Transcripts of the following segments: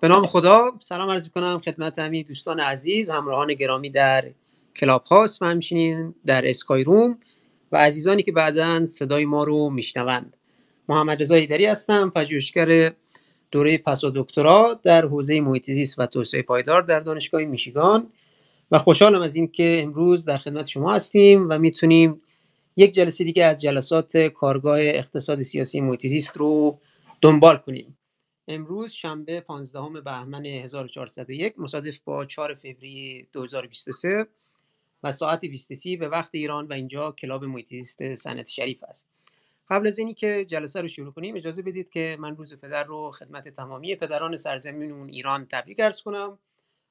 به نام خدا. سلام عرض کنم خدمت همه دوستان عزیز همراهان گرامی در کلاب هاست و همچنین در اسکای روم و عزیزانی که بعدا صدای ما رو میشنوند. محمد رضا هیدری هستم پژوهشگر دوره پس و دکترا در حوزه محیط زیست و توسعه پایدار در دانشگاه میشیگان و خوشحالم از اینکه امروز در خدمت شما هستیم و می‌تونیم یک جلسه دیگه از جلسات کارگاه اقتصاد سیاسی محیط زیست رو دنبال کنیم. امروز شنبه 15 بهمن 1401 مصادف با 4 فوریه 2023 و ساعت 23 به وقت ایران و اینجا کلاب محیط زیست سنت شریف است. قبل از اینی که جلسه رو شروع کنیم اجازه بدید که من روز پدر رو خدمت تمامی پدران سرزمین ایران تبریک ارز کنم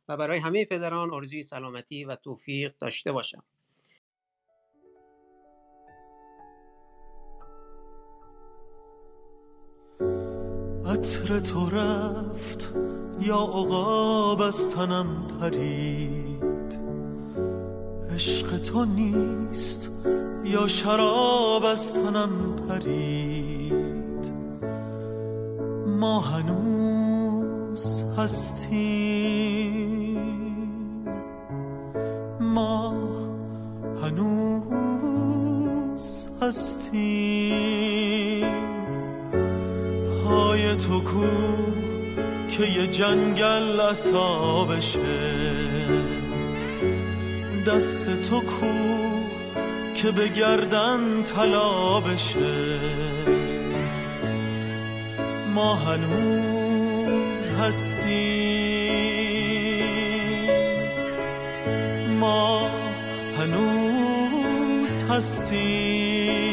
و برای همه پدران آرزوی سلامتی و توفیق داشته باشم. عطر تو رفت یا عقاب از تنم پرید؟ عشق تو نیست یا شراب از تنم پرید؟ ما هنوز هستیم. ما هنوز هستیم. تو کو که یه جنگل اصابشه. دست تو کو که به گردن طلا بشه ما هنوز هستیم. ما هنوز هستیم.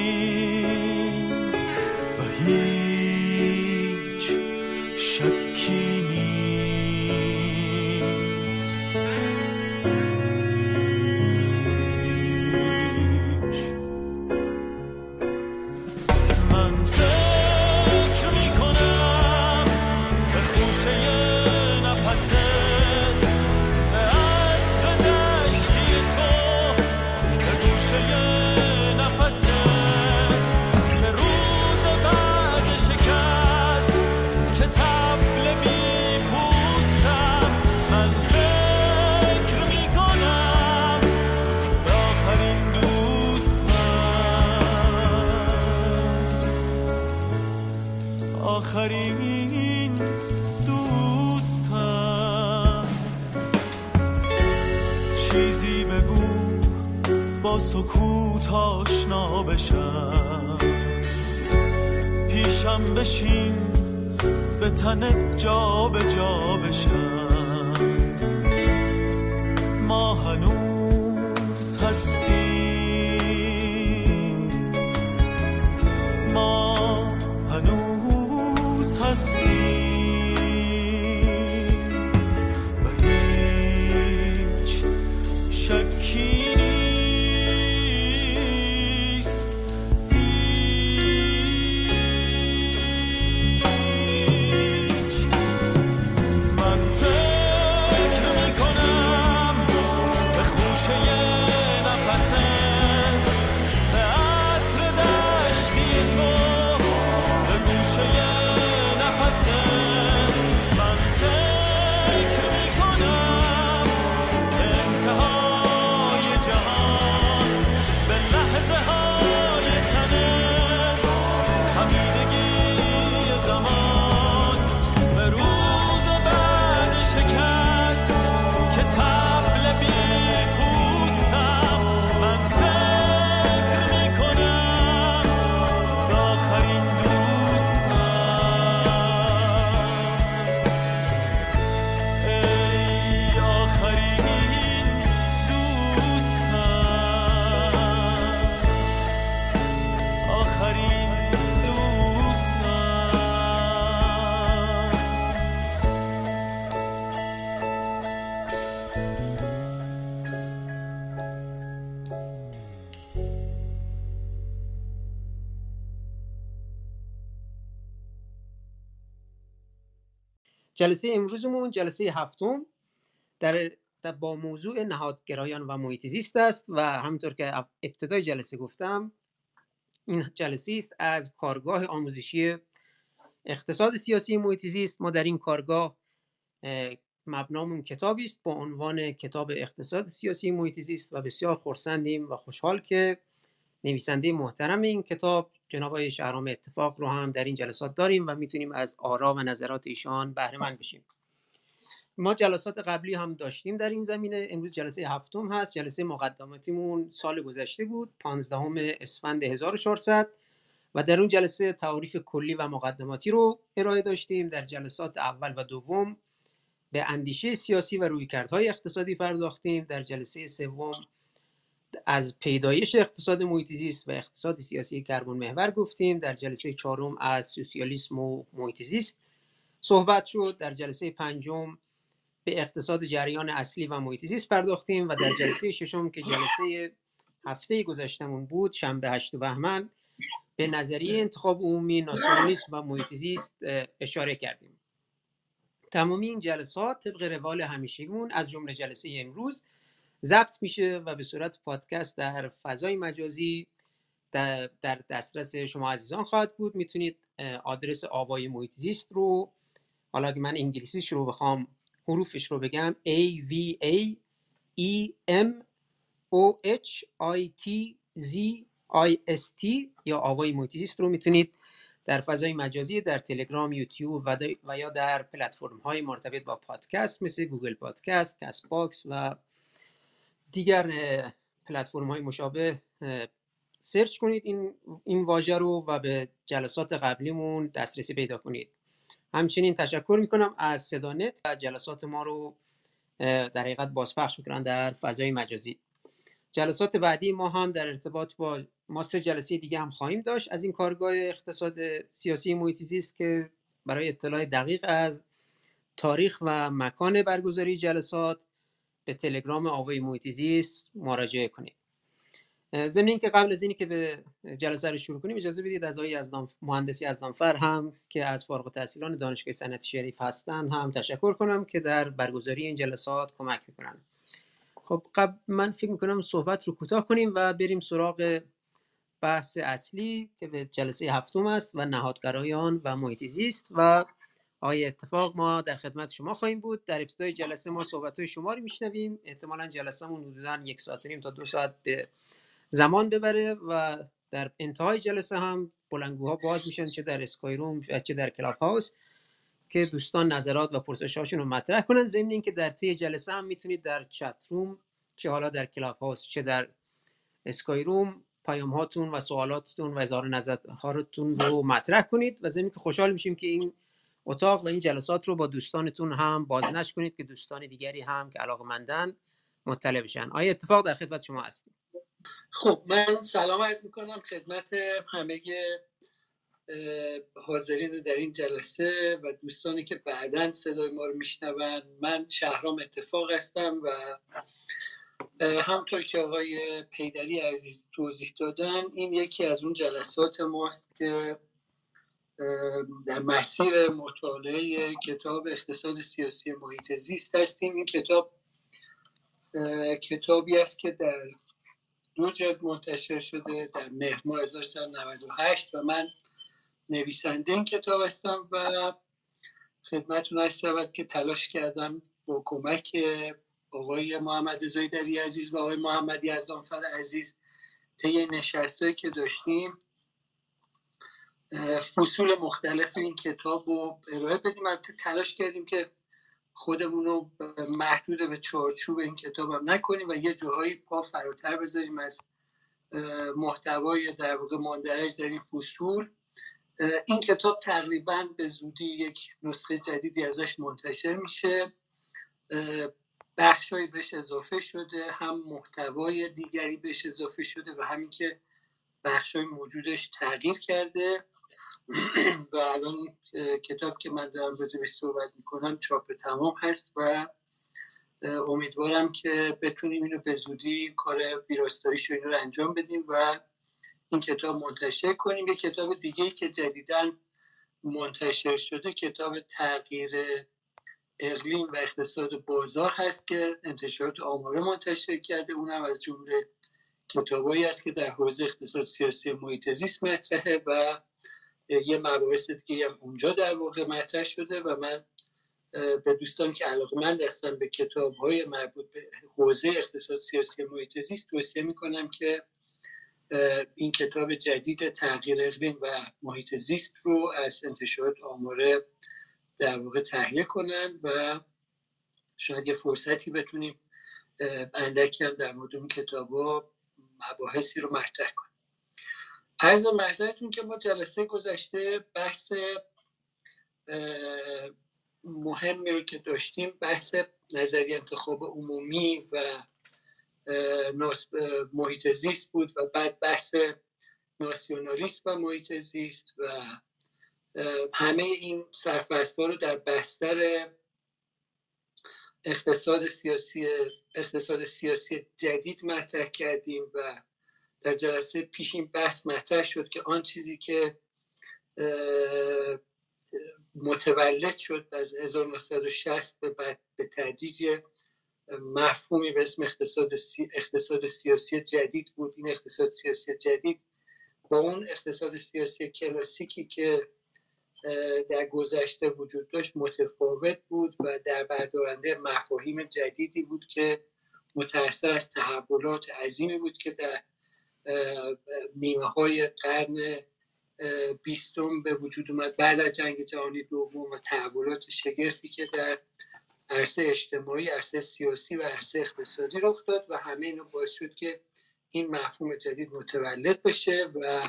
سکوت آشنا بشم. پیشم بشین به تن جا به جا بشم. ما هنوز جلسه امروزمون جلسه هفتم در با موضوع نهادگرایان و محیط زیست است و همونطور که اب- ابتدای جلسه گفتم این جلسه است از کارگاه آموزشی اقتصاد سیاسی محیط زیست. ما در این کارگاه مبنامون کتابی است با عنوان کتاب اقتصاد سیاسی محیط زیست و بسیار خرسندیم و خوشحال که نویسنده محترم این کتاب. جناب آقای شهرام اتفاق رو هم در این جلسات داریم و می‌تونیم از آرا و نظرات ایشان بهره مند بشیم. ما جلسات قبلی هم داشتیم در این زمینه. امروز جلسه هفتم هست. جلسه مقدماتیمون سال گذشته بود 15 اسفند 1400 و در اون جلسه تعریف کلی و مقدماتی رو ارائه داشتیم. در جلسات اول و دوم به اندیشه سیاسی و رویکردهای اقتصادی پرداختیم. در جلسه سوم از پیدایش اقتصاد محیط و اقتصاد سیاسی کربن محور گفتیم در جلسه چهارم از سوسیالیسم و محیط صحبت شد. در جلسه پنجم به اقتصاد جریان اصلی و محیط پرداختیم و در جلسه ششم که جلسه هفته گذشتمون بود شنبه هشت بهمن به نظریه انتخاب عمومی ناسیونالیسم و محیط اشاره کردیم. تمامی این جلسات طبق روال همیشگیمون از جمله جلسه امروز ضبط میشه و به صورت پادکست در فضای مجازی در دسترس شما عزیزان خواهد بود. می‌تونید آدرس آوای محیط زیست رو حالا اگه من انگلیسیش رو بخوام حروفش رو بگم A V A E M O H I T Z I S T یا آوای محیط رو می‌تونید در فضای مجازی در تلگرام یوتیوب و, یا در پلتفرم های مرتبط با پادکست مثل Google Podcast، Castbox و دیگر پلتفرم های مشابه سرچ کنید این این واژه رو و به جلسات قبلیمون دسترسی پیدا کنید. همچنین تشکر می‌کنم از صدانت و جلسات ما رو در حقیقت بازپخش می‌کنن در فضای مجازی. جلسات بعدی ما هم در ارتباط با ما سه جلسه دیگه هم خواهیم داشت. از این کارگاه اقتصاد سیاسی محیط زیست که برای اطلاع دقیق از تاریخ و مکان برگزاری جلسات به تلگرام آوای محیط مراجعه کنید. ضمن اینکه قبل از اینی که به جلسه رو شروع کنیم اجازه بدید از آقای یزدان مهندسی یزدانفر هم که از فارغ التحصیلان دانشگاه صنعتی شریف هستند هم تشکر کنم که در برگزاری این جلسات کمک می‌کنن. خب قبل من فکر می‌کنم صحبت رو کوتاه کنیم و بریم سراغ بحث اصلی که به جلسه هفتم است و نهادگرایان و محیط زیست و آقای اتفاق ما در خدمت شما خواهیم بود. در ابتدای جلسه ما صحبت های شما رو میشنویم. احتمالا جلسهمون حدودا یک ساعت و نیم تا دو ساعت به زمان ببره و در انتهای جلسه هم بلنگوها باز میشن چه در Skyroom چه در Clubhouse که دوستان نظرات و پرسش هاشون رو مطرح کنن. ضمن اینکه در طی جلسه هم می‌تونید در chat room چه حالا در Clubhouse چه در Skyroom پیام هاتون و سوالاتتون و اظهار نظراتتون رو مطرح کنید. و ضمن که خوشحال میشیم که این اتاق و این جلسات رو با دوستانتون هم بازنش کنید که دوستان دیگری هم که علاقه مطلع بشن. آیا اتفاق در خدمت شما هستیم خب من سلام عرض می‌کنم خدمت همه حاضرین در این جلسه و دوستانی که بعدا صدای ما رو میشنوند من شهرام اتفاق هستم و همطور که آقای پیدری عزیز توضیح دادن این یکی از اون جلسات ماست که در مسیر مطالعه کتاب اقتصاد سیاسی محیط زیست هستیم. این کتاب کتابی است که در دو جلد منتشر شده در مهر ماه 1398 و من نویسنده این کتاب هستم و خدمتون هست شود که تلاش کردم با کمک آقای محمد زایدری عزیز و آقای محمد یزدانفر عزیز طی نشستهایی که داشتیم فصول مختلف این کتاب رو ارائه بدیم. البته تلاش کردیم که خودمون رو محدود به چارچوب این کتاب هم نکنیم و یه جاهایی پا فراتر بذاریم از محتوای در واقع ماندرج در این فصول. این کتاب تقریبا به زودی یک نسخه جدیدی ازش منتشر میشه. بخشهایی بهش اضافه شده هم محتوای دیگری بهش اضافه شده و همین که های موجودش تغییر کرده. و الان کتاب که من دارم راجبش صحبت می‌کنم چاپ تمام هست و امیدوارم که بتونیم اینو به زودی کار ویراستاریش رو رو انجام بدیم و این کتاب منتشر کنیم. یه کتاب دیگه که جدیدا منتشر شده کتاب تغییر اقلیم و اقتصاد بازار هست که انتشارات آماره منتشر کرده. اونم از جمله کتابایی است که در حوزه اقتصاد سیاسی محیط زیست مطرحه و یه مباحث دیگه هم اونجا در واقع مطرح شده و من به دوستان که علاقه من دستم به کتاب های مربوط به حوزه اقتصاد سیاسی محیط زیست توصیه می‌کنم که این کتاب جدید تغییر اقلیم و محیط زیست رو از انتشارات آماره در واقع تهیه کنن و شاید یه فرصتی بتونیم اندکی هم در مورد این کتاب ها مباحثی رو مطرح کنیم. از محضرتون که ما جلسه گذشته بحث مهمی رو که داشتیم بحث نظری انتخاب عمومی و محیط زیست بود و بعد بحث ناسیونالیست و محیط زیست و همه این سرفست رو در بستر اقتصاد سیاسی اقتصاد سیاسی جدید مطرح کردیم و در جلسه پیش این بحث مطرح شد که آن چیزی که متولد شد از 1960 به بعد به تدریج مفهومی به اسم اقتصاد, سی... اقتصاد سیاسی جدید بود. این اقتصاد سیاسی جدید با اون اقتصاد سیاسی کلاسیکی که در گذشته وجود داشت متفاوت بود و در بردارنده مفاهیم جدیدی بود که متأثر از تحولات عظیمی بود که در نیمه های قرن بیستم به وجود اومد. بعد از جنگ جهانی دوم و تحولات شگرفی که در عرصه اجتماعی عرصه سیاسی و عرصه اقتصادی رخ داد و همه اینو باعث شد که این مفهوم جدید متولد بشه و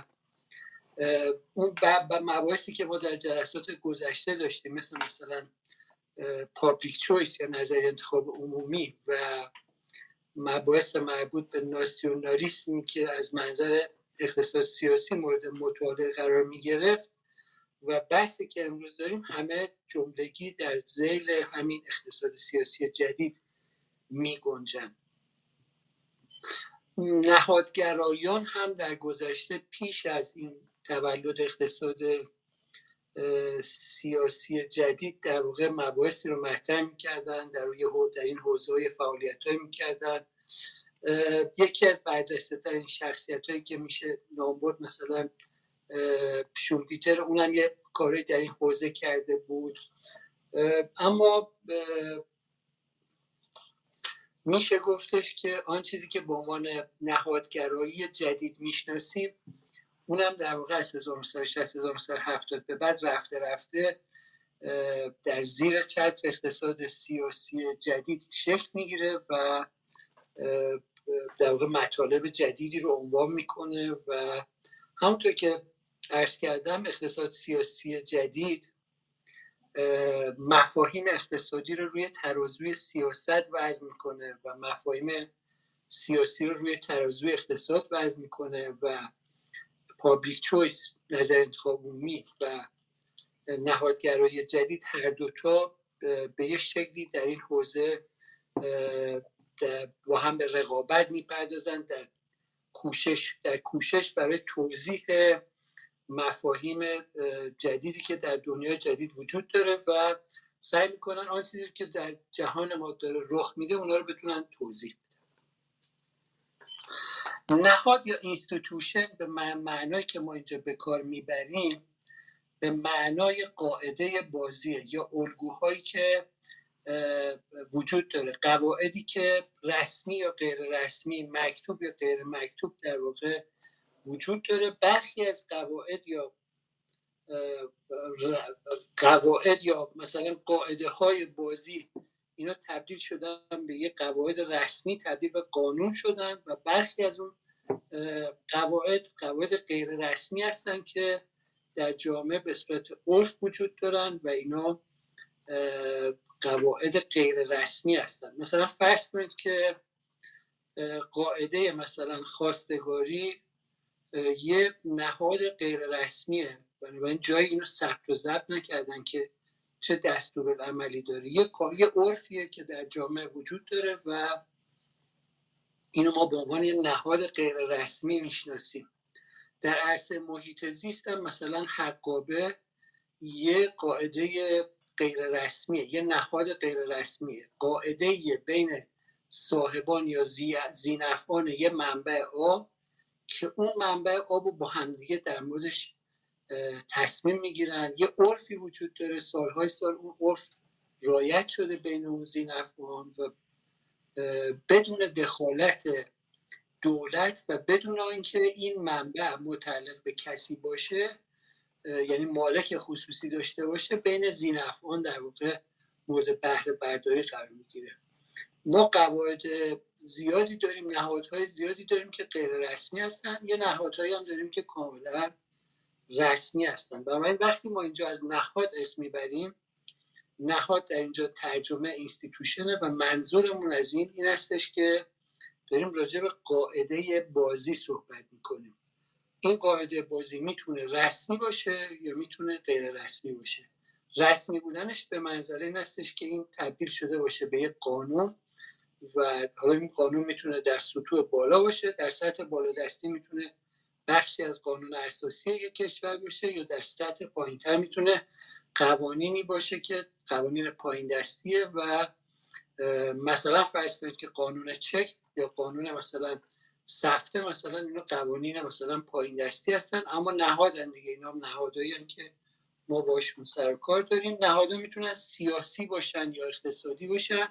اون مباحثی که ما در جلسات گذشته داشتیم مثل مثلا پابلیک چویس یا نظر انتخاب عمومی و مباحث مربوط به ناسیونالیسمی که از منظر اقتصاد سیاسی مورد مطالعه قرار می گرفت و بحثی که امروز داریم همه جملگی در زیل همین اقتصاد سیاسی جدید می گنجن. نهادگرایان هم در گذشته پیش از این تولد اقتصاد سیاسی جدید در واقع مباحثی رو مطرح می‌کردن در روی در این حوزه های فعالیت های می‌کردن یکی از برجسته ترین شخصیت هایی که میشه نام برد مثلا شومپیتر اونم یه کاری در این حوزه کرده بود. اما میشه گفتش که آن چیزی که به عنوان نهادگرایی جدید می‌شناسیم اونم در واقع از 1960 1970 به بعد رفته رفته در زیر چتر اقتصاد سیاسی جدید شکل می‌گیره و در واقع مطالب جدیدی رو عنوان می‌کنه و همونطور که عرض کردم اقتصاد سیاسی جدید مفاهیم اقتصادی رو روی ترازوی سیاست وضع می‌کنه و مفاهیم سیاسی رو روی ترازوی اقتصاد وضع می‌کنه و پابلیک چویس نظر انتخاب عمومی و نهادگرایی جدید هر دوتا به یه شکلی در این حوزه با هم به رقابت می‌پردازن در کوشش در کوشش برای توضیح مفاهیم جدیدی که در دنیا جدید وجود داره و سعی می‌کنن آن چیزی که در جهان ما داره رخ میده اونا رو بتونن توضیح نهاد یا اینستیتوشن به معنایی که ما اینجا به کار می‌بریم به معنای قاعده بازیه یا الگوهایی که وجود داره. قواعدی که رسمی یا غیر رسمی مکتوب یا غیر مکتوب در واقع وجود داره. برخی از قواعد یا قواعد یا مثلا قاعده های بازی اینا تبدیل شدن به یه قواعد رسمی تبدیل به قانون شدن و برخی از اون قواعد قواعد غیر رسمی هستن که در جامعه به صورت عرف وجود دارن و اینا قواعد غیر رسمی هستن. مثلا فرض کنید که قاعده مثلا خواستگاری یه نهاد غیر رسمیه. بنابراین جای اینو ثبت و ضبط نکردن که چه دستورالعملی داره یه یه عرفیه که در جامعه وجود داره و اینو ما به عنوان یه نهاد غیر رسمی می‌شناسیم. در عرصه محیط زیست هم مثلا حقابه یه قاعده غیر رسمیه یه نهاد غیر رسمیه قاعده بین صاحبان یا زینفان یه منبع آب که اون منبع آب رو با همدیگه در موردش تصمیم می‌گیرن. یه عرفی وجود داره. سالهای سال اون عرف رایت شده بین اون زین افغان و بدون دخالت دولت و بدون اینکه این منبع متعلق به کسی باشه یعنی مالک خصوصی داشته باشه بین زین افغان در واقع مورد بهره برداری قرار می‌گیره. ما قواعد زیادی داریم نهادهای زیادی داریم که غیر رسمی هستن. یه نهادهایی هم داریم که کاملا رسمی هستن. بنابراین وقتی ما اینجا از نهاد اسم می‌بریم نهاد در اینجا ترجمه اینستیتوشنه و منظورمون از این این هستش که داریم راجع به قاعده بازی صحبت می‌کنیم. این قاعده بازی می‌تونه رسمی باشه یا می‌تونه غیر رسمی باشه؟ رسمی بودنش به منظره این هستش که این تبدیل شده باشه به یک قانون و حالا این قانون می‌تونه در سطوح بالا باشه در سطح بالا دستی می‌تونه بخشی از قانون اساسی یک کشور باشه یا در سطح پایینتر می‌تونه قوانینی باشه که قوانین پایین دستیه و مثلا فرض کنید که قانون چک یا قانون مثلا سفته مثلا اینا قوانین مثلا پایین دستی هستن اما نهادن دیگه. اینا نهادهایی که ما باشون سر کار داریم. نهادها می‌تونن سیاسی باشن یا اقتصادی باشن.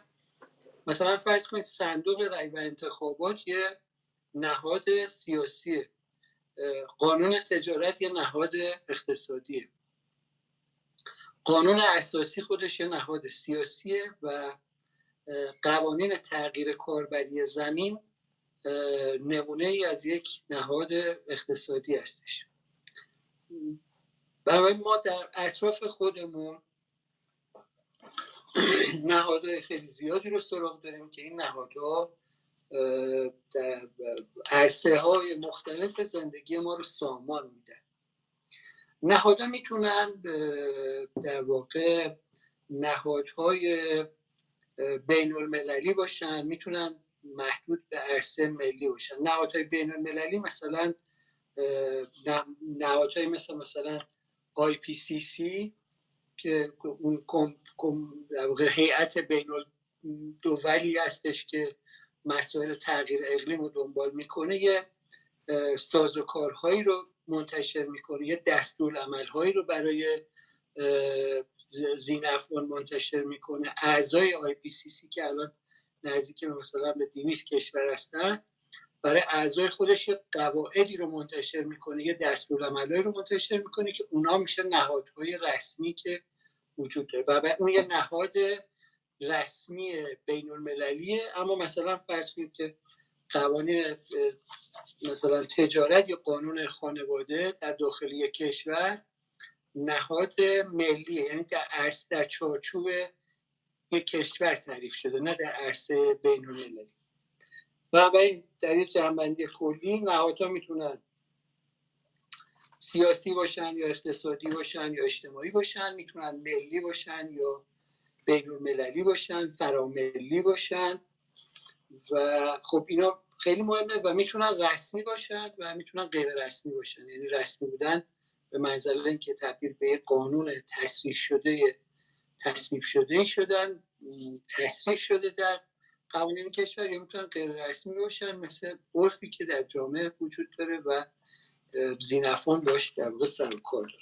مثلا فرض کنید صندوق رای و انتخابات یه نهاد سیاسیه. قانون تجارت یه نهاد اقتصادیه. قانون اساسی خودش یه نهاد سیاسیه و قوانین تغییر کاربری زمین نمونه ای از یک نهاد اقتصادی هستش. برای ما در اطراف خودمون نهادهای خیلی زیادی رو سراغ داریم که این نهادها عرصه های مختلف زندگی ما رو سامان میدن نهادها می‌تونن در واقع نهادهای بین المللی باشن می‌تونن محدود به عرصه ملی باشن. نهادهای بین المللی مثلا نهادهای مثل مثلا سی که اون در واقع هیئت بین دولی هستش که مسائل تغییر اقلیم رو دنبال می‌کنه یه سازوکارهایی رو منتشر می‌کنه یه دستور عملهایی رو برای زین افغان منتشر می‌کنه. اعضای آی پی سی سی که الان نزدیک مثلا به 200 کشور هستن برای اعضای خودش یه قواعدی رو منتشر می‌کنه یه دستور عملهایی رو منتشر می‌کنه که اونا میشه نهادهای رسمی که وجود داره. و اون یه نهاد رسمی بین المللیه اما مثلا فرض کنید که قوانین مثلا تجارت یا قانون خانواده در داخل یک کشور نهاد ملیه یعنی در عرصه در چارچوب یک کشور تعریف شده نه در عرصه بین المللی و در یک جنبندی کلی نهادها می‌تونن سیاسی باشن یا اقتصادی باشن یا اجتماعی باشن می‌تونن ملی باشن یا بین المللی باشن فراملی باشن و خب اینا خیلی مهمه و می‌تونن رسمی باشن و می‌تونن غیر رسمی باشن. یعنی رسمی بودن به منزله اینکه تبدیل به قانون تصریح شده تصویب شده شدن تصریح شده در قوانین کشور. یا می‌تونن غیر رسمی باشن مثل عرفی که در جامعه وجود داره و زینفان باش در واقع سر کار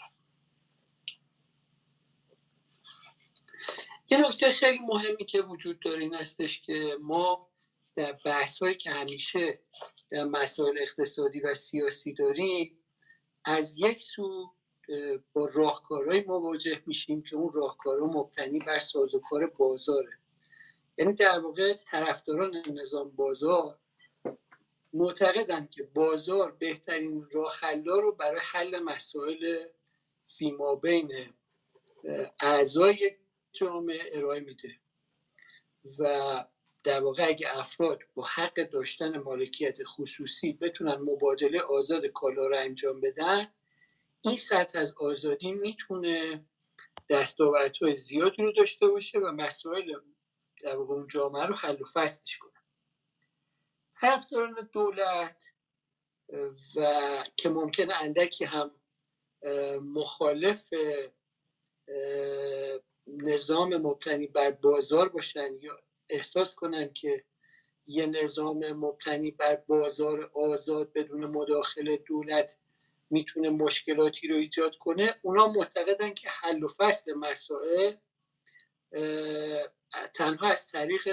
یه نکته خیلی مهمی که وجود داره این هستش که ما در بحث هایی که همیشه در مسائل اقتصادی و سیاسی داریم از یک سو با راهکارهایی مواجه میشیم که اون راهکارها مبتنی بر سازوکار بازاره. یعنی در واقع طرفداران نظام بازار معتقدن که بازار بهترین راه حلا رو برای حل مسائل فیما بین اعضای جامعه ارائه میده. و در واقع اگه افراد با حق داشتن مالکیت خصوصی بتونن مبادله آزاد کالا رو انجام بدن این سطح از آزادی می‌تونه دستاوردهای زیادی رو داشته باشه و مسائل در واقع اون جامعه رو حل و فصلش کنه. طرفداران دولت و که ممکنه اندکی هم مخالف نظام مبتنی بر بازار باشن یا احساس کنن که یه نظام مبتنی بر بازار آزاد بدون مداخله دولت می‌تونه مشکلاتی رو ایجاد کنه اونا معتقدن که حل و فصل مسائل تنها از طریق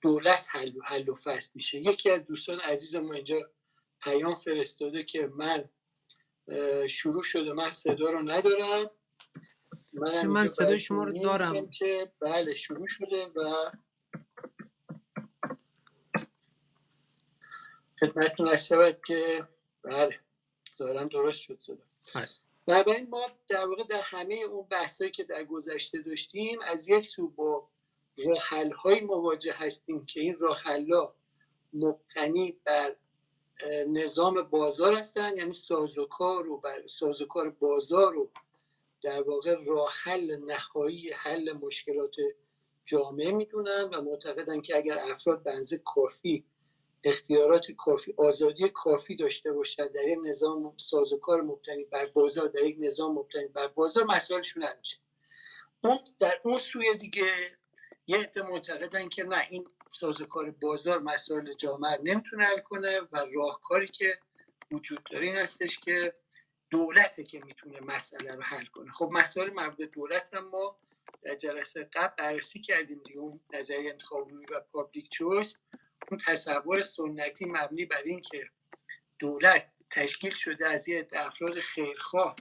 دولت حل, و فصل میشه. یکی از دوستان عزیز ما اینجا پیام فرستاده که من شروع شده. من صدا رو ندارم. من, من صدای شما رو دارم. که بله شروع شده و خدمتتون ارز که بله ظاهرا درست شد صدا. آره. بنابراین ما در واقع در همه اون بحثایی که در گذشته داشتیم از یک سو با راحل های مواجه هستیم که این راحل ها مبتنی بر نظام بازار هستن یعنی سازوکار و بر سازوکار بازار و در واقع راه حل نهایی حل مشکلات جامعه می‌دونن و معتقدن که اگر افراد بنزه کافی اختیارات کافی آزادی کافی داشته باشد در یک نظام سازوکار مبتنی بر بازار در یک نظام مبتنی بر بازار مسائلشون حل میشه. اون در اون سوی دیگه یه عده معتقدن که نه این سازوکار بازار مسائل جامعه نمی‌تونه حل کنه و راهکاری که وجود داره این هستش که دولته که می‌تونه مسئله رو حل کنه. خب مسائل مربوط دولت هم ما در جلسه قبل بررسی کردیم دیگه. اون نظریه انتخاب و public choice اون تصور سنتی مبنی بر این که دولت تشکیل شده از یه افراد خیرخواه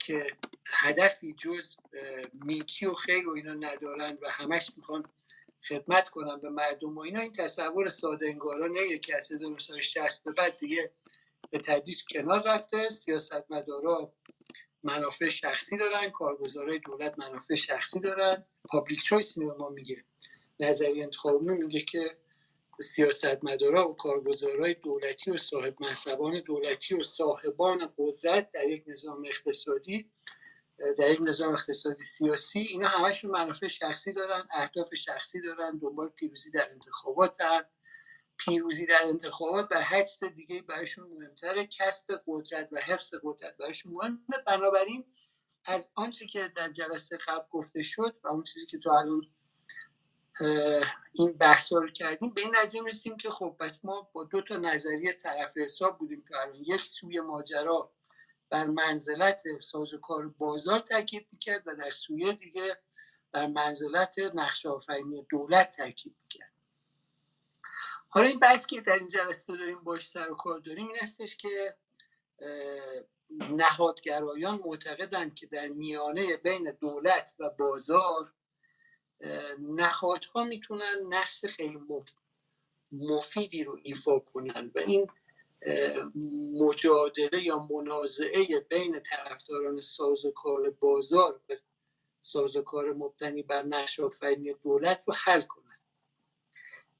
که هدفی جز میکی و خیر و اینا ندارن و همش می‌خوان خدمت کنن به مردم و اینا. این تصور ساده انگارانه که از 1960 به بعد دیگه به تدریج کنار رفته. سیاستمدارا منافع شخصی دارن کارگزارای دولت منافع شخصی دارن. پابلیک چویس ما میگه. نظریه انتخاب میگه که سیاستمدارا و کارگزارای دولتی و صاحب منصبان دولتی و صاحبان قدرت در یک نظام اقتصادی در یک نظام اقتصادی سیاسی اینا همشون منافع شخصی دارن اهداف شخصی دارن دنبال پیروزی در انتخابات پیروزی در انتخابات بر هر چیز دیگه برایشون مهمتره. کسب قدرت و حفظ قدرت برایشون مهمه. بنابراین از آنچه که در جلسه قبل گفته شد و اون چیزی که تو الان این بحث رو کردیم به این نتیجه رسیم که خب پس ما با دو تا نظریه طرف حساب بودیم که الان یک سوی ماجرا بر منزلت سازوکار بازار تاکید می‌کرد و در سوی دیگه بر منزلت نقش آفرینی دولت تاکید می‌کرد. حالا این بحث که در این جلسه داریم باش سر و کار داریم این هستش که نهادگرایان معتقدند که در میانه بین دولت و بازار نهادها می‌تونن نقش خیلی مفیدی رو ایفا کنن و این مجادله یا منازعه بین طرفداران سازوکار بازار و سازوکار مبتنی بر نقش آفرینی دولت رو حل کنن.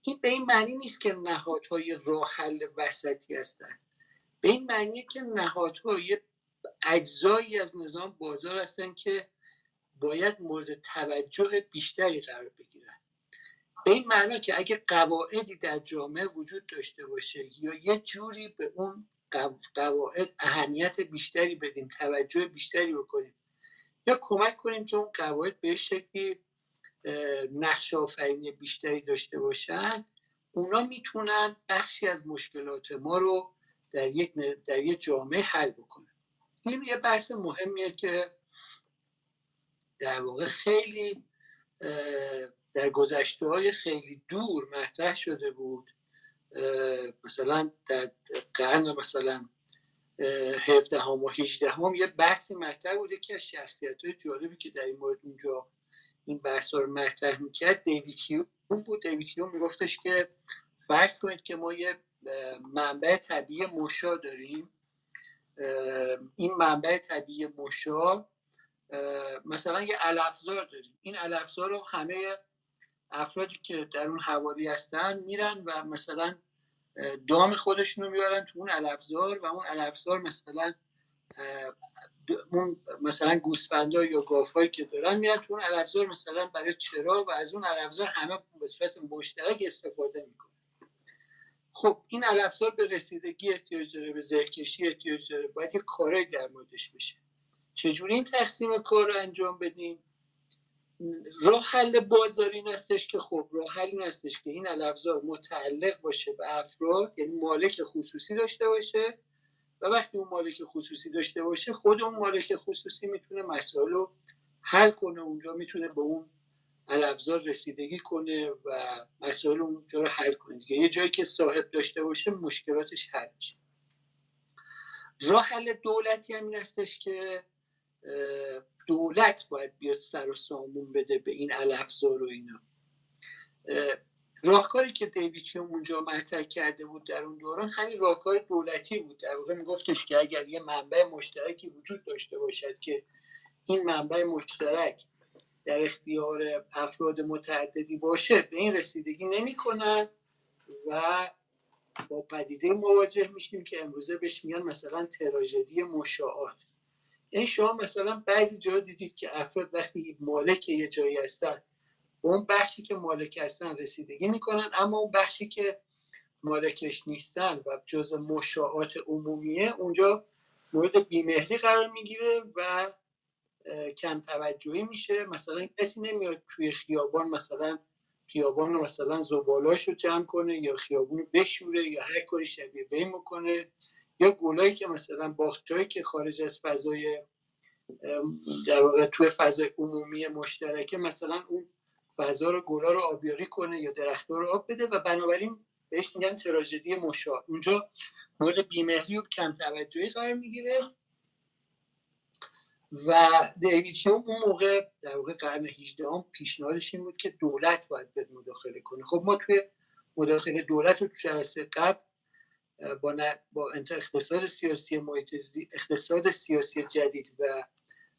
این به این معنی نیست که نهادهای راه حل وسطی هستند به این معنی که نهادها یه اجزایی از نظام بازار هستند که باید مورد توجه بیشتری قرار بگیرن. به این معنا که اگه قواعدی در جامعه وجود داشته باشه یا یه جوری به اون قواعد اهمیت بیشتری بدیم توجه بیشتری بکنیم یا کمک کنیم که اون قواعد به شکلی نقش آفرینی بیشتری داشته باشن اونا می‌تونن بخشی از مشکلات ما رو در یک, در یک جامعه حل بکنن. این یه بحث مهمیه که در واقع خیلی در گذشته های خیلی دور مطرح شده بود مثلا در قرن مثلا 17 هم و 18 هم یه بحثی مطرح بوده که از شخصیت های جالبی که در این مورد اونجا این بحث رو مطرح می‌کرد دیوید هیوم بود. دیوید هیوم میگفتش که فرض کنید که ما یه منبع طبیعی مشا داریم این منبع طبیعی مشا مثلا یه علفزار داریم. این علفزار رو همه افرادی که در اون حوالی هستن میرن و مثلا دام خودشون رو می‌برن تو اون علفزار و اون علفزار مثلا مثلا گوسفندا یا گافهایی که دارن میرن تو اون علفزار مثلا برای چرا و از اون علفزار همه به صورت مشترک استفاده می‌کنن. خب این علفزار به رسیدگی احتیاج داره به زهکشی احتیاج داره باید یه در موردش بشه. چجوری این تقسیم کار رو انجام بدیم؟ راه حل بازاری این هستش که خب راه حل این هستش که این الافزار متعلق باشه به افراد یعنی مالک خصوصی داشته باشه و وقتی اون مالک خصوصی داشته باشه خود اون مالک خصوصی می‌تونه مسائل رو حل کنه اونجا می‌تونه به اون الافزار رسیدگی کنه و مسائل اونجا رو حل کنه دیگه. یه جایی که صاحب داشته باشه مشکلاتش حل میشه. راه حل دولتی هم این هستش که دولت باید بیاد سر و سامون بده به این الافزار و اینا. راهکاری که دیوید هیوم اونجا مطرح کرده بود در اون دوران همین راهکار دولتی بود. در واقع میگفتش که اگر یه منبع مشترکی وجود داشته باشد که این منبع مشترک در اختیار افراد متعددی باشه به این رسیدگی نمی‌کنن و با پدیده مواجه میشیم که امروزه بهش میگن مثلا تراژدی مشاعات. یعنی شما مثلا بعضی جا دیدید که افراد وقتی مالک یه جایی هستن به اون بخشی که مالک هستن رسیدگی می‌کنن اما اون بخشی که مالکش نیستن و جز مشاعات عمومیه اونجا مورد بیمهری قرار می‌گیره و کم توجهی میشه. مثلا کسی نمیاد توی خیابان مثلا خیابان مثلا زبالاش رو جمع کنه یا خیابون رو بشوره یا هر کاری شبیه بین بکنه. یا گلایی که مثلا باخچهایی که خارج از فضای در واقع توی فضای عمومی مشترکه مثلا اون فضا رو گلا رو آبیاری کنه یا درختها رو آب بده و بنابراین بهش میگن تراژدی مشاهد اونجا مورد بیمهری و کم توجهی قرار می‌گیره و دیوید هیوم اون موقع در واقع قرن 18 هم پیشنهادش این بود که دولت باید به مداخله کنه. خب ما توی مداخله دولت رو تو جلسه قبل با, با اقتصاد سیاسی محیط اقتصاد سیاسی جدید و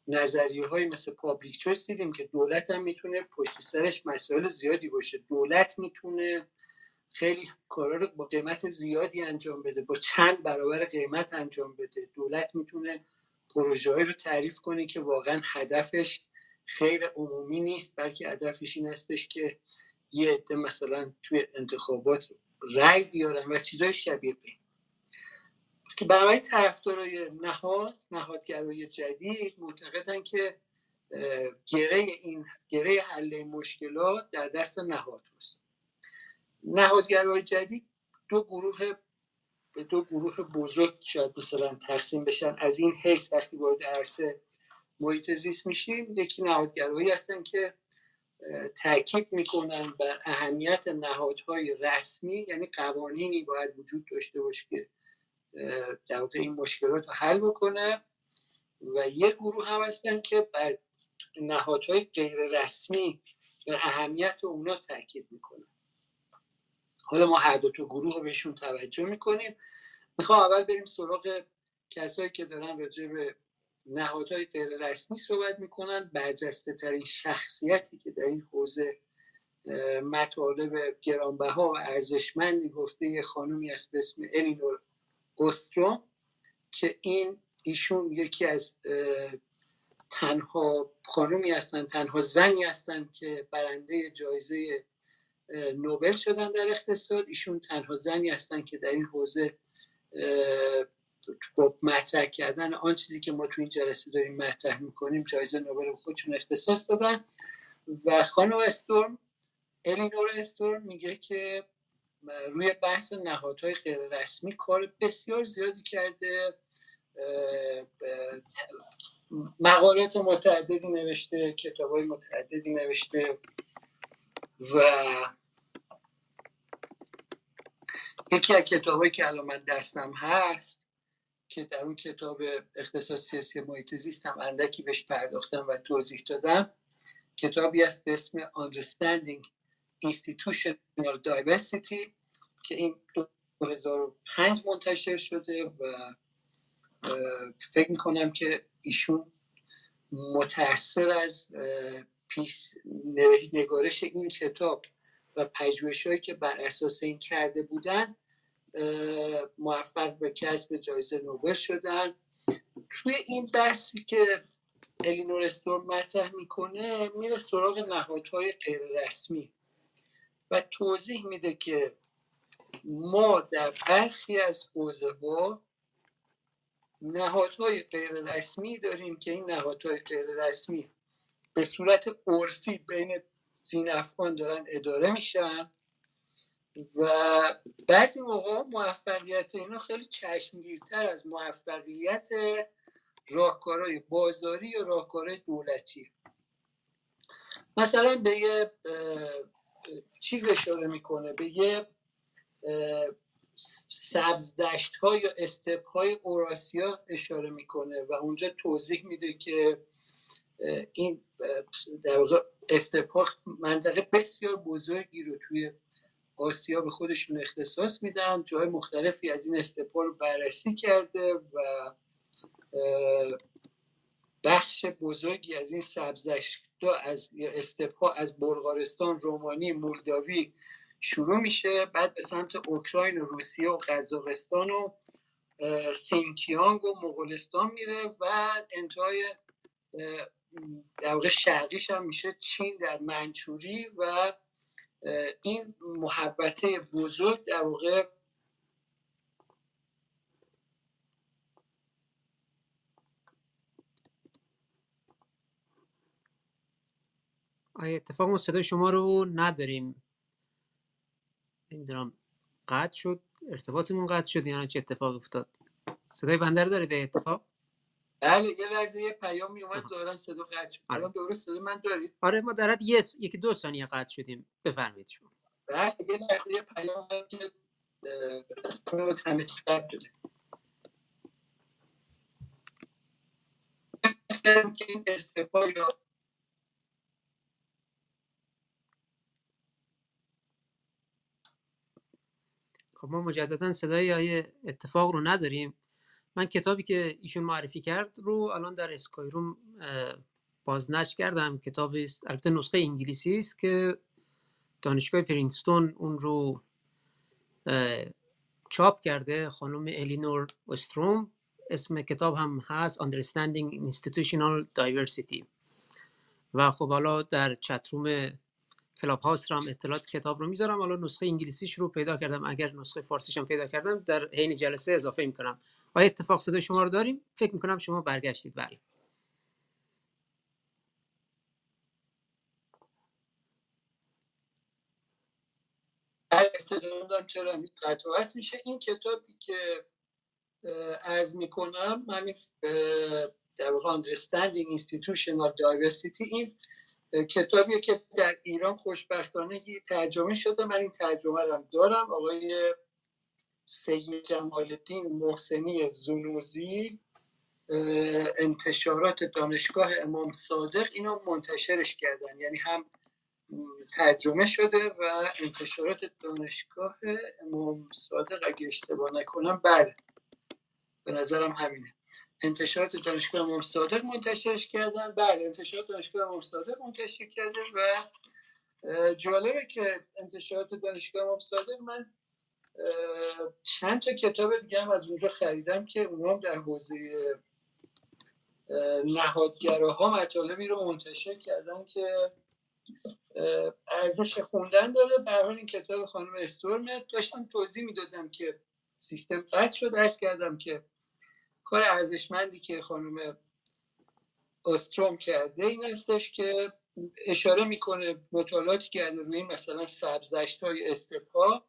نظریه های مثل پابلیک چویس دیدیم که دولت هم می‌تونه پشت سرش مسائل زیادی باشه. دولت می‌تونه خیلی کارا رو با قیمت زیادی انجام بده با چند برابر قیمت انجام بده. دولت می‌تونه پروژه رو تعریف کنه که واقعا هدفش خیر عمومی نیست بلکه هدفش این هستش که یه عده مثلا توی انتخابات رأی بیارن و چیزای شبیه به که برای طرفدارای نهاد نهادگرای جدید معتقدن که گره این گره حل مشکلات در دست نهاد هست. نهادگرای جدید دو گروه به دو گروه بزرگ شاید مثلا تقسیم بشن. از این حیث وقتی وارد عرصه محیط زیست میشیم یکی نهادگرایی هستن که تاکید می‌کنن بر اهمیت نهادهای رسمی یعنی قوانینی باید وجود داشته باشه که در واقع این مشکلات رو حل بکنه و یک گروه هم هستن که بر نهادهای غیر رسمی به اهمیت اونا تاکید می‌کنن. حالا ما هر دو تا گروه رو بهشون توجه می‌کنیم. می‌خوام اول بریم سراغ کسایی که دارن راجع به نهادهای غیر رسمی صحبت می‌کنن. برجسته ترین شخصیتی که در این حوزه مطالب گرانبها و ارزشمندی گفته یه خانومی است به اسم الینور اوستروم که این ایشون یکی از تنها خانومی هستن تنها زنی هستن که برنده جایزه نوبل شدن در اقتصاد. ایشون تنها زنی هستن که در این حوزه با مطرح کردن آن چیزی که ما تو این جلسه داریم مطرح می‌کنیم جایزه نوبل خودشون اختصاص دادن. و خانم استورم الینور استورم میگه که روی بحث نهادهای غیر رسمی کار بسیار زیادی کرده. مقالات متعددی نوشته کتاب های متعددی نوشته و یکی از کتابایی که الان من دستم هست که در اون کتاب اقتصاد سیاسی محیط زیست هم اندکی بهش پرداختم و توضیح دادم کتابی است به اسم Understanding Institutional Diversity که این 2005 منتشر شده و فکر می‌کنم که ایشون متاثر از پیش نگارش این کتاب و پژوهش هایی که بر اساس این کرده بودن موفق به کسب جایزه نوبل شدن. توی این بحثی که الینور استورم مطرح می‌کنه میره سراغ نهادهای غیر رسمی و توضیح میده که ما در برخی از حوزه ها نهادهای غیر رسمی داریم که این نهادهای غیر رسمی به صورت عرفی بین سین افغان دارن اداره میشن. و بعضی موقع موفقیت اینا خیلی چشمگیرتر از موفقیت راهکارهای بازاری یا راهکارهای دولتی. مثلا به یه چیز اشاره می‌کنه به یه سبز دشت ها یا استپ های اوراسیا اشاره می‌کنه و اونجا توضیح میده که این در واقع استپ منطقه بسیار بزرگی رو توی آسیا به خودشون اختصاص میدن. جای مختلفی از این استپ ها رو بررسی کرده و بخش بزرگی از این سبزشت از استپ ها از بلغارستان رومانی مولداوی شروع میشه. بعد به سمت اوکراین و روسیه و قزاقستان و سینکیانگ و مغولستان میره و انتهای در واقع شرقیش هم میشه چین در منچوری و این محبته بزرگ در واقع آیا اتفاق ما صدای شما رو نداریم؟ نمی‌دونم. قطع شد. ارتباطمون قطع شد یا چه اتفاق افتاد؟ صدای بنده رو دارید؟ اتفاق؟ بله یه لحظه یه پیام اومد ظاهرا صدا قطع شد. آره. الان درست صدا من دارید؟ آره ما در حد یه یکی دو ثانیه قطع شدیم. بفرمایید شما. بله یه لحظه یه پیام اومد که همه چی قطع شده. که این استفا یا خب ما مجددا صدای آیه اتفاق رو نداریم. من کتابی که ایشون معرفی کرد رو الان در اسکای روم اه، بازنشر کردم. کتابی است البته نسخه انگلیسی است که دانشگاه پرینستون اون رو چاپ کرده خانم الینور استروم اسم کتاب هم هست Understanding Institutional Diversity. و خب حالا در چتروم کلاب هاوس رو هم اطلاعات کتاب رو می‌ذارم. حالا نسخه انگلیسیش رو پیدا کردم. اگر نسخه فارسیش هم پیدا کردم در حین جلسه اضافه می‌کنم. آیا اتفاق صدای شما رو داریم. فکر می‌کنم شما برگشتید. بله. هر استفاده چرا این قطع وصل میشه؟ این کتابی که عرض می‌کنم اه، در واقع Understanding Institutional Diversity این اه، کتابیه که در ایران خوشبختانه ترجمه شده. من این ترجمه رو دارم. آقای سید جمال الدین محسنی زنوزی انتشارات دانشگاه امام صادق اینو منتشرش کردن. یعنی هم ترجمه شده و انتشارات دانشگاه امام صادق اگه اشتباه نکنم بله. به نظرم همینه. انتشارات دانشگاه امام صادق منتشرش کردن. بله انتشارات دانشگاه امام صادق منتشر کرده و جالبه که انتشارات دانشگاه امام صادق من چند تا کتاب دیگه هم از اونجا خریدم که اونا هم در حوزه اه، نهادگراها مطالبی رو منتشر کردن که ارزش خوندن داره. به هر حال این کتاب خانم استورم داشتم توضیح می‌دادم که سیستم قطع شد. ارز کردم که کار ارزشمندی که خانم استروم کرده این هستش که اشاره می‌کنه مطالعاتی کرده روی مثلا سبزدشت های استپا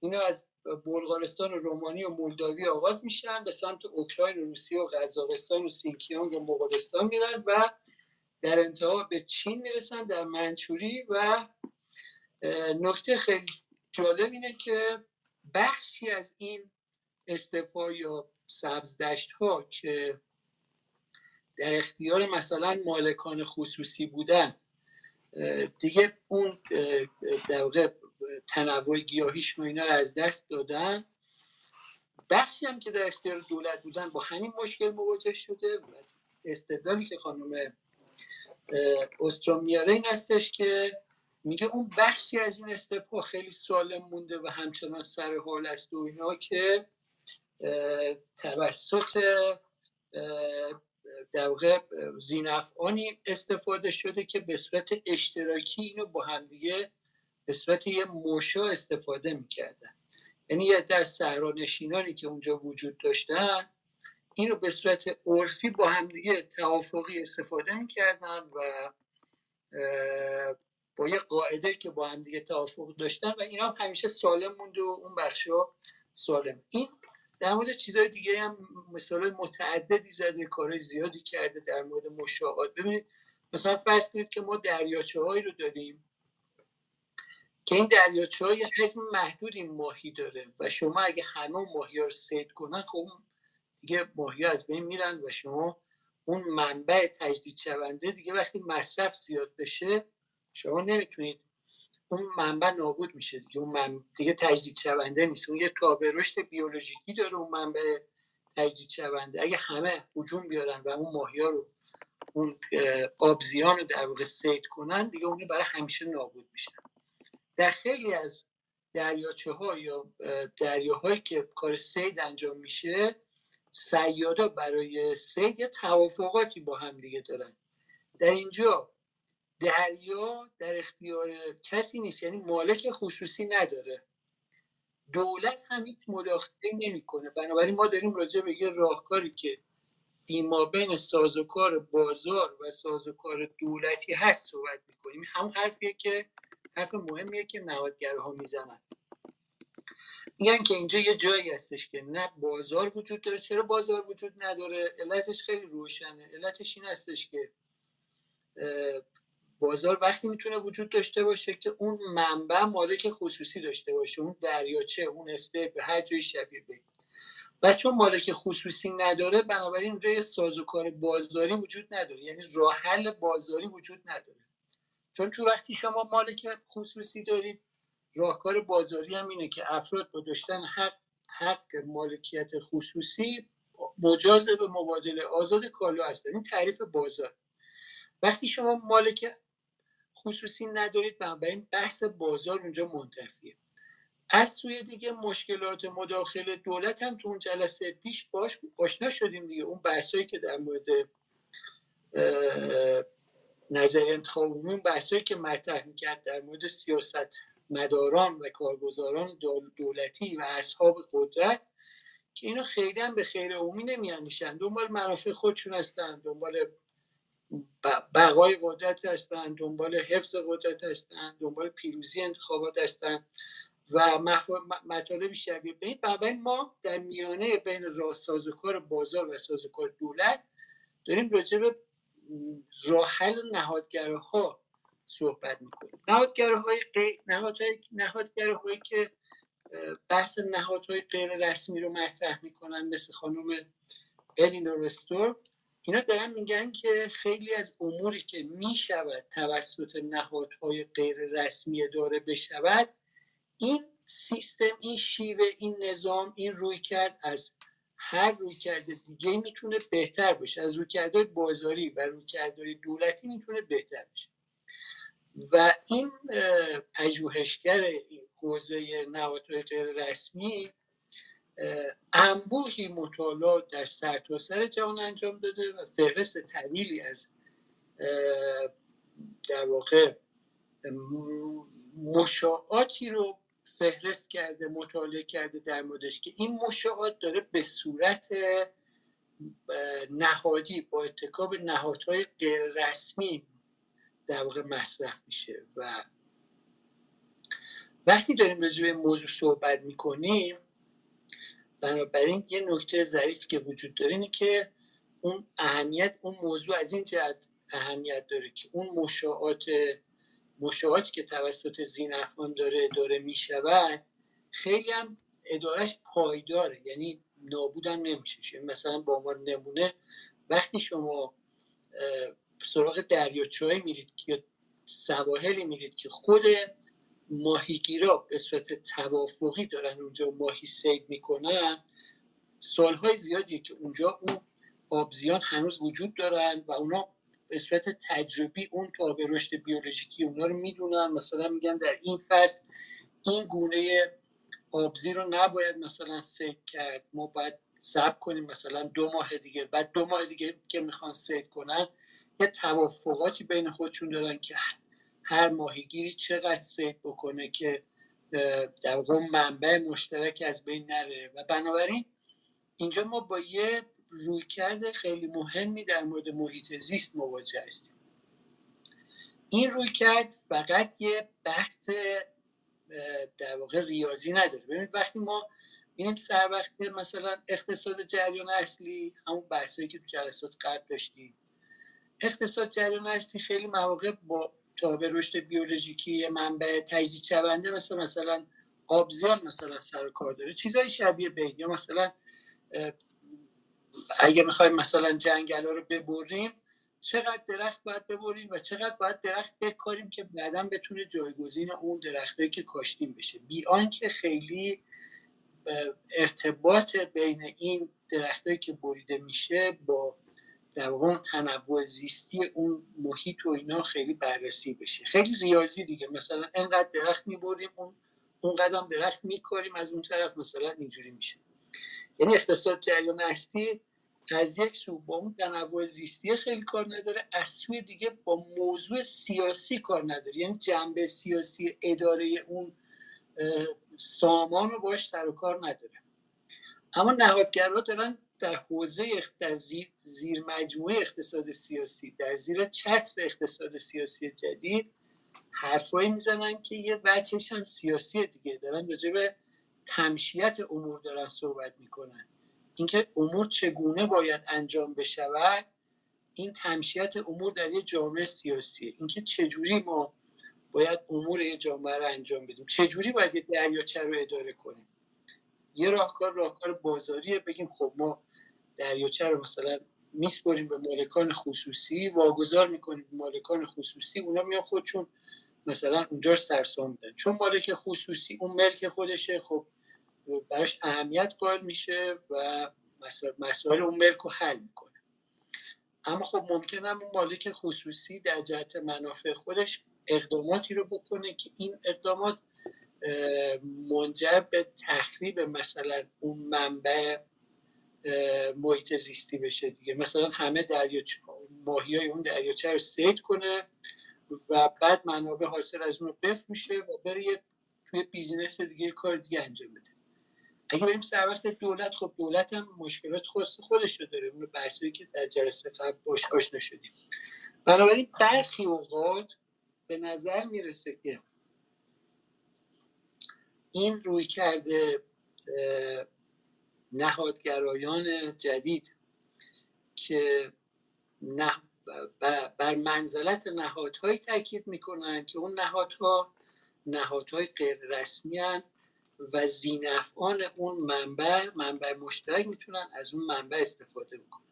اینا از بلغارستان و رومانی و مولداوی آغاز میشن به سمت اوکراین و روسیه و قزاقستان و سینکیانگ و مغولستان میرن و در انتها به چین می‌رسن در منچوری و نکته خیلی جالب اینه که بخشی از این استپا یا سبزدشت ها که در اختیار مثلا مالکان خصوصی بودن دیگه اون در تنوع گیاهیش و اینا از دست دادن. بخشی هم که در اختیار دولت بودن با همین مشکل مواجه شده. استدلالی که خانم استروم میاره این هستش که میگه اون بخشی از این استپا خیلی سالم مونده و همچنان سر حال است و اینا که توسط در واقع زینفعانی استفاده شده که به صورت اشتراکی اینو با همدیگه به صورت یه موشا استفاده می‌کردن. یعنی یه در صحرانشینانی که اونجا وجود داشتن این رو به صورت عرفی با همدیگه توافقی استفاده می‌کردن و با یه قاعده که با همدیگه توافق داشتن و اینا هم همیشه سالم موند و اون بخشا سالم. این در مورد چیزهای دیگه هم مثال متعددی زده کارهای زیادی کرده در مورد مشاهات ببینید مثلا فرض کنید که ما دریاچه هایی رو داریم. که این دریاچه های حجم محدودی ماهی داره و شما اگه همه ماهی ها رو سید کنن خب دیگه ماهی از بین میرن و شما اون منبع تجدید شونده دیگه وقتی مصرف زیاد بشه شما نمی‌تونید اون منبع نابود میشه دیگه. اون من... دیگه تجدید شونده نیست. اون یه تابع رشد بیولوژیکی داره اون منبع تجدید شونده. اگه همه هجوم بیارن و اون ماهی ها رو اون آبزیان رو در واقع سید کنن دیگه اون برای همیشه نابود میشه در خیلی از دریاچه ها یا دریاهایی که کار سید انجام میشه سیادا برای سید یه توافقاتی با هم دیگه دارن. در اینجا دریا در اختیار کسی نیست یعنی مالک خصوصی نداره. دولت هم هیچ مداخله نمی‌کنه. بنابراین ما داریم راجع به یه راهکاری که فیما بین سازوکار بازار و سازوکار دولتی هست صحبت می‌کنیم. همون حرفیه که حرف مهمیه که نهادگرها می‌زنن. میگن که اینجا یه جایی هستش که نه بازار وجود داره. چرا بازار وجود نداره؟ علتش خیلی روشنه. علتش این هستش که بازار وقتی می‌تونه وجود داشته باشه که اون منبع مالک خصوصی داشته باشه. اون دریاچه اون استه به هر جای شبیه به. و چون مالک خصوصی نداره بنابراین اونجا یه سازوکار بازاری وجود نداره. یعنی راه حل بازاری وجود نداره. چون تو وقتی شما مالک خصوصی دارید راهکار بازاری هم اینه که افراد با داشتن حق حق مالکیت خصوصی مجاز به مبادله آزاد کالا هستن. این تعریف بازار. وقتی شما مالک خصوصی ندارید بنابراین بحث بازار اونجا منتفیه. از سوی دیگه مشکلات مداخل دولت هم تو اون جلسه پیش باش آشنا شدیم دیگه. اون بحثایی که در مورد نظر انتخاب اون بحثایی که مطرح می‌کرد در مورد سیاست مداران و کارگزاران دولتی و اصحاب قدرت که اینو خیلی هم به خیر عمومی نمیاندیشن دنبال منافع خودشون هستن دنبال بقای قدرت هستن دنبال حفظ قدرت هستن دنبال پیروزی انتخابات هستن و مطالب شبیه به این. بنابراین ما در میانه بین سازوکار بازار و سازوکار دولت داریم راجع به راه حل نهادگراها صحبت می‌کنیم نهادگراهای نهادهای نهادگراهایی که بحث نهادهای غیر رسمی رو مطرح می‌کنن مثل خانم الینور رستور اینا دارن میگن که خیلی از اموری که می‌شود توسط نهادهای غیر رسمی داره بشود این سیستم این شیوه این نظام این روی کرد از هر روی کرده دیگه می‌تونه بهتر باشه. از روی کرده بازاری و روی کرده دولتی می‌تونه بهتر باشه. و این پژوهشگر حوزه نهادهای رسمی انبوهی مطالعات در سرتاسر سر جهان انجام داده و فهرست طویلی از در واقع مشاعاتی رو فهرست کرده مطالعه کرده در موردش که این مشاعات داره به صورت نهادی با اتکاب نهادهای غیر رسمی در واقع مصرف میشه و وقتی داریم راجع به موضوع صحبت می‌کنیم بنابراین یه نکته ظریفی که وجود داره اینه که اون اهمیت اون موضوع از این جهت اهمیت داره که اون مشاعات مشاعاتی که توسط زین افغان داره داره می‌شود خیلی هم ادارش پایداره. یعنی نابودم نمیشه. مثلا با عنوان نمونه وقتی شما سراغ دریاچه میرید یا سواحلی میرید که خود ماهیگیرا به صورت توافقی دارن اونجا ماهی سید می‌کنن سالهای زیادی که اونجا اون آبزیان هنوز وجود دارن و اونا به صورت تجربی اون تابع رشد بیولوژیکی اونا رو می‌دونن. مثلا میگن در این فصل این گونه آبزی رو نباید مثلا سید کرد. ما باید صبر کنیم مثلا دو ماه دیگه. بعد دو ماه دیگه که می‌خوان سید کنن یه توافقاتی بین خودشون دارن که هر ماهیگیری چقدر سید بکنه که در واقع منبع مشترک از بین نره. و بنابراین اینجا ما با یه رویکرد خیلی مهمی در مورد محیط زیست مواجه هستیم. این رویکرد فقط یه بحث در واقع ریاضی نداره. ببینید وقتی ما بینیم سر وقت مثلا اقتصاد جریان اصلی همون بحثایی که تو جلسات قبل داشتیم. اقتصاد جریان هستی خیلی مواقع با تابع رشد بیولوژیکی منبع تجدید شونده مثل مثلا آبزیان مثلا سر کار داره. چیزای شبیه بین یا مثلا اگه می‌خوایم مثلا جنگل رو ببریم چقدر درخت باید ببریم و چقدر باید درخت بکاریم که بعدا بتونه جایگزین اون درخته که کاشتیم بشه. بی آنکه خیلی ارتباط بین این درختهایی که بریده میشه با در واقع تنوع زیستی اون محیط و اینا خیلی بررسی بشه. خیلی ریاضی دیگه. مثلا انقدر درخت می‌بریم اون اون قدم درخت میکاریم از اون طرف مثلا اینجوری میشه. یعنی اقتصاد جریان هستی از یک سو با اون تنوع زیستی خیلی کار نداره از سوی دیگه با موضوع سیاسی کار نداره. یعنی جنبه سیاسی اداره اون سامان رو باش سر و کار نداره. اما نهادگرا دارن در حوزه در زیر, مجموعه اقتصاد سیاسی در زیر چتر اقتصاد سیاسی جدید حرفایی می‌زنن که یه بچهش هم سیاسی دیگه. دارن راجع به تمشیت امور دارن صحبت می‌کنن. اینکه امور چگونه باید انجام بشود این تمشیت امور در یه جامعه سیاسیه. اینکه چجوری ما باید امور یه جامعه رو انجام بدیم. چجوری باید یه دریاچه رو اداره کنیم. یه راهکار راهکار بازاریه. بگیم خب ما دریاچه رو مثلا میسپریم به مالکان خصوصی واگذار می‌کنیم به مالکان خصوصی اونا میان خودشون مثلا اونجا سرسام میدن. چون مالک خصوصی اون ملک خودشه خب براش اهمیت قائل میشه و مسائل اون ملک رو حل می‌کنه. اما خب ممکنه اون مالک خصوصی در جهت منافع خودش اقداماتی رو بکنه که این اقدامات منجر به تخریب مثلا اون منبع محیط زیستی بشه دیگه. مثلا همه دریاچه ماهی های اون دریاچه رو سید کنه و بعد منابع حاصل از اون بف میشه و بره توی بیزینس دیگه کار دیگه انجام بده. اگه بریم سر وقت دولت خب دولت هم مشکلات خاص خودش رو داره. اون بحثی که در جلسه قبل باش آشنا شدیم بنابراین برخی اوقات به نظر می‌رسه که این روی کرده نهادگرایان جدید که نه بر منزلت نهادهایی تاکید می‌کنن که اون نهادها نهادهای غیر رسمی و زینفعان اون منبع منبع مشترک می‌تونن از اون منبع استفاده بکنن.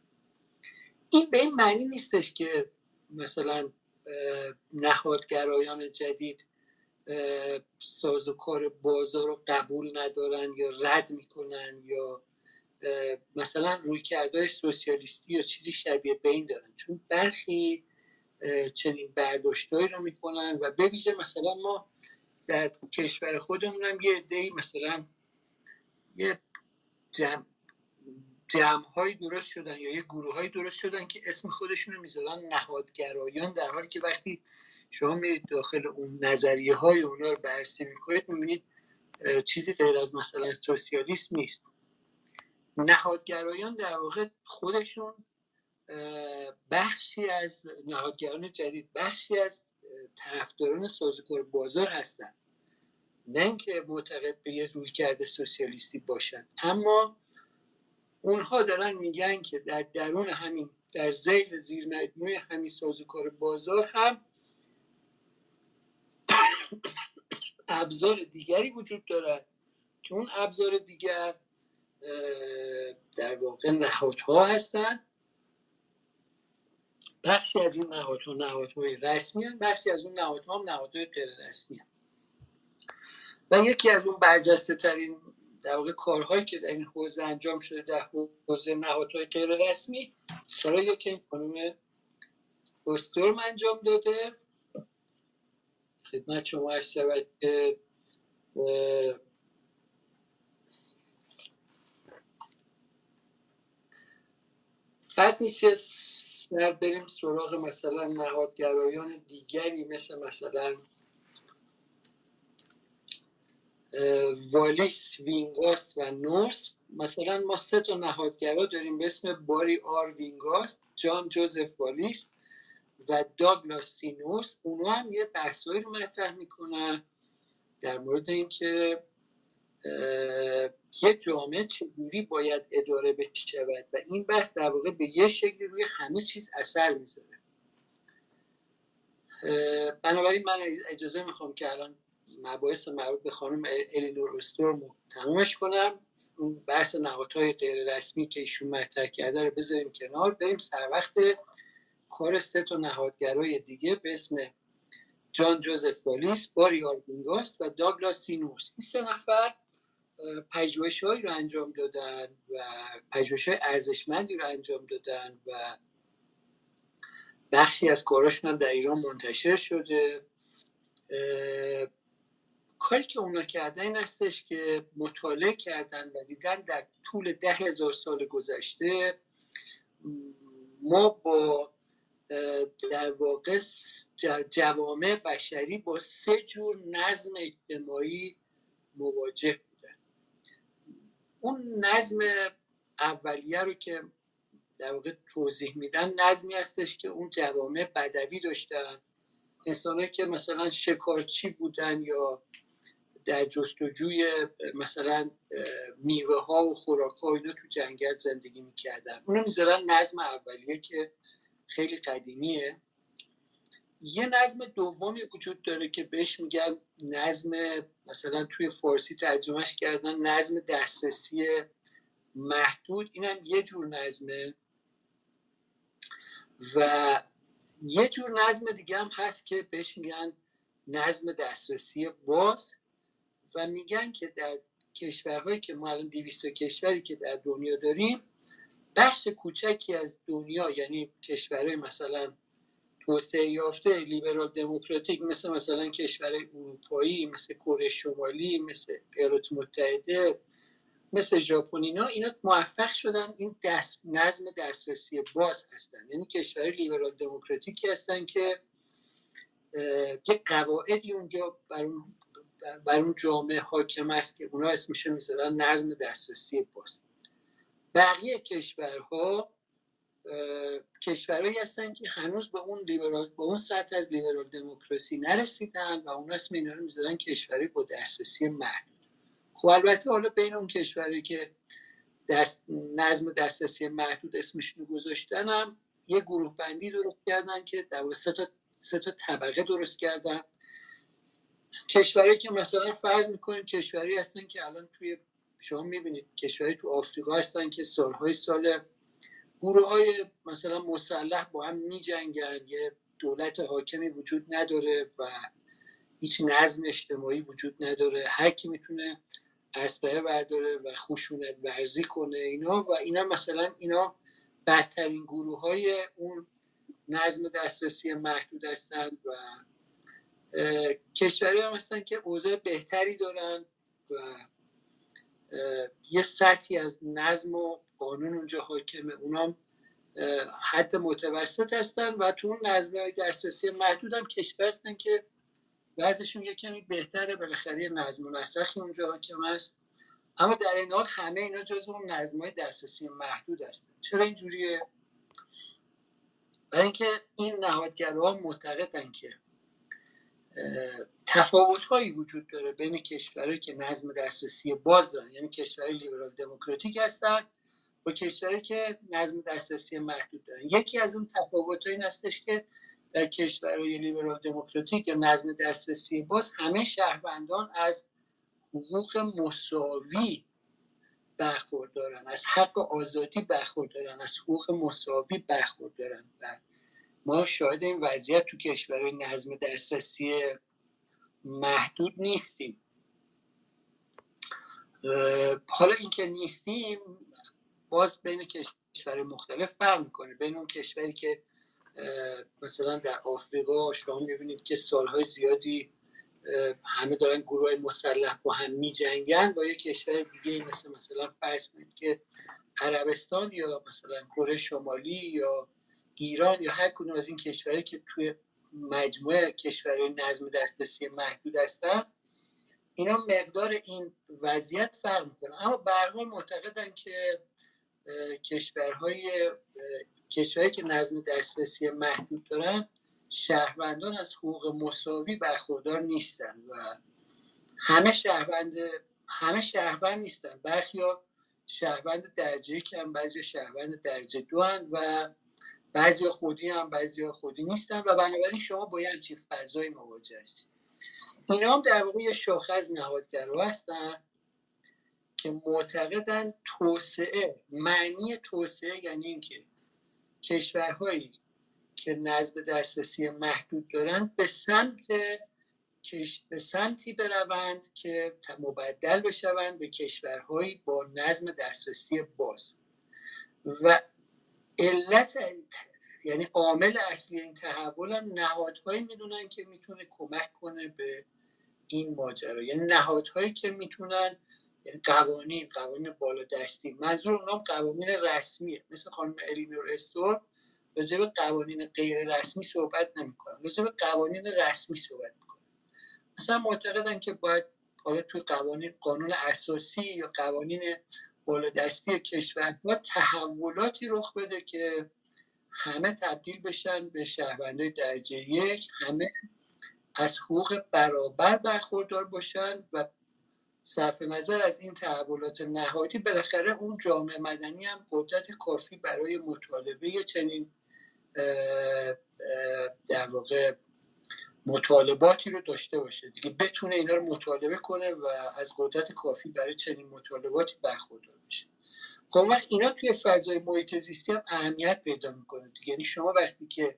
این به این معنی نیستش که مثلا نهادگرایان جدید سازوکار بازار رو قبول ندارن یا رد می‌کنن یا مثلا روی کردهای سوسیالیستی یا چیزی شبیه بین دارن. چون برخی چنین برداشتهایی رو می‌کنن و به ویژه مثلا ما در کشور خودمون هم یه عده‌ای مثلا یه جمع جمع های درست شدن یا یه گروه های درست شدن که اسم خودشون رو می‌ذارن نهادگرایان در حالی که وقتی شما میرید داخل اون نظریه های اونا رو بررسی می‌کنید می‌بینید چیزی غیر از مثلا سوسیالیسم نیست. نهادگرایان در واقع خودشون بخشی از نهادگران جدید بخشی از طرفداران سازوکار بازار هستن. نه اینکه معتقد به یه روی کرده سوسیالیستی باشن. اما اونها دارن میگن که در درون همین در زیل زیر مجموعه همین سازوکار بازار هم ابزار دیگری وجود دارد که اون ابزار دیگر در واقع نهادها هستند بخشی از این نهادها نهادهای رسمی هستند بخشی از اون نهادها هم نهادهای غیر رسمی هستند و یکی از اون برجسته ترین در واقع کارهایی که در این حوزه انجام شده در حوزه نهادهای غیر رسمی کارهایی که این خانم استورم انجام داده. خدمت شما عرض شود که بعد نیست سر بریم سراغ مثلا نهادگرایان دیگری مثل مثلا والیس وینگاست و نورس. مثلا ما سه تا نهادگرا داریم به اسم باری آر وینگاست جان جوزف والیس و داگلاس سینوس. اونا هم یه بحثایی رو مطرح می‌کنن در مورد اینکه یه جامعه چجوری باید اداره بشود و این بحث در واقع به یه شکلی روی همه چیز اثر می‌ذاره. بنابراین من اجازه می‌خوام که الان مباحث مربوط به خانم الینور استورم تمومش کنم. اون بحث نهادهای غیر رسمی که ایشون مطرح کرده رو بذاریم کنار. بریم سر وقت کار سه تا نهادگرای دیگه به اسم جان جوزف والیس باری آرگونگاست و داگلاس سینوس. این سه نفر پژوهش رو انجام دادن و پژوهش های ارزشمندی رو انجام دادن و بخشی از کاراشون هم در ایران منتشر شده. کاری که اونا کردن این هستش که مطالعه کردن و دیدن در طول ده هزار سال گذشته ما با در واقع جوامع بشری با سه جور نظم اجتماعی مواجه اون نظم اولیه رو که در واقع توضیح میدن نظمی هستش که اون جوامع بدوی داشتن. انسانهایی که مثلا شکارچی بودن یا در جستجوی مثلا میوه ها و خوراک ها اینا تو جنگل زندگی می‌کردن. اونو می‌ذارن نظم اولیه که خیلی قدیمیه. یه نظم دومی وجود داره که بهش میگن نظم مثلا توی فارسی ترجمهش کردن نظم دسترسی محدود. اینم یه جور نظمه. و یه جور نظم دیگه هم هست که بهش میگن نظم دسترسی باز. و میگن که در کشورهایی که ما الان 200 کشوری که در دنیا داریم بخش کوچکی از دنیا یعنی کشورهای مثلا توسعه یافته لیبرال دموکراتیک مثل مثلا کشورهای اروپایی مثل کره شمالی مثل ایالات متحده مثل ژاپن اینا اینا موفق شدن. این دست نظم دسترسی باز هستن. یعنی کشورهای لیبرال دموکراتیکی هستن که یک قواعدی اونجا بر اون, اون جامعه حاکم است که اونا اسمشون می‌ذارن نظم دسترسی باز. بقیه کشورها کشورهایی هستن که هنوز به اون لیبرال به اون سطح از لیبرال دموکراسی نرسیدن و اون اسم اینا رو می‌ذارن کشوری با دسترسی محدود خب البته حالا بین اون کشوری که دست نظم دسترسی محدود اسمشون گذاشتن هم یه گروه بندی درست کردن که در سه تا سه تا طبقه درست کردن. کشوری که مثلا فرض می‌کنیم کشوری هستن که الان توی شما می‌بینید کشوری تو آفریقا هستن که سالهای سال گروه های مثلا مسلح با هم می جنگن یه دولت حاکمی وجود نداره و هیچ نظم اجتماعی وجود نداره. هر کی می‌تونه اسلحه برداره و خشونت ورزی کنه اینا و اینا مثلا اینا بدترین گروه های اون نظم دسترسی محدود هستند و کشوری هم هستن که اوضاع بهتری دارن و یه سطحی از نظم و قانون اونجا حاکمه. اونام حد متوسط هستن و تو اون نظم های دسترسی محدود هم کشور هستن که بعضشون یه کمی بهتره. بالاخره نظم و نسخی اونجا حاکم است اما در این حال همه اینا جز اون نظم های دسترسی محدود هستن. چرا اینجوریه؟ برای اینکه این نهادگرها معتقدن که تفاوت هایی وجود داره بین کشورهایی که نظم دسترسی باز دارن یعنی کشورهای لیبرال دموکراتیک هستن با کشورهایی که نظم دسترسی محدود دارن. یکی از اون تفاوت این هستش که در کشورهای لیبرال دموکراتیک یا نظم دسترسی باز همه شهروندان از حقوق مساوی برخوردارن از حق آزادی برخوردارن از حقوق مساوی برخوردارن. و ما شاهد این وضعیت تو کشورهای نظم دسترسی محدود نیستیم. حالا اینکه نیستیم باز بین کشور مختلف فرق می‌کنه. بین اون کشوری که مثلا در آفریقا شما می‌بینید که سالهای زیادی همه دارن گروه مسلح با هم میجنگن. با یک کشور دیگه مثل مثلا فرض کنید که عربستان یا مثلا کره شمالی یا ایران یا هر کدوم از این کشورهایی که توی مجموعه کشورهای نظم دسترسی محدود هستن اینا مقدار این وضعیت فرق می‌کنه. اما به معتقدن که کشورهای کشورهایی که نظم دسترسی محدود دارن شهروندان از حقوق مساوی برخوردار نیستن و همه شهروند همه شهروند نیستن. برخی شهروند درجه کم بعضی شهروند درجه دو و بعضی خودی هم بعضی خودی نیستن و بنابراین شما با همچین فضای مواجه هستید. اینا هم در واقع یه شاخه از نهادگرا هستن. که معتقدن توسعه معنی توسعه یعنی اینکه کشورهایی که نزد دسترسی محدود دارن به سمت به سمتی بروند که مبدل بشوند به کشورهایی با نظم دسترسی باز. و علت یعنی عامل اصلی این تحول هم نهادهایی می‌دونن که می‌تونه کمک کنه به این ماجرا. یعنی نهادهایی که می‌تونن یعنی قوانین قوانین بالا دستی. منظور اونام قوانین رسمیه. مثل خانم الینور استور راجع به قوانین غیر رسمی صحبت نمی‌کنن. راجع به قوانین رسمی صحبت می‌کنن. مثلا معتقدن که باید حالا توی قوانین قانون اساسی یا قوانین بالادستی کشور و تحولاتی رخ بده که همه تبدیل بشن به شهروندای درجه یک همه از حقوق برابر برخوردار باشن و صرف نظر از این تحولات نهادی بالاخره اون جامعه مدنی هم قدرت کافی برای مطالبه چنین در واقع مطالباتی رو داشته باشه. دیگه بتونه اینا رو مطالبه کنه و از قدرت کافی برای چنین مطالباتی برخوردار بشه. خب وقت اینا توی فضای محیط زیستی هم اهمیت پیدا می‌کنه دیگه. یعنی شما وقتی که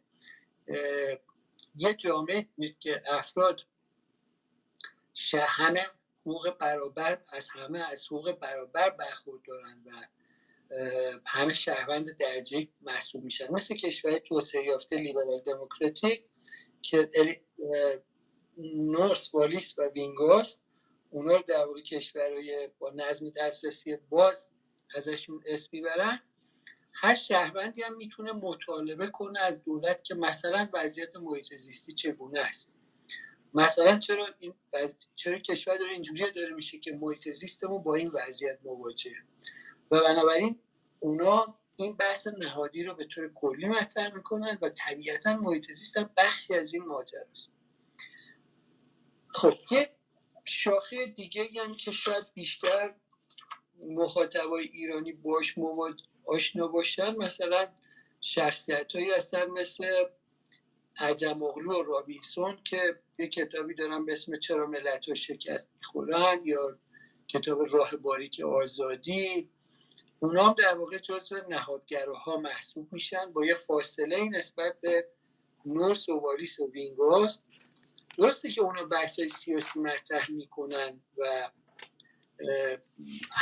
یه جامعه که افراد همه حقوق برابر از همه از حقوق برابر برخوردارن و همه شهروند درجه محسوب میشن. مثل کشور توسعه یافته لیبرال دموکراتیک که نورس والیس و وینگوس اونا رو در واقع کشورهای با نظم دسترسی باز ازشون اسم می‌برن هر شهروندی هم می‌تونه مطالبه کنه از دولت که مثلا وضعیت محیط زیستی چگونه است. مثلا چرا این چرا کشور داره اینجوری داره میشه که محیط زیستمون با این وضعیت مواجه؟ و بنابراین اونا این بحث نهادی رو به طور کلی مطرح می‌کنن و طبیعتا محیط زیست بخشی از این ماجراست خب یه شاخه دیگه هم که شاید بیشتر مخاطبای ایرانی باش آشنا باشن مثلا شخصیت هایی مثل عجم اغلو و رابینسون که یه کتابی دارن به اسم چرا ملت ها شکست می‌خورن یا کتاب راه باریک آزادی. اونا هم در واقع جزو نهادگراها محسوب میشن. با یه فاصله نسبت به نورس و واریس و وینگاست. درسته که اونا بحث های سیاسی مطرح می‌کنن و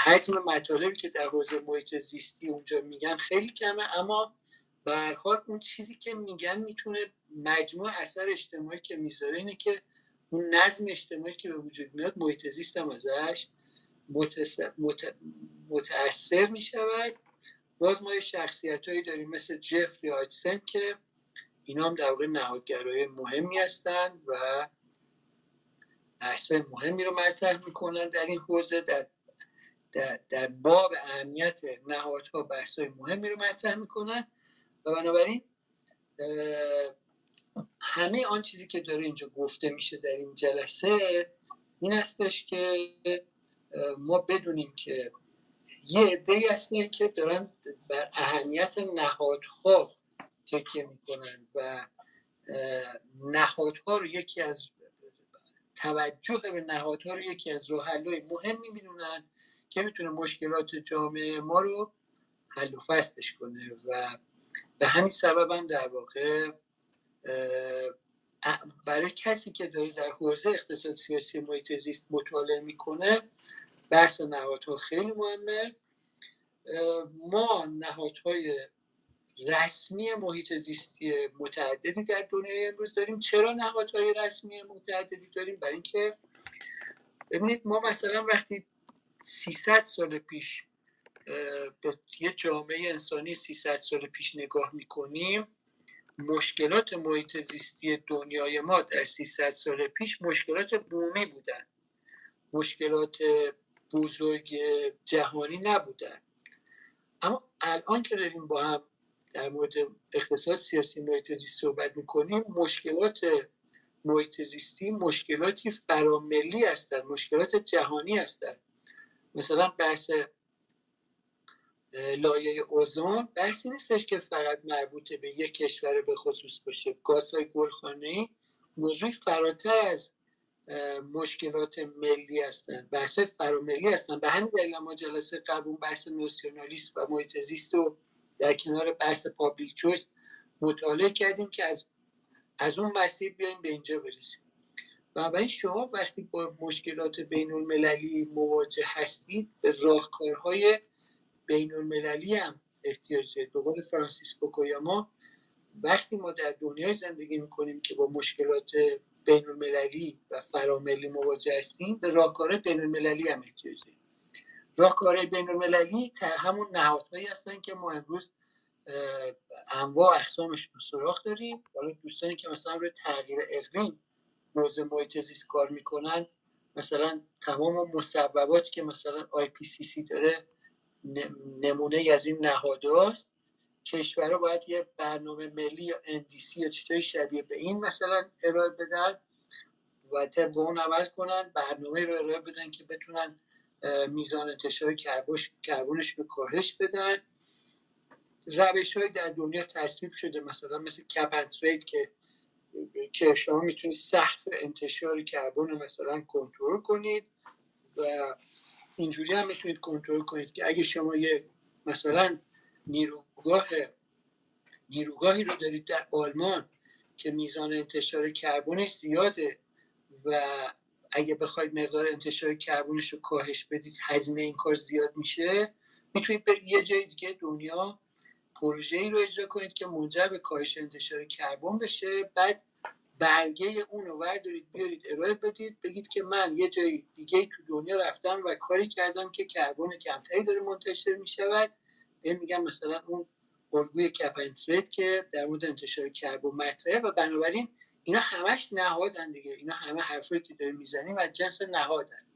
حجم مطالبی که در حوزه محیط زیستی اونجا میگن خیلی کمه اما به اون چیزی که میگن می‌تونه مجموع اثر اجتماعی که می‌ذاره اینه که اون نظم اجتماعی که به وجود میاد محیط زیست هم ازش متاثر می‌شود. باز ما یه شخصیت هایی داریم مثل جفری آجسن که اینا هم در واقع نهادگرای مهمی هستند و بحث مهمی رو مطرح می‌کنن. در این حوزه در, در, در باب اهمیت نهادها بحث مهمی رو مطرح می‌کنن. و بنابراین همه آن چیزی که داره اینجا گفته میشه در این جلسه این هستش که ما بدونیم که یه عده هستن که دارن بر اهمیت نهادها تکیه می‌کنن و نهادها رو یکی از توجه به نهادها رو یکی از راه مهم می‌بینن که می‌تونه مشکلات جامعه ما رو حل و فصلش کنه و به همین سبب هم در واقع برای کسی که داره در حوزه اقتصاد سیاسی محیط زیست مطالعه می‌کنه بحث نهادها خیلی مهمه. ما نهادهای رسمی محیط زیستی متعددی در دنیای امروز داریم. چرا نهادهای رسمی متعددی داریم؟ برای اینکه ببینید ما مثلا وقتی 300 سال پیش به یه جامعه انسانی 300 سال پیش نگاه می‌کنیم مشکلات محیط زیستی دنیای ما در 300 سال پیش مشکلات بومی بودن. مشکلات بزرگ جهانی نبودن. اما الان که داریم با هم در مورد اقتصاد سیاسی محیط زیستی صحبت می‌کنیم مشکلات محیط زیستی مشکلاتی فراملی هستند مشکلات جهانی هستند مثلا بحث لایه اوزون بحثی نیستش که فقط مربوط به یک کشور به خصوص باشه. گازهای گلخانه موضوع فراتر از مشکلات ملی هستن. بحث فراملی هستن. به همین دلیل ما جلسه قبل بحث نوسیونالیست و محیط زیست و در کنار بحث پابلیک چویس مطالعه کردیم که از از اون مسیر بیایم به اینجا برسیم. بنابراین شما وقتی با مشکلات بین المللی مواجه هستید به راهکارهای بین المللی هم احتیاج دارید. به قول فرانسیس بوکویاما وقتی ما در دنیای زندگی می‌کنیم که با مشکلات بین المللی و فراملی مواجه هستیم به راهکار بین المللی هم احتیاج داریم. راهکار بین المللی همون نهادهایی هستن که ما امروز انواع اقسامش رو سراغ داریم. حالا دوستانی که مثلا روی تغییر اقلیم موضوع محیط زیست کار می‌کنن مثلا تمام مصوباتی که مثلا IPCC داره نمونه از این نهادهاست کشورها باید یه برنامه ملی یا NDC یا چیزای شبیه به این مثلا ارائه بدن و طبق اون عمل کنن برنامه رو ارائه بدن که بتونن میزان انتشار کربونش رو کاهش بدن. روش های در دنیا تصویب شده مثلا مثل cap که که شما می‌تونید سخت انتشار کربن مثلا کنترل کنید و اینجوری هم می‌تونید کنترل کنید که اگه شما یه مثلا نیروگاه نیروگاهی رو دارید در آلمان که میزان انتشار کربنش زیاده و اگه بخواید مقدار انتشار کربنش رو کاهش بدید هزینه این کار زیاد میشه می‌تونید به یه جای دیگه دنیا پروژه ای رو اجرا کنید که منجر به کاهش انتشار کربن بشه. بعد برگه اون رو وردارید بیارید ارائه بدید بگید که من یه جای دیگه تو دنیا رفتم و کاری کردم که کربن کمتری داره منتشر می شود میگم مثلا اون الگوی کپنتریت که در مورد انتشار کربن مطرحه و بنابراین اینا همش نهادن دیگه. اینا همه حرفایی که داریم می‌زنیم از جنس نهادن.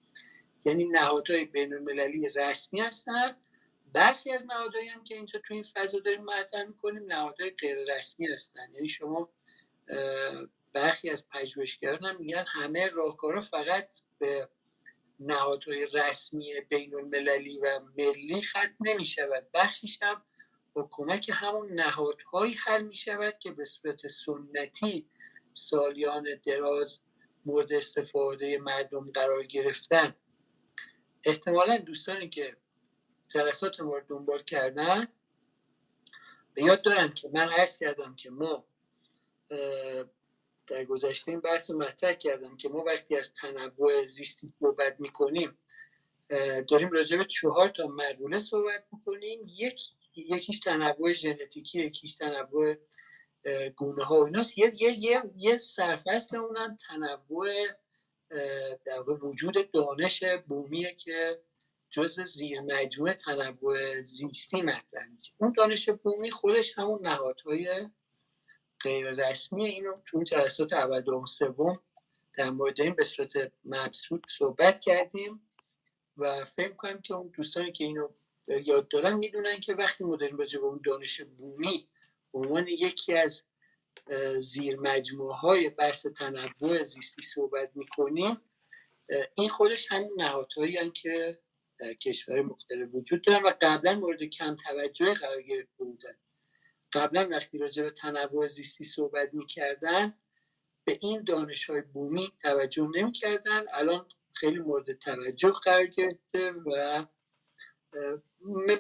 یعنی نهادهای بین المللی رسمی هستن. برخی از نهادهایی هم که اینجا تو این فضا داریم مطرح می‌کنیم نهادهای غیر رسمی هستن. یعنی شما برخی از پژوهشگران هم میگن همه راهکارا فقط به نهادهای رسمی بین المللی و ملی ختم نمی شود بخشیش هم با کمک همون نهادهایی حل می شود که به صورت سنتی سالیان دراز مورد استفاده مردم قرار گرفتن. احتمالا دوستانی که جلسات ما رو دنبال کردن به یاد دارند که من عرض کردم که ما در گذشته این بحث رو مطرح کردم که ما وقتی از تنوع زیستی صحبت می‌کنیم داریم راجع به چهار تا مردونه صحبت می‌کنیم. یک یکیش تنوع ژنتیکی یکیش تنوع گونه ها و ایناست. یه, یه, یه, یه سرفصل اونم تنوع در وجود دانش بومیه که جزو زیر مجموعه تنوع زیستی مطرح میشه. اون دانش بومی خودش همون نهادهای غیر رسمی اینو تو جلسات اول دوم سوم در مورد این به صورت مبسوط صحبت کردیم و فکر کنم که اون دوستانی که اینو یاد دارن می‌دونن که وقتی ما داریم راجع به اون دانش بومی عنوان یکی از زیر مجموعه های بحث تنوع زیستی صحبت می‌کنیم این خودش همین نهادهایی که در کشور مختلف وجود دارن و قبلا مورد کم توجه قرار گرفته بودن. قبلا وقتی راجع به تنوع زیستی صحبت می‌کردن به این دانش های بومی توجه نمی‌کردن. الان خیلی مورد توجه قرار گرفته و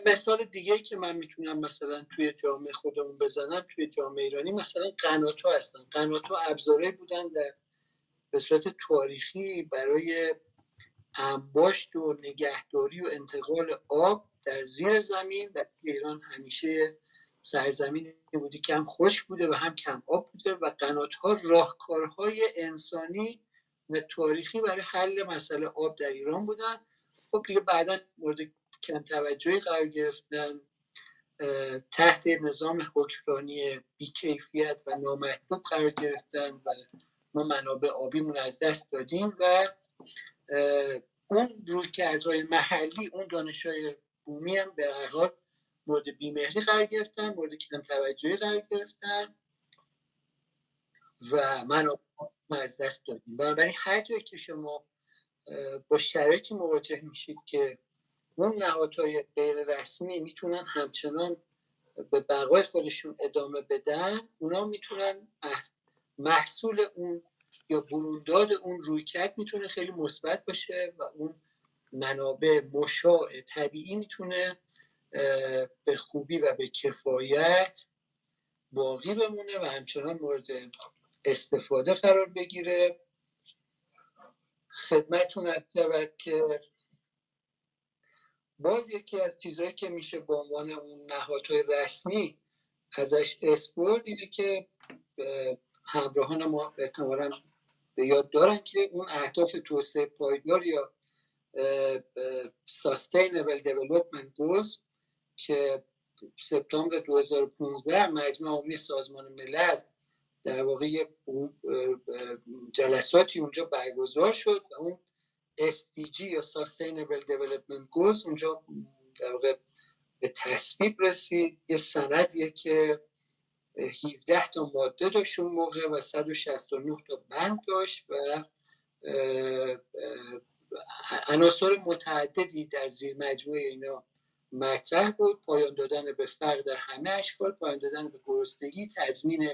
مثال دیگه که من می‌تونم مثلا توی جامعه خودمون بزنم توی جامعه ایرانی مثلا قنات ها هستن. قنات ها ابزاره بودن در به صورت تاریخی برای انباشت و نگهداری و انتقال آب در زیر زمین. در ایران همیشه سرزمین بودی که هم خشک بوده و هم کم آب بوده و قنات ها راهکارهای انسانی و تاریخی برای حل مسئله آب در ایران بودن. خب دیگه بعدا مورد کم توجهی قرار گرفتن تحت نظام حکمرانی بیکیفیت و نامحبوب قرار گرفتن و ما منابع آبیمون از دست دادیم و اون رویکردهای محلی اون دانشهای بومی هم به حال مورد بیمهری قرار گرفتن مورد کلم توجهی قرار گرفتن و من از دست دادیم. بنابراین هر جایی که شما با شرایطی مواجه میشید که اون نهادهای غیر رسمی می‌تونن همچنان به بقای خودشون ادامه بدن اونا می‌تونن محصول اون یا برونداد اون رویکرد می‌تونه خیلی مثبت باشه و اون منابع مشاع طبیعی می‌تونه به خوبی و به کفایت باقی بمونه و همچنان مورد استفاده قرار بگیره. خدمتون ارز که باز یکی از چیزهایی که میشه به عنوان اون نهادهای رسمی ازش اسپورت اینه که همراهان ما احتمالا به یاد دارن که اون اهداف توسعه پایدار یا Sustainable Development Goals که سپتامبر 2015 مجمع عمومی سازمان ملل در واقع جلساتی اونجا برگزار شد و اون SDG یا Sustainable Development Goals اونجا در واقع به تصویب رسید. یه سندیه که 17 تا ماده داشت اون موقع و 169 تا بند داشت و عناصر متعددی در زیر مجموعه اینا مطرح بود. پایان دادن به فقر در همه اشکال پایان دادن به گرسنگی تضمین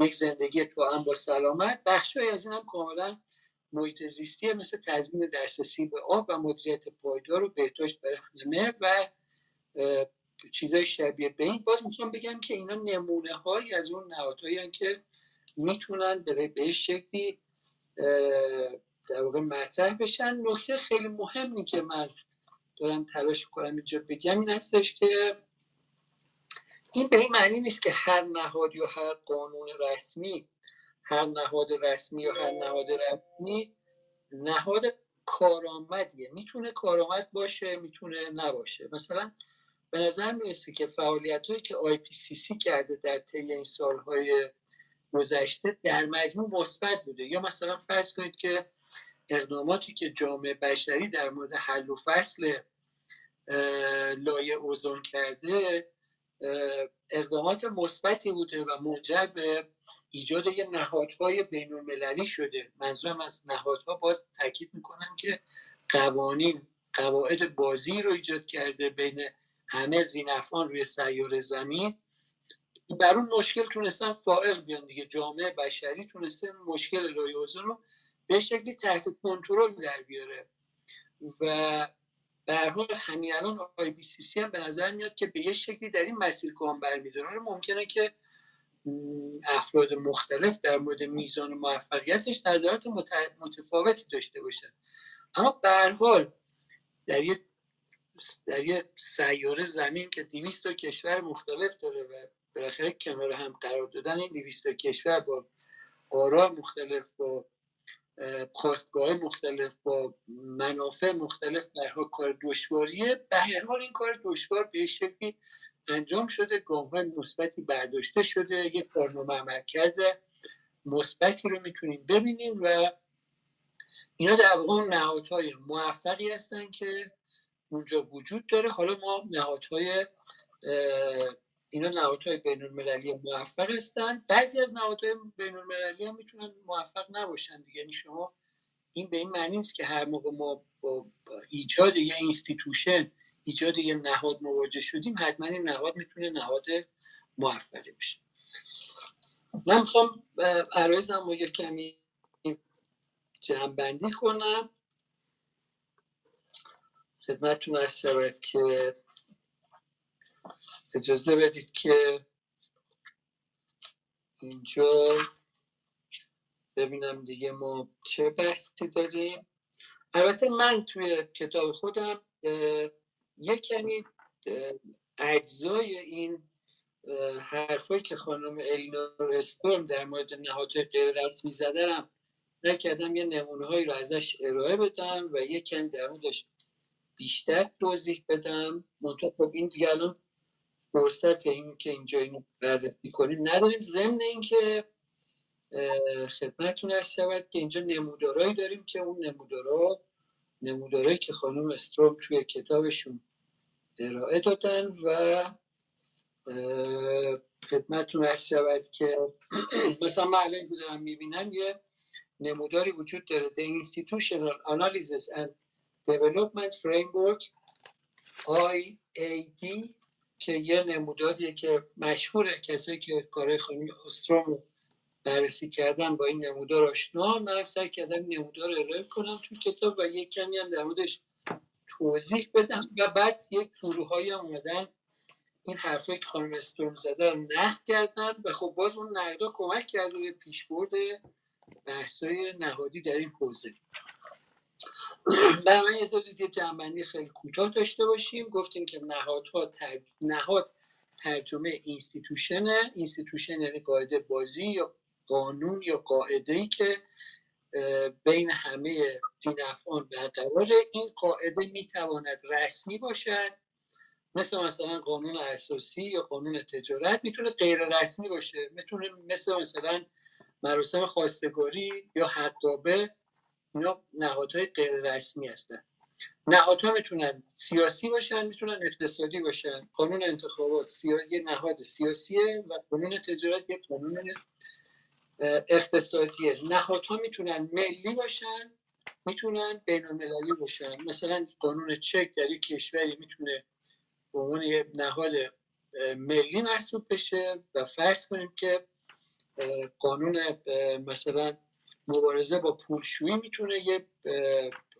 یک زندگی تو هم با سلامت. بخشهایی از این هم کاملا محیط زیستی مثل تضمین دسترسی به آب و مدیریت پایدار و بهداشت برای همه و چیزای شبیه به این. باز می‌خوام بگم که اینا نمونه هایی از اون نهادهایی که می‌تونن به شکلی در واقع مطرح بشن. نکته خیلی مهمی که من دارم تلاش کنم اینجا بگم این هستش که این به این معنی نیست که هر نهاد یا هر قانون رسمی هر نهاد رسمی یا هر نهاد رسمی نهاد کارآمدیه. می‌تونه کارآمد باشه می‌تونه نباشه. مثلا به نظر می‌رسه که فعالیت هایی که آی پی سی سی کرده در طی این سالهای گذشته در مجموع مثبت بوده. یا مثلا فرض کنید که اقداماتی که جامعه بشری در مورد حل و فصل لایه اوزون کرده اقدامات مثبتی بوده و منجر به ایجاد یه نهادهای بین المللی شده. منظورم از نهادها باز تاکید می‌کنم که قوانین قواعد بازی رو ایجاد کرده بین همه زینفان روی سیار زمین. بر اون مشکل تونستن فائق بیان دیگه. جامعه بشری تونسته مشکل لایه اوزون رو به شکلی تحت کنترل در بیاره. و به حال همین الان آی بی سی سی هم به نظر میاد که به یه شکلی در این مسیر گام برمیداره ممکنه که افراد مختلف در مورد میزان موفقیتش نظرات متفاوتی داشته باشن. اما به حال در یه در یه سیاره زمین که 200 کشور مختلف داره و بالاخره کنار هم قرار دادن این 200 کشور با آرا مختلف با خواستگاه مختلف با منافع مختلف در کار دشواریه. به هر حال این کار دشوار به شکلی انجام شده. گام های مثبتی برداشته شده. یک کارنامه عمل مثبتی رو می‌تونیم ببینیم و اینا در واقع نهادهای موفقی هستن که اونجا وجود داره. حالا ما نهادهای اینا نهادهای بین المللی موفق هستن. بعضی از نهادهای بین المللی هم می‌تونن موفق نباشن یعنی شما این به این معنی است که هر موقع ما با ایجاد یه اینستیتوشن ایجاد یه نهاد مواجه شدیم حتما این نهاد می‌تونه نهاد موفقی بشه. من می‌خوام عرایزم رو یه کمی جمع کنم. خدمتتون از که اجازه بدید که اینجا ببینم دیگه ما چه بحثی داریم. البته من توی کتاب خودم یک کمی اجزای این حرفایی که خانم الینور استورم در مورد نهادهای غیر رسمی زدنم نکردم یه نمونه هایی رو ازش ارائه بدم و یک کمی در موردش بیشتر توضیح بدم. منطقه خب این دیگه فرصت این که اینجا اینو بررسی کنیم. نداریم ضمن اینکه خدمتتون ارز شود که اینجا نمودارهایی داریم که اون نمودارها نمودارهایی که خانم استروم توی کتابشون ارائه دادن و خدمتتون ارز شود که مثلا من الان دارم می‌بینم یه نموداری وجود داره The Institutional Analysis and Development Framework دی که یه نموداریه که مشهوره. کسایی که کارهای خانم استروم بررسی کردن با این نمودار آشنا من سعی کردم نمودار ارائه کنم تو کتاب و یک کمی هم در موردش توضیح بدم و بعد یک گروه های اومدن این حرفایی که خانم استروم زده رو نقد کردن و خب باز اون نقدا کمک کرده به پیشبرد بحثای نهادی در این حوزه. برای من یه جنبندی خیلی کوتاه داشته باشیم گفتیم که نهادها تر... نهاد ترجمه institution ه institution یعنی قاعده بازی یا قانون یا قاعده ای که بین همه ذی‌نفعان برقراره این قاعده می‌تواند رسمی باشد. مثل مثلا قانون اساسی یا قانون تجارت می‌تونه غیر رسمی باشه. می‌تونه مثل مثلا مراسم خواستگاری یا حقابه اینا نهادهای غیر رسمی هستن. نهادها می‌تونن سیاسی باشن می‌تونن اقتصادی باشن. قانون انتخابات سیا... یه نهاد سیاسیه و قانون تجارت یه قانون اقتصادیه. نهادها می‌تونن ملی باشن می‌تونن بین المللی باشن. مثلا قانون چک در یک کشوری می‌تونه به عنوان یه نهاد ملی محسوب بشه و فرض کنیم که قانون مثلا مبارزه با پولشویی می‌تونه یه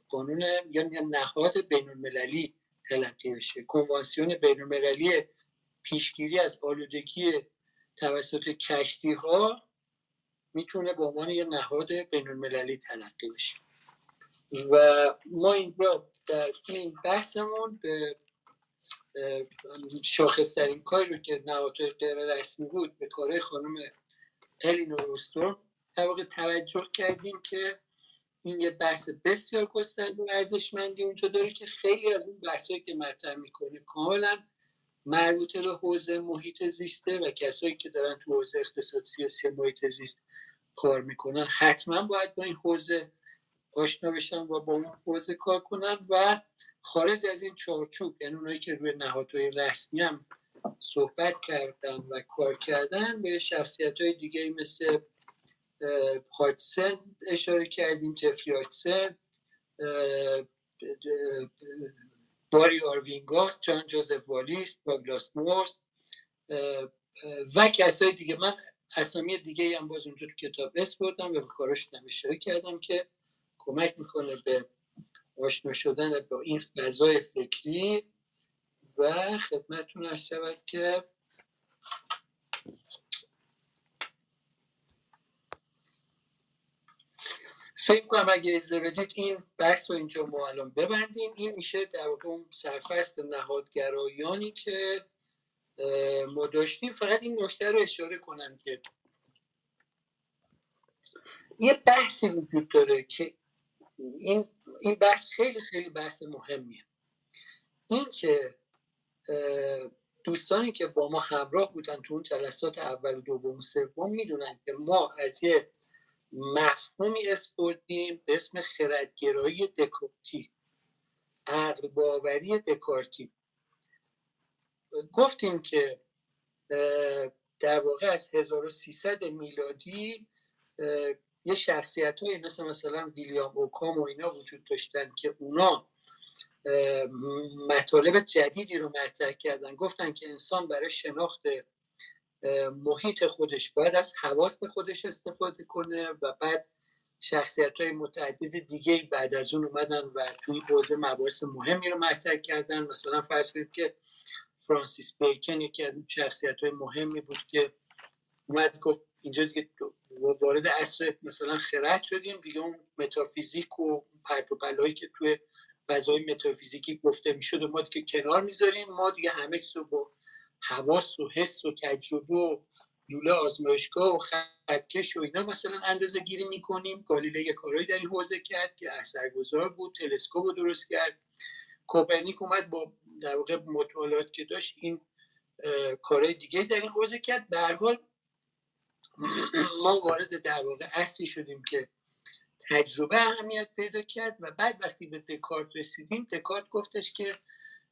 قانون یا نهاد بین المللی تلقی بشه. کنوانسیون بین المللی پیشگیری از آلودگی توسط کشتی ها می‌تونه به عنوان یه نهاد بین المللی تلقی بشه. و ما اینجا در این بحثمون به شاخصترین کاری رو که نهادهای غیر رسمی بود به کارهای خانم الینور اوستورم در واقع توجه کردیم که این یه بحث بسیار گسترده و ارزشمندی اونجا داره که خیلی از اون بحثایی که مطرح می‌کنه کاملا مربوطه به حوزه محیط زیسته و کسایی که دارن تو حوزه اقتصاد سیاسی محیط زیست کار می‌کنن حتما باید با این حوزه آشنا بشن و با اون حوزه کار کنن و خارج از این چارچوب یعنی اونایی که روی نهادهای رسمی هم صحبت کردن و کار کردن به شخصیت های دیگه مثل هاجسن اشاره کردیم جفری هاجسن باری آر واینگاست جان جوزف والیس داگلاس نورث و کسای دیگه. من اسامی دیگه هم باز اونجا تو کتاب بردم و به کاراش اشاره کردم که کمک می‌کنه به آشنا شدن با این فضای فکری و خدمتتون شود که فکر کنم اگه اجازه بدید این بحث رو اینجا ما الان ببندیم. این میشه در اون سرفست نهادگرایانی که ما داشتیم. فقط این نکته رو اشاره کنم که یه بحثی وجود داره که این, این بحث خیلی خیلی بحث مهمیه. این که دوستانی که با ما همراه بودن تو اون جلسات اول و دوم و سوم می‌دونن که ما از یه مفهومی اسپردیم به اسم خردگرایی دکارتی عقل باوری دکارتی. گفتیم که در واقع از 1300 میلادی یه شخصیت های مثل مثلا ویلیام اوکام و اینا وجود داشتن که اونا مطالب جدیدی رو مطرح کردن. گفتن که انسان برای شناخت محیط خودش باید از حواس خودش استفاده کنه و بعد شخصیت های متعدد دیگه بعد از اون اومدن و توی حوزه مباحث مهمی رو مطرح کردن. مثلا فرض کنید که فرانسیس بیکن یکی از شخصیت های مهمی بود که اومد گفت اینجا دیگه وارد عصر مثلا خرد شدیم دیگه اون متافیزیک و پرت و که توی فضای متافیزیکی گفته می‌شد و ما دیگه کنار می‌ذاریم ما دیگه همه چیز رو با حواس و حس و تجربه و لوله آزمایشگاه و خطکش و اینا مثلا اندازه گیری می‌کنیم. گالیله یه کارهایی در این حوزه کرد که اثرگذار بود تلسکوپ رو درست کرد. کوپرنیک اومد با در واقع مطالعات که داشت این کارهای دیگه در این حوزه کرد. در حال ما وارد در واقع اصلی شدیم که تجربه اهمیت پیدا کرد و بعد وقتی به دکارت رسیدیم دکارت گفتش که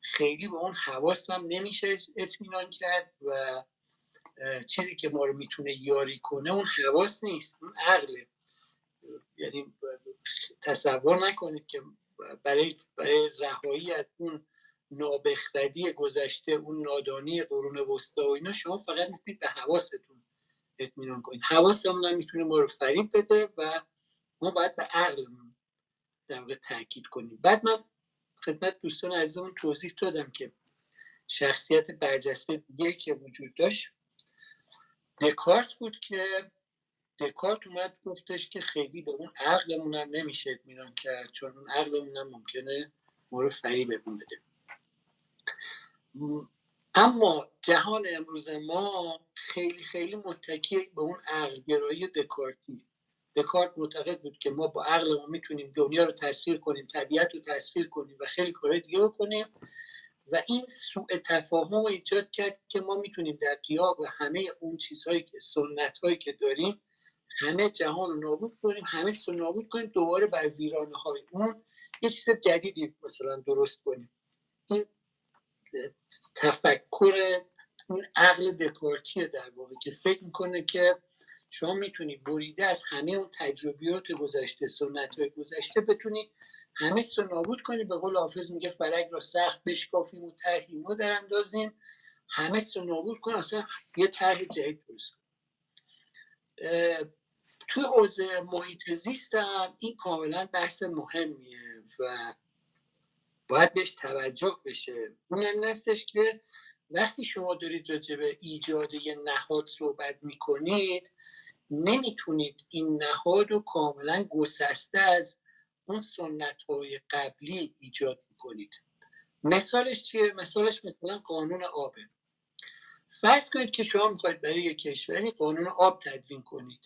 خیلی به اون حواس هم نمیشه اطمینان کرد و چیزی که ما رو می‌تونه یاری کنه اون حواس نیست اون عقله. یعنی تصور نکنید که برای برای رهایی از اون نابخردی گذشته اون نادانی قرون وسطا و اینا شما فقط می‌تونید به حواستون اطمینان کنید. حواسمون هم می‌تونه ما رو فریب بده و ما باید به عقلمون در واقع تاکید کنیم. بعد من خدمت دوستان عزیزمون توضیح دادم که شخصیت برجسته دیگه که وجود داشت. دکارت بود که دکارت اومد گفتش که خیلی به اون عقلمون هم نمیشه اطمینان کرد چون اون عقلمون هم ممکنه ما رو فریبمون بده. اما جهان امروز ما خیلی خیلی متکی به اون عقلگرایی دکارتی دکارت معتقد بود که ما با عقلمون می‌تونیم دنیا رو تسخیر کنیم طبیعت رو تسخیر کنیم و خیلی کارهای دیگه بکنیم و این سوء تفاهم رو ایجاد کرد که ما می‌تونیم در قیاب همه اون چیزهایی که سنت هایی که داریم همه جهان رو نابود کنیم همه چیز رو نابود کنیم دوباره بر ویرانه های اون یه چیز جدیدی مثلا درست کنیم. این تفکر این عقل دکارتیه در واقع که فکر می‌کنه که شما می‌تونی بریده از همه اون تجربیات گذشته سنت های گذشته بتونی همه چیز رو نابود کنی. به قول حافظ میگه فرق را سخت بشکافیم و طرحی ما در اندازیم. همه چیز رو نابود کنیم اصلا یه طرح جدید درست توی حوزه محیط زیست هم این کاملا بحث مهمیه و باید بهش توجه بشه. اون این استش که وقتی شما دارید راجع به ایجاد یه نهاد صحبت می‌کنید نمی‌تونید این نهاد رو کاملا گسسته از اون سنت های قبلی ایجاد می‌کنید مثالش چیه؟ مثالش مثلا قانون آبه. فرض کنید که شما می‌خواید برای یک کشوری قانون آب تدوین کنید.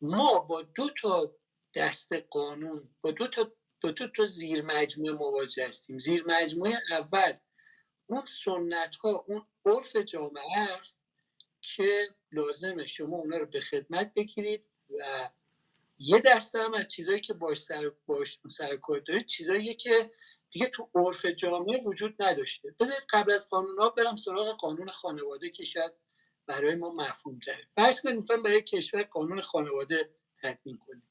ما با دو تا دست قانون با دو تا دو تا, تا زیر مجموعه مواجه هستیم. زیر مجموعه اول اون سنت ها اون عرف جامعه است که لازمه شما اونا رو به خدمت بگیرید و یه دسته هم از چیزهایی که باش سر باش سر کار دارید چیزایی که دیگه تو عرف جامعه وجود نداشته. بذارید قبل از قانون ها برم سراغ قانون خانواده که شاید برای ما مفهوم تره فرض کنید می‌خوایم برای کشور قانون خانواده تدوین کنیم.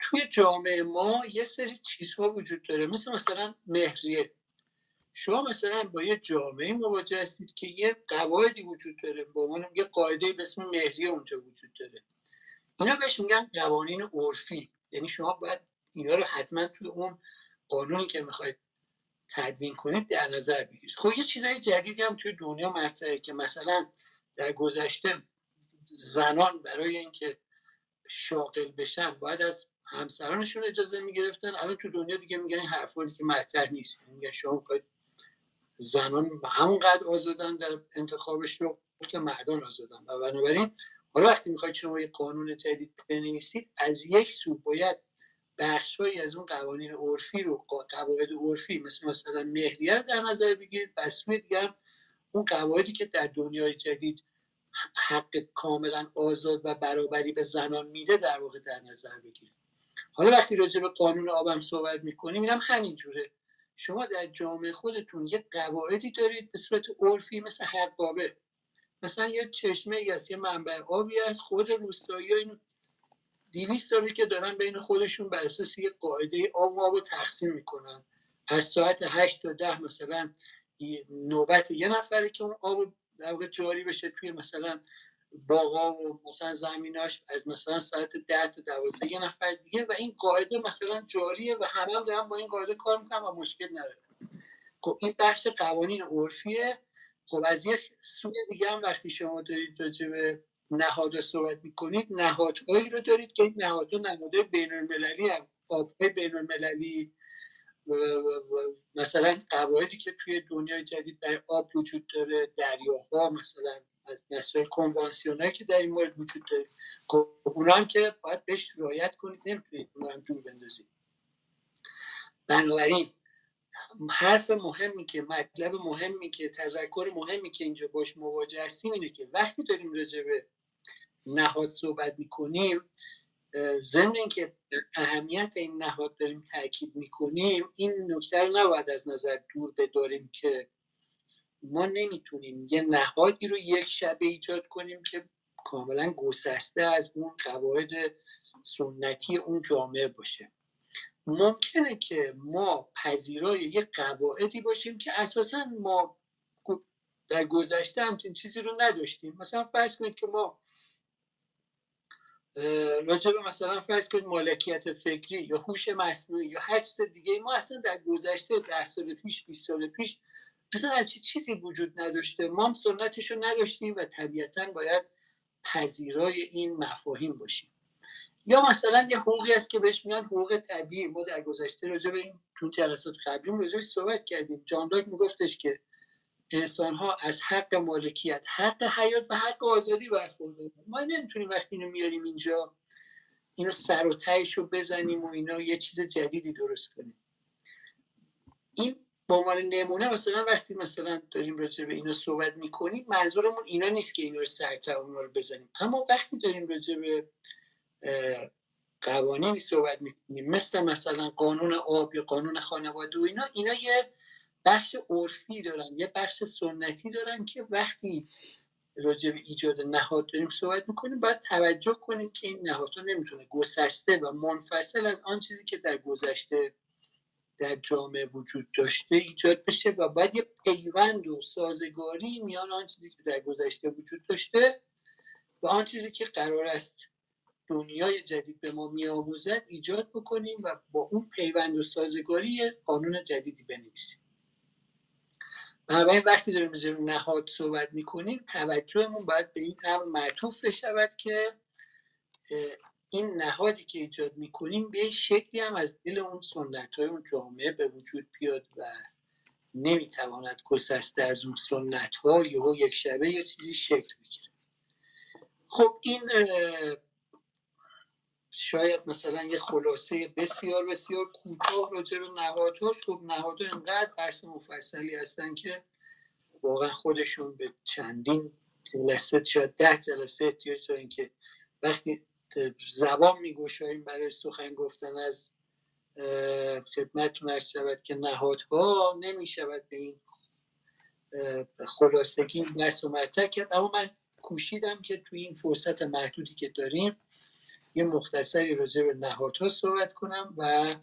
توی جامعه ما یه سری چیزها وجود داره. مثل مثلا مهریه. شما مثلا با یه جامعه مواجه هستید که یه قواعدی وجود داره با عنوان یه قاعده به اسم مهریه اونجا وجود داره. اینا بهش میگن قوانین عرفی. یعنی شما باید اینا رو حتما توی اون قانونی که می‌خواید تدوین کنید در نظر بگیرید. خب یه چیزای جدیدی هم توی دنیا مطرحه که مثلا در گذشته زنان برای اینکه شاغل بشن باید از همسرانشون اجازه می‌گرفتن. الان تو دنیا دیگه میگن این حرفانی که مطرح نیست. میگن شما زنان همونقدر آزادن در انتخاب شغل که مردان آزادن. و بنابراین حالا وقتی می‌خواید شما یه قانون جدید بنویسید از یک سو باید بخشهایی از اون قوانین عرفی رو قواعد عرفی مثل مثلا مهریه در نظر بگیرید و دیگر اون قواعدی که در دنیای جدید حق کاملا آزاد و برابری به زنان میده در واقع در نظر بگیرید. حالا وقتی راجع به قانون آبم صحبت می‌کنیم اینم همین جوره. شما در جامعه خودتون یه قواعدی دارید به صورت عرفی مثل حقابه مثلا یه چشمه یا یه منبع آبی از خود روستایی اینو دیویست سالی که دارن بین خودشون بر اساس یه قاعده آب و آب تقسیم می‌کنن. از ساعت هشت تا ده مثلا نوبت یه نفره که اون آب در جاری بشه توی مثلا باغا و مثلا زمیناش از مثلا ساعت ده تا دوازده یه نفر دیگه و این قاعده مثلا جاریه و همه هم دارن با این قاعده کار می‌کنن و مشکل نداره. خب این بخش قوانین عرفیه. خب از یه سوی دیگه هم وقتی شما دارید راجع به نهاد صحبت می‌کنید نهادهایی رو دارید که این نهادها نهادهای بین المللی هم آبهای بین المللی مثلا قواعدی که توی دنیای جدید در آب وجود داره دریاها مثلا از مسائل کنوانسیونایی که در این مورد وجود داره. خب اونا هم که باید بهش رعایت کنید نمی‌تونید اونا هم دور بندازید. بنابراین حرف مهمی که مطلب مهمی که تذکر مهمی که اینجا باش مواجه هستیم اینه که وقتی داریم راجع به نهاد صحبت می‌کنیم ضمن اینکه اهمیت این نهاد داریم تاکید می‌کنیم این نکته رو نباید از نظر دور بداریم که ما نمی‌تونیم یه نهادی رو یک شبه ایجاد کنیم که کاملا گسسته از اون قواعد سنتی اون جامعه باشه. ممکنه که ما پذیرای یک قواعدی باشیم که اساسا ما در گذشته همچین چیزی رو نداشتیم. مثلا فرض کنید که ما راجع به مثلا فرض کنید مالکیت فکری یا هوش مصنوعی یا هر چیز دیگه ما اصلا در گذشته ده سال پیش 20 سال پیش اصلا همچین چیزی وجود نداشته. ما هم سنتش رو نداشتیم و طبیعتا باید پذیرای این مفاهیم باشیم. یا مثلا یه حقوقی است که بهش میگن حقوق طبیعی. ما در گذشته راجع به این تو جلسات قبلی راجع صحبت کردیم. جان لاک میگفتش که انسان ها از حق مالکیت حق حیات و حق آزادی برخوردارن. ما نمی‌تونیم وقتی اینو میاریم اینجا اینو سر و تهش رو بزنیم و اینا یه چیز جدیدی درست کنیم. این با عنوان نمونه مثلا وقتی مثلا داریم راجع به اینا صحبت می‌کنیم منظورمون اینا نیست که اینا رو سر اونا رو بزنیم. اما وقتی داریم راجع به قوانینی صحبت می‌کنیم مثل مثلا قانون آب یا قانون خانواده و اینا اینا یه بخش عرفی دارن یه بخش سنتی دارن که وقتی راجع به ایجاد نهاد داریم صحبت می‌کنیم باید توجه کنیم که این نهادها نمی‌تونه گسسته و منفصل از آن چیزی که در گذشته در جامعه وجود داشته ایجاد بشه و باید یه پیوند و سازگاری میان آن چیزی که در گذشته وجود داشته و آن چیزی که قرار است دنیای جدید به ما میآموزد ایجاد بکنیم و با اون پیوند و سازگاری قانون جدیدی بنویسیم. بنابراین وقتی داریم از نهاد صحبت می‌کنیم توجهمون باید به این امر معطوف بشود که این نهادی که ایجاد می‌کنیم به شکلی هم از دل اون سنت های اون جامعه به وجود بیاد و نمی‌تواند گسسته از اون سنت ها یهو یک شبه یا چیزی شکل بگیره. خب این شاید مثلا یه خلاصه بسیار بسیار کوتاه راجع به نهادهاست خب نهادها انقدر بحث مفصلی هستن که واقعا خودشون به چندین جلسه شاید ده جلسه احتیاج دارن که وقتی زبان میگوشاییم برای سخن گفتن از خدمتتون ارز شود که نهادها نمی‌شود به این خلاصگی بحث و مطرح کرد. اما من کوشیدم که توی این فرصت محدودی که داریم یه مختصری راجع به نهادها صحبت کنم و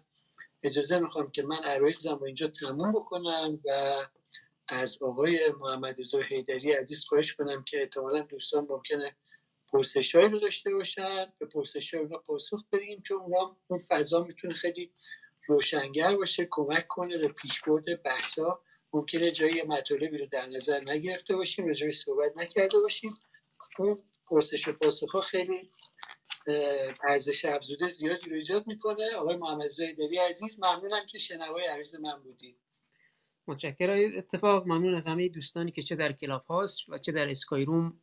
اجازه می‌خوام که من عرایزم رو اینجا تموم بکنم و از آقای محمد رضا حیدری عزیز خواهش کنم که احتمالا دوستان ممکنه پرسش رو داشته باشن به پرسش های پاسخ بدیم چون اون فضا می‌تونه خیلی روشنگر باشه کمک کنه به پیشبرد بحثا ممکنه جایی مطالبی رو در نظر نگرفته باشیم راجعش صحبت نکرده باشیم. اون پرسش و پاسخ ها خیلی ارزش افزوده زیادی رو ایجاد می‌کنه. آقای محمد زیدری عزیز ممنونم که شنوای عرض من بودید. متشکرم. اتفاق ممنون از همه دوستانی که چه در کلاب هاست و چه در اسکای روم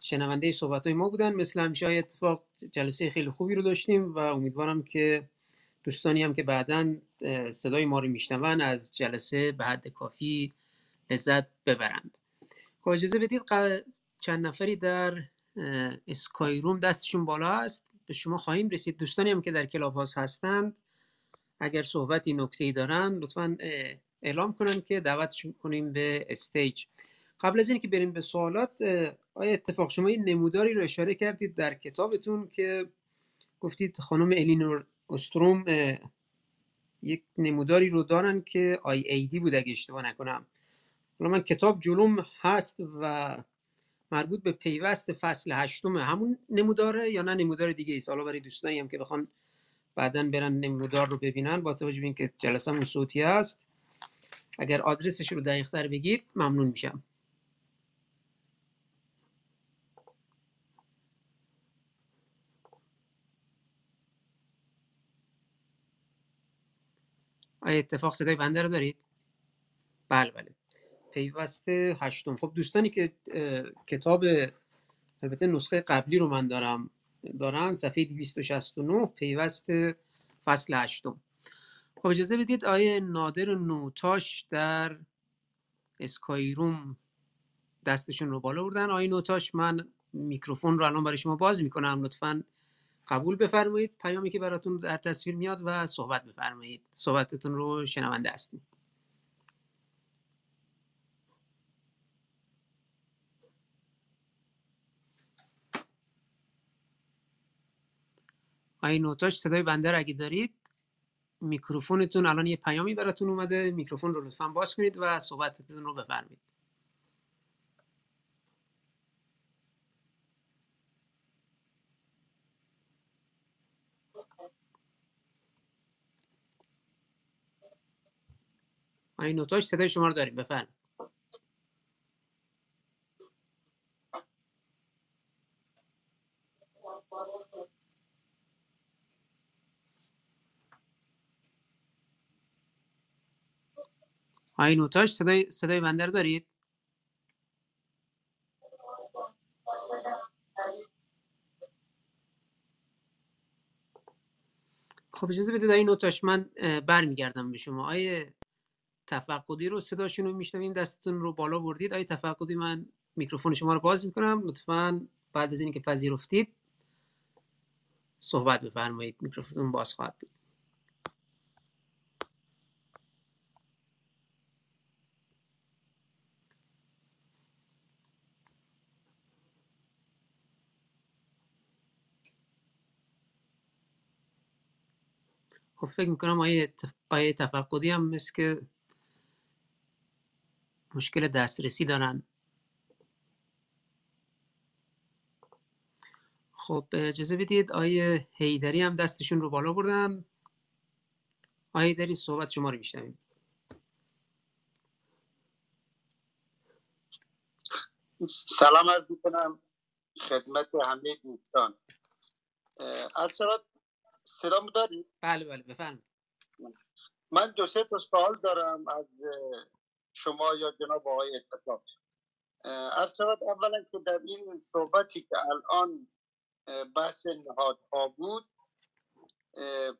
شنونده صحبت های ما بودن. مثل همیشه های اتفاق جلسه خیلی خوبی رو داشتیم و امیدوارم که دوستانی هم که بعدا صدای ما رو میشنون از جلسه به حد کافی لذت ببرند. خب اجازه بدید چند نفری در اسکای روم دستشون بالا هست به شما خواهیم رسید. دوستانی هم که در کلاب هاوس هستند اگر صحبتی نکته ای دارن لطفا اعلام کنن که دعوتشون کنیم به stage. قبل از اینکه بریم به سوالات آیا اتفاق شما این نموداری رو اشاره کردید در کتابتون که گفتید خانم الینور استروم یک نموداری رو دارن که آی ای دی بود اگه اشتباه نکنم. حالا من کتاب جلوم هست و مربوط به پیوست فصل هشتم همون نموداره یا نه نمودار دیگه ایست؟ حالا برای دوستانی هم که بخوان بعدا برن نمودار رو ببینن با توجه به اینکه جلسه صوتی هست. اگر آدرسش رو دقیق تر بگید ممنون میشم. آیا اتفاق صدای بنده رو دارید؟ بله بله. پیوست هشتم. خب دوستانی که کتاب البته نسخه قبلی رو من دارم دارن صفحه 269 پیوست فصل هشتم. خب اجازه بدید آیه نادر نوتاش در اسکایروم دستشون رو بالا بردن. آیه نوتاش من میکروفون رو الان برای شما باز می‌کنم لطفا قبول بفرمایید. پیامی که براتون در تصویر میاد و صحبت بفرمایید. صحبتتون رو شنونده هستیم. آیه نوتاش صدای بنده اگه دارید میکروفونتون الان یه پیامی براتون اومده. میکروفون رو لطفا باز کنید و صحبتتون رو بفرمایید. این نوتاش صدای شما رو داریم بفرمایید. آقای نوتاش صدای صدای بنده رو دارید؟ خب اجازه بدید آقای نوتاش من برمیگردم به شما. آیه تفقدی رو صداشون رو میشنویم دستتون رو بالا بردید. آیه تفقدی من میکروفون شما رو باز می‌کنم؟ لطفا بعد از اینکه پذیرفتید صحبت بفرمایید. میکروفون باز خواهد بود. خب فکر می‌کنم آیه, تف... آیه تفقدی هم مثل که مشکل دسترسی دارن. خب اجازه بدید آیه هیدری هم دستشون رو بالا بردن آیه هیدری صحبت شما رو میشنویم. سلام عرض می‌کنم خدمت همه دوستان. شود صدامو دارید؟ بله بله بفرمایید. من دو سه تا سوال دارم از شما یا جناب آقای اتفاق عرض شود اولا که در این صحبتی که الان بحث نهادها بود اه،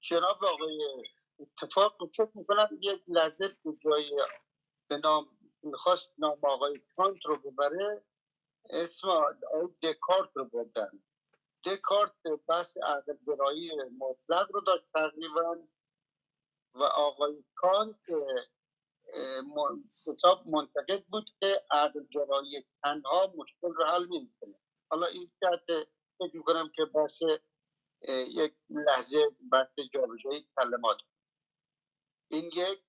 جناب آقای اتفاق فکر می‌کنم یک لحظه به جای به نام می‌خواست نام آقای کانت رو ببره اسم آقای دکارت رو بردن. دکارت بحث عقل گرایی مطلق رو داشت تقریبا و آقای کانت حساب منتقد بود که عقل گرایی تنها مشکل رو حل نمی‌کنه. حالا این جهت فکر می‌کنم که بحث یک لحظه بحث جابجایی کلمات این یک.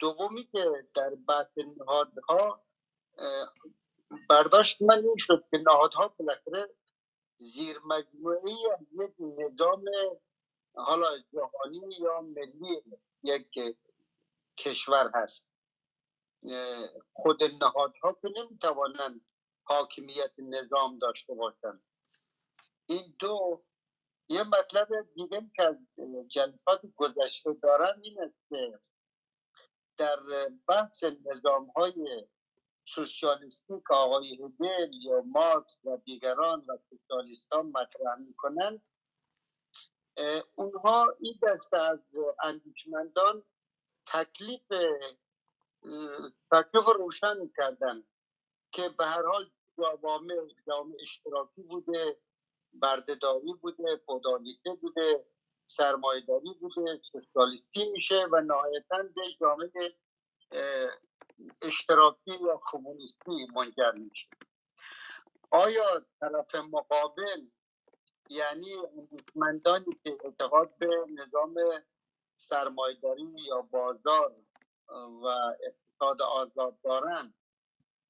دومی که در بحث نهادها برداشت من این شد که نهادها بالاخره زیر مجموعه از یک نظام حالا جهانی یا ملی یک کشور هست. خود نهادها که نمی‌توانند حاکمیت نظام داشته باشند. این دو یه مطلب دیگه که از جلسات گذشته دارم این است که در بحث نظام های سوسیالیستی که آقای هگل یا مارکس و دیگران و سوسیالیست ها مطرح می‌کنن اونها این دسته از اندیشمندان تکلیف تکلیف رو روشن کردن که به هر حال جوامع جامعه اشتراکی بوده بردهداری بوده فودالیته بوده سرمایهداری بوده سوسیالیستی میشه و نهایتا به جامعه اشتراکی یا کمونیستی منجر میشه. آیا طرف مقابل یعنی اندیشمندانی که اعتقاد به نظام سرمایهداری یا بازار و اقتصاد آزاد دارن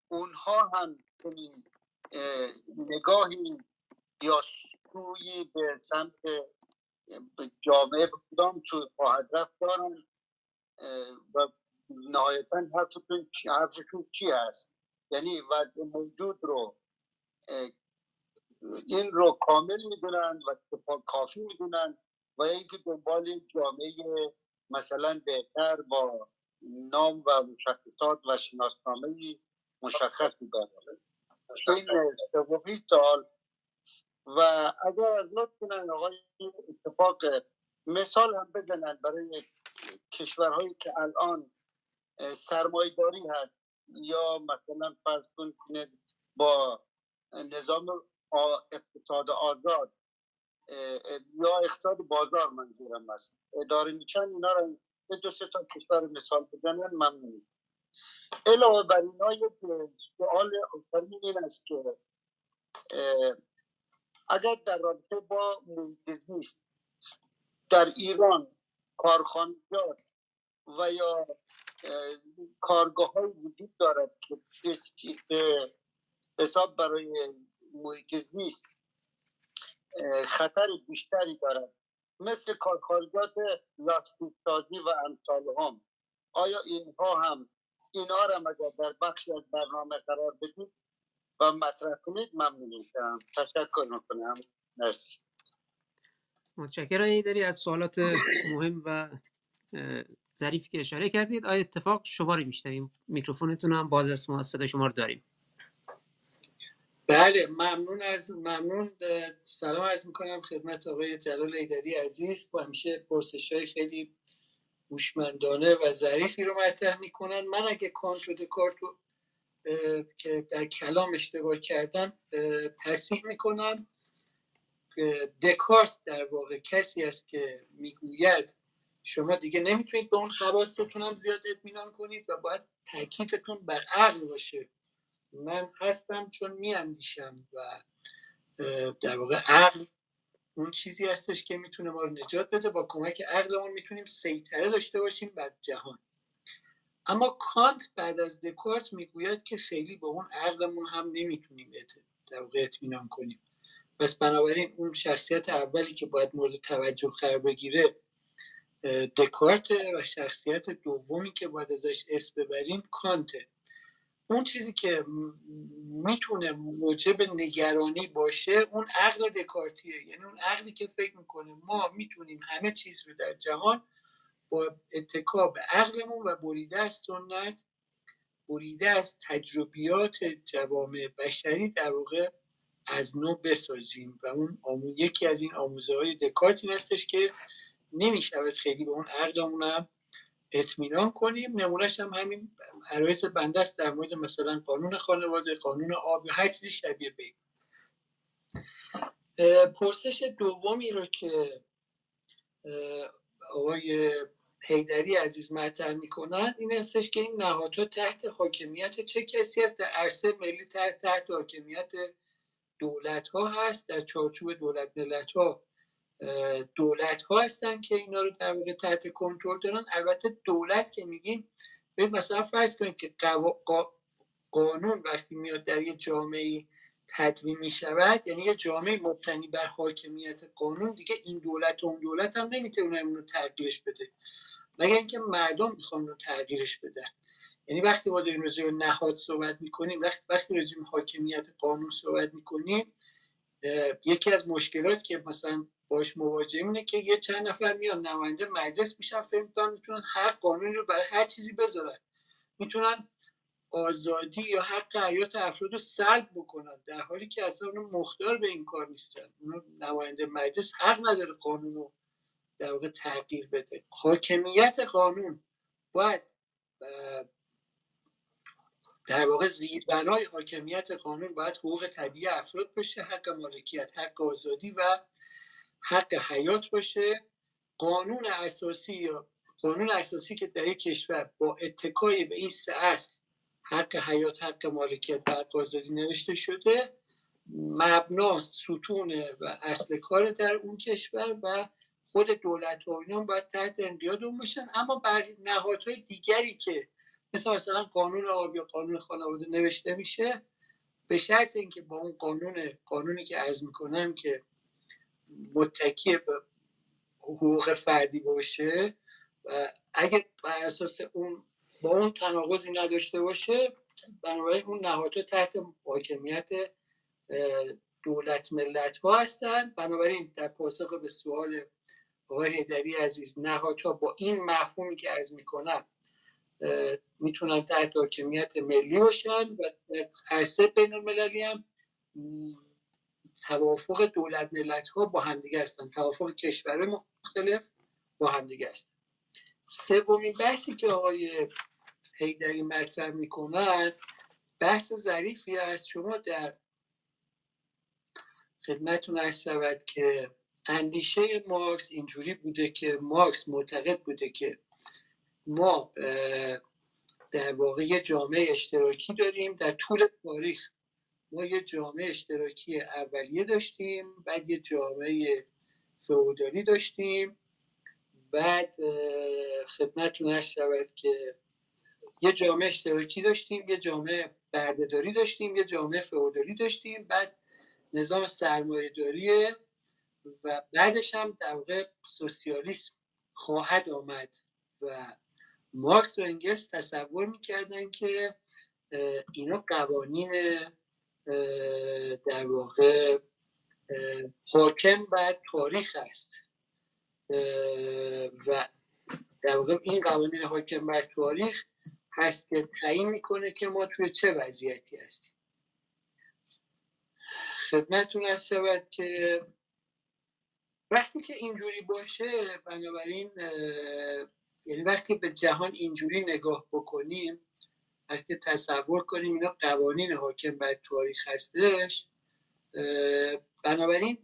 اونها هم چنین اه، نگاهی یا سویی به سمت جامعه به سوی خواهد رفت دارن و نهایتا حرفشون چی- هست؟ یعنی وضع موجود رو این رو کامل می‌دونن و کافی می‌دونن. و اینکه دنبال جامعه مثلا بهتر با نام و مشخصات و شناسنامه مشخص میدارن این سومین سال و اگر لطف کنن آقای اتفاق مثال هم بزنن برای کشورهایی که الان سرمایه داری هست یا مثلا فرض کنید با نظام اقتصاد آزاد یا اقتصاد بازار منظورم است اداره میشن اینا رو به دو سه تا کشور مثال بزنن ممنون علاوه بر اینا یک سوال آخرین این است که اگر در رابطه با محیط در ایران کارخانجات و یا کارگاه های وجود دارد که حساب برای محیط خطر بیشتری دارد. مثل کارخانجات لاستیک سازی و امثال هم. آیا اینها هم اینا را اگر در بخشی از برنامه قرار بدید و مطرح کنید؟ ممنون میشم تشکر می‌کنم. مرسی. متشکرم. داری از سوالات مهم و ظریفی که اشاره کردید. آیا اتفاق شما رو میشنویم؟ میکروفونتون هم باز است. ما صدای شما رو داریم. بله ممنون از ممنون سلام عرض می‌کنم خدمت آقای جلال ایدری عزیز. با همیشه پرسش های خیلی هوشمندانه و ظریفی رو مطرح می‌کنن. من اگه کانت دکارت رو که در کلام اشتباه کردم تصحیح می‌کنم. دکارت در واقع کسی است که می‌گوید شما دیگه نمی‌تونید به اون حواستون هم زیاد اطمینان کنید و باید تاکیدتون بر عقل باشه. من هستم چون میاندیشم و در واقع عقل اون چیزی هستش که می‌تونه ما رو نجات بده. با کمک عقلمون می‌تونیم سیطره داشته باشیم بر جهان. اما کانت بعد از دکارت می‌گوید که خیلی با اون عقلمون هم نمی‌تونیم در واقع اطمینان کنیم. پس بنابراین اون شخصیت اولی که باید مورد توجه قرار بگیره دکارت و شخصیت دومی که باید ازش اسم ببریم کانته. اون چیزی که می‌تونه موجب نگرانی باشه اون عقل دکارتیه. یعنی اون عقلی که فکر می‌کنه ما می‌تونیم همه چیز رو در جهان با اتکا به عقلمون و بریده از سنت بریده از تجربیات جوامع بشری در واقع از نو بسازیم. و اون آمون یکی از این آموزه های دکارت این هستش که نمی‌شود خیلی به اون عقلمون هم اطمینان کنیم. نمونهش هم همین عرایز بنده است در مورد مثلا قانون خانواده قانون آب هر چیزی شبیه به پرسش دومی رو که آقای حیدری عزیز مطرح می‌کنن این هستش که این نهادها تحت حاکمیت چه کسی است؟ در عرصه ملی تحت, تحت حاکمیت دولت ها هست در چارچوب دولت ملت ها دولت ها هستن که اینا رو در واقع تحت کنترل دارن. البته دولت که میگیم به مثلا فرض کنید که قانون وقتی میاد در یه جامعه تدوین می شود یعنی یه جامعه مبتنی بر حاکمیت قانون دیگه این دولت و اون دولت هم نمی‌تونه اون رو تغییرش بده. مگر اینکه مردم می‌خوان رو تغییرش بدن. یعنی وقتی ما داریم راجع نهاد صحبت می‌کنیم وقتی وقتی راجع حاکمیت قانون صحبت می‌کنیم یکی از مشکلات که مثلا باش مواجه اینه که یه چند نفر میان نماینده مجلس میشن فکر می‌کنن می‌تونن هر قانونی رو برای هر چیزی بذارن. می‌تونن آزادی یا حق حیات افراد رو سلب بکنن در حالی که اصلا اون مختار به این کار نیستن. اون نماینده مجلس حق نداره قانون رو در واقع تغییر بده. حاکمیت قانون باید در واقع زیربنای حاکمیت قانون باید حقوق طبیعی افراد باشه حق مالکیت حق آزادی و حق حیات باشه قانون اساسی یا قانون اساسی که در یک کشور با اتکای به این سه اصل حق حیات حق مالکیت و آزادی نوشته شده مبناست ستون و اصل کار در اون کشور و خود دولت و اینا باید تحت انقیاد اون باشن. اما بر نهادهای دیگری که مثل مثلا قانون آب یا قانون خانواده نوشته میشه به شرط اینکه با اون قانون قانونی که عرض می‌کنم که متکی به حقوق فردی باشه اگه بر اساس اون با اون تناقضی نداشته باشه بنابراین اون نهادها تحت حاکمیت دولت ملت ها هستن. بنابراین در پاسخ به سوال آقای هیدری عزیز نهادها با این مفهومی که عرض می‌کنم می‌تونن تحت حاکمیت ملی باشن و عرصه بین المللی هم توافق دولت ملت ها با همدیگه هستن. توافق کشورهای مختلف با همدیگه هستن. سومین بحثی که آقای هیدری مطرح می‌کنن بحث ظریفی است. شما در خدمتون ارز شود که اندیشه مارکس اینجوری بوده که مارکس معتقد بوده که ما در واقع جامعه اشتراکی داریم در طول تاریخ. ما یه جامعه اشتراکی اولیه داشتیم بعد یه جامعه فئودالی داشتیم. بعد خدمتتون هست شود که یه جامعه اشتراکی داشتیم یه جامعه بردهداری داشتیم یه جامعه فئودالی داشتیم. بعد نظام سرمایه داری و بعدش هم در واقع سوسیالیسم خواهد آمد و مارکس و انگلس تصور می‌کردن که اینا قوانین در واقع حاکم بر تاریخ است. و در واقع این قوانین حاکم بر تاریخ هست که تعیین می‌کنه که ما توی چه وضعیتی هستیم. خدمتتون از شود که وقتی که اینجوری باشه بنابراین یعنی وقتی به جهان اینجوری نگاه بکنیم وقتی تصور کنیم اینا قوانین حاکم بر تاریخ هستش بنابراین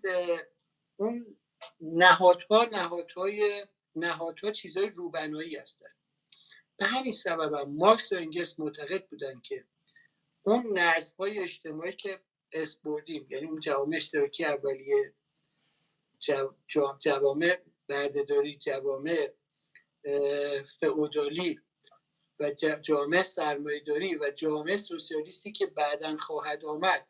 اون نهادها نهادهای نهادها چیزهای روبنایی هستن. به همین سبب هم مارکس و انگلس معتقد بودن که اون های اجتماعی که اسپوردیم یعنی اون جوامع اشتراکی اولیه جوامع بردهداری جوامع فئودالی و جامعه سرمایهداری و جامعه سوسیالیستی که بعدا خواهد آمد.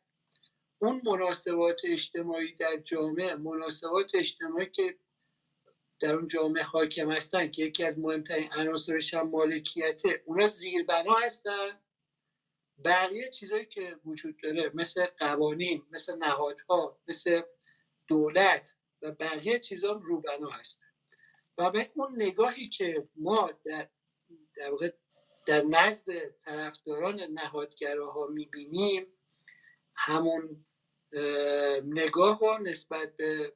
اون مناسبات اجتماعی در جامعه مناسبات اجتماعی که در اون جامعه حاکم هستن که یکی از مهمترین عناصرش هم مالکیته اونا زیربنا هستن. بقیه چیزهایی که وجود داره مثل قوانین مثل نهادها مثل دولت و بقیه چیزها روبنا هستن. و به اون نگاهی که ما در در, واقع در نزد طرفداران نهادگراها می‌بینیم همون نگاه رو نسبت به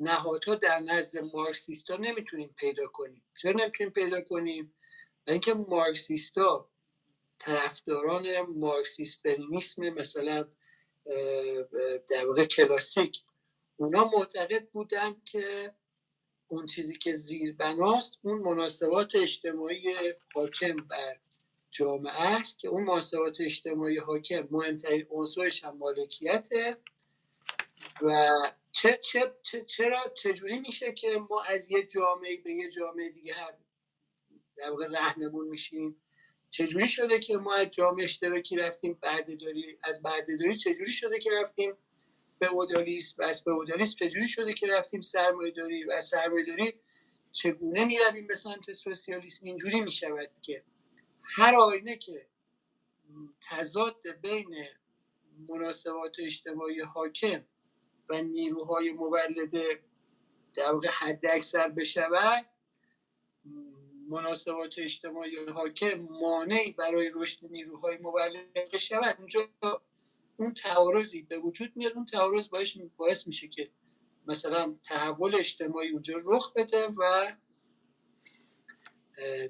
نهادها در نزد مارکسیستا نمی‌تونیم پیدا کنیم. چرا نمی‌تونیم پیدا کنیم؟ و اینکه مارکسیستا طرفداران مارکسیست لنینیسم مثلا در واقع کلاسیک اونا معتقد بودن که اون چیزی که زیر بناست اون مناسبات اجتماعی حاکم بر جامعه است که اون مناسبات اجتماعی حاکم مهمترین عنصرش هم مالکیته. و چه چه چه چرا چجوری میشه که ما از یه جامعه به یه جامعه دیگه هم در واقع رهنمون میشیم؟ چجوری شده که ما از جامعه اشتراکی رفتیم؟ بردهداری از بردهداری چجوری شده که رفتیم؟ به اودالیس و از به اودالیس چجوری شده که رفتیم سرمایه داری و از سرمایه داری چگونه می‌رویم به سمت سوسیالیسم؟ اینجوری می‌شود که هر آینه که تضاد بین مناسبات اجتماعی حاکم و نیروهای مولد در واقع حد اکثر بشود مناسبات اجتماعی حاکم مانعی برای رشد نیروهای مولد بشود. اونجا اون تعارضی به وجود میاد اون تعارض باعث, میشه که مثلا تحول اجتماعی اونجا رخ بده و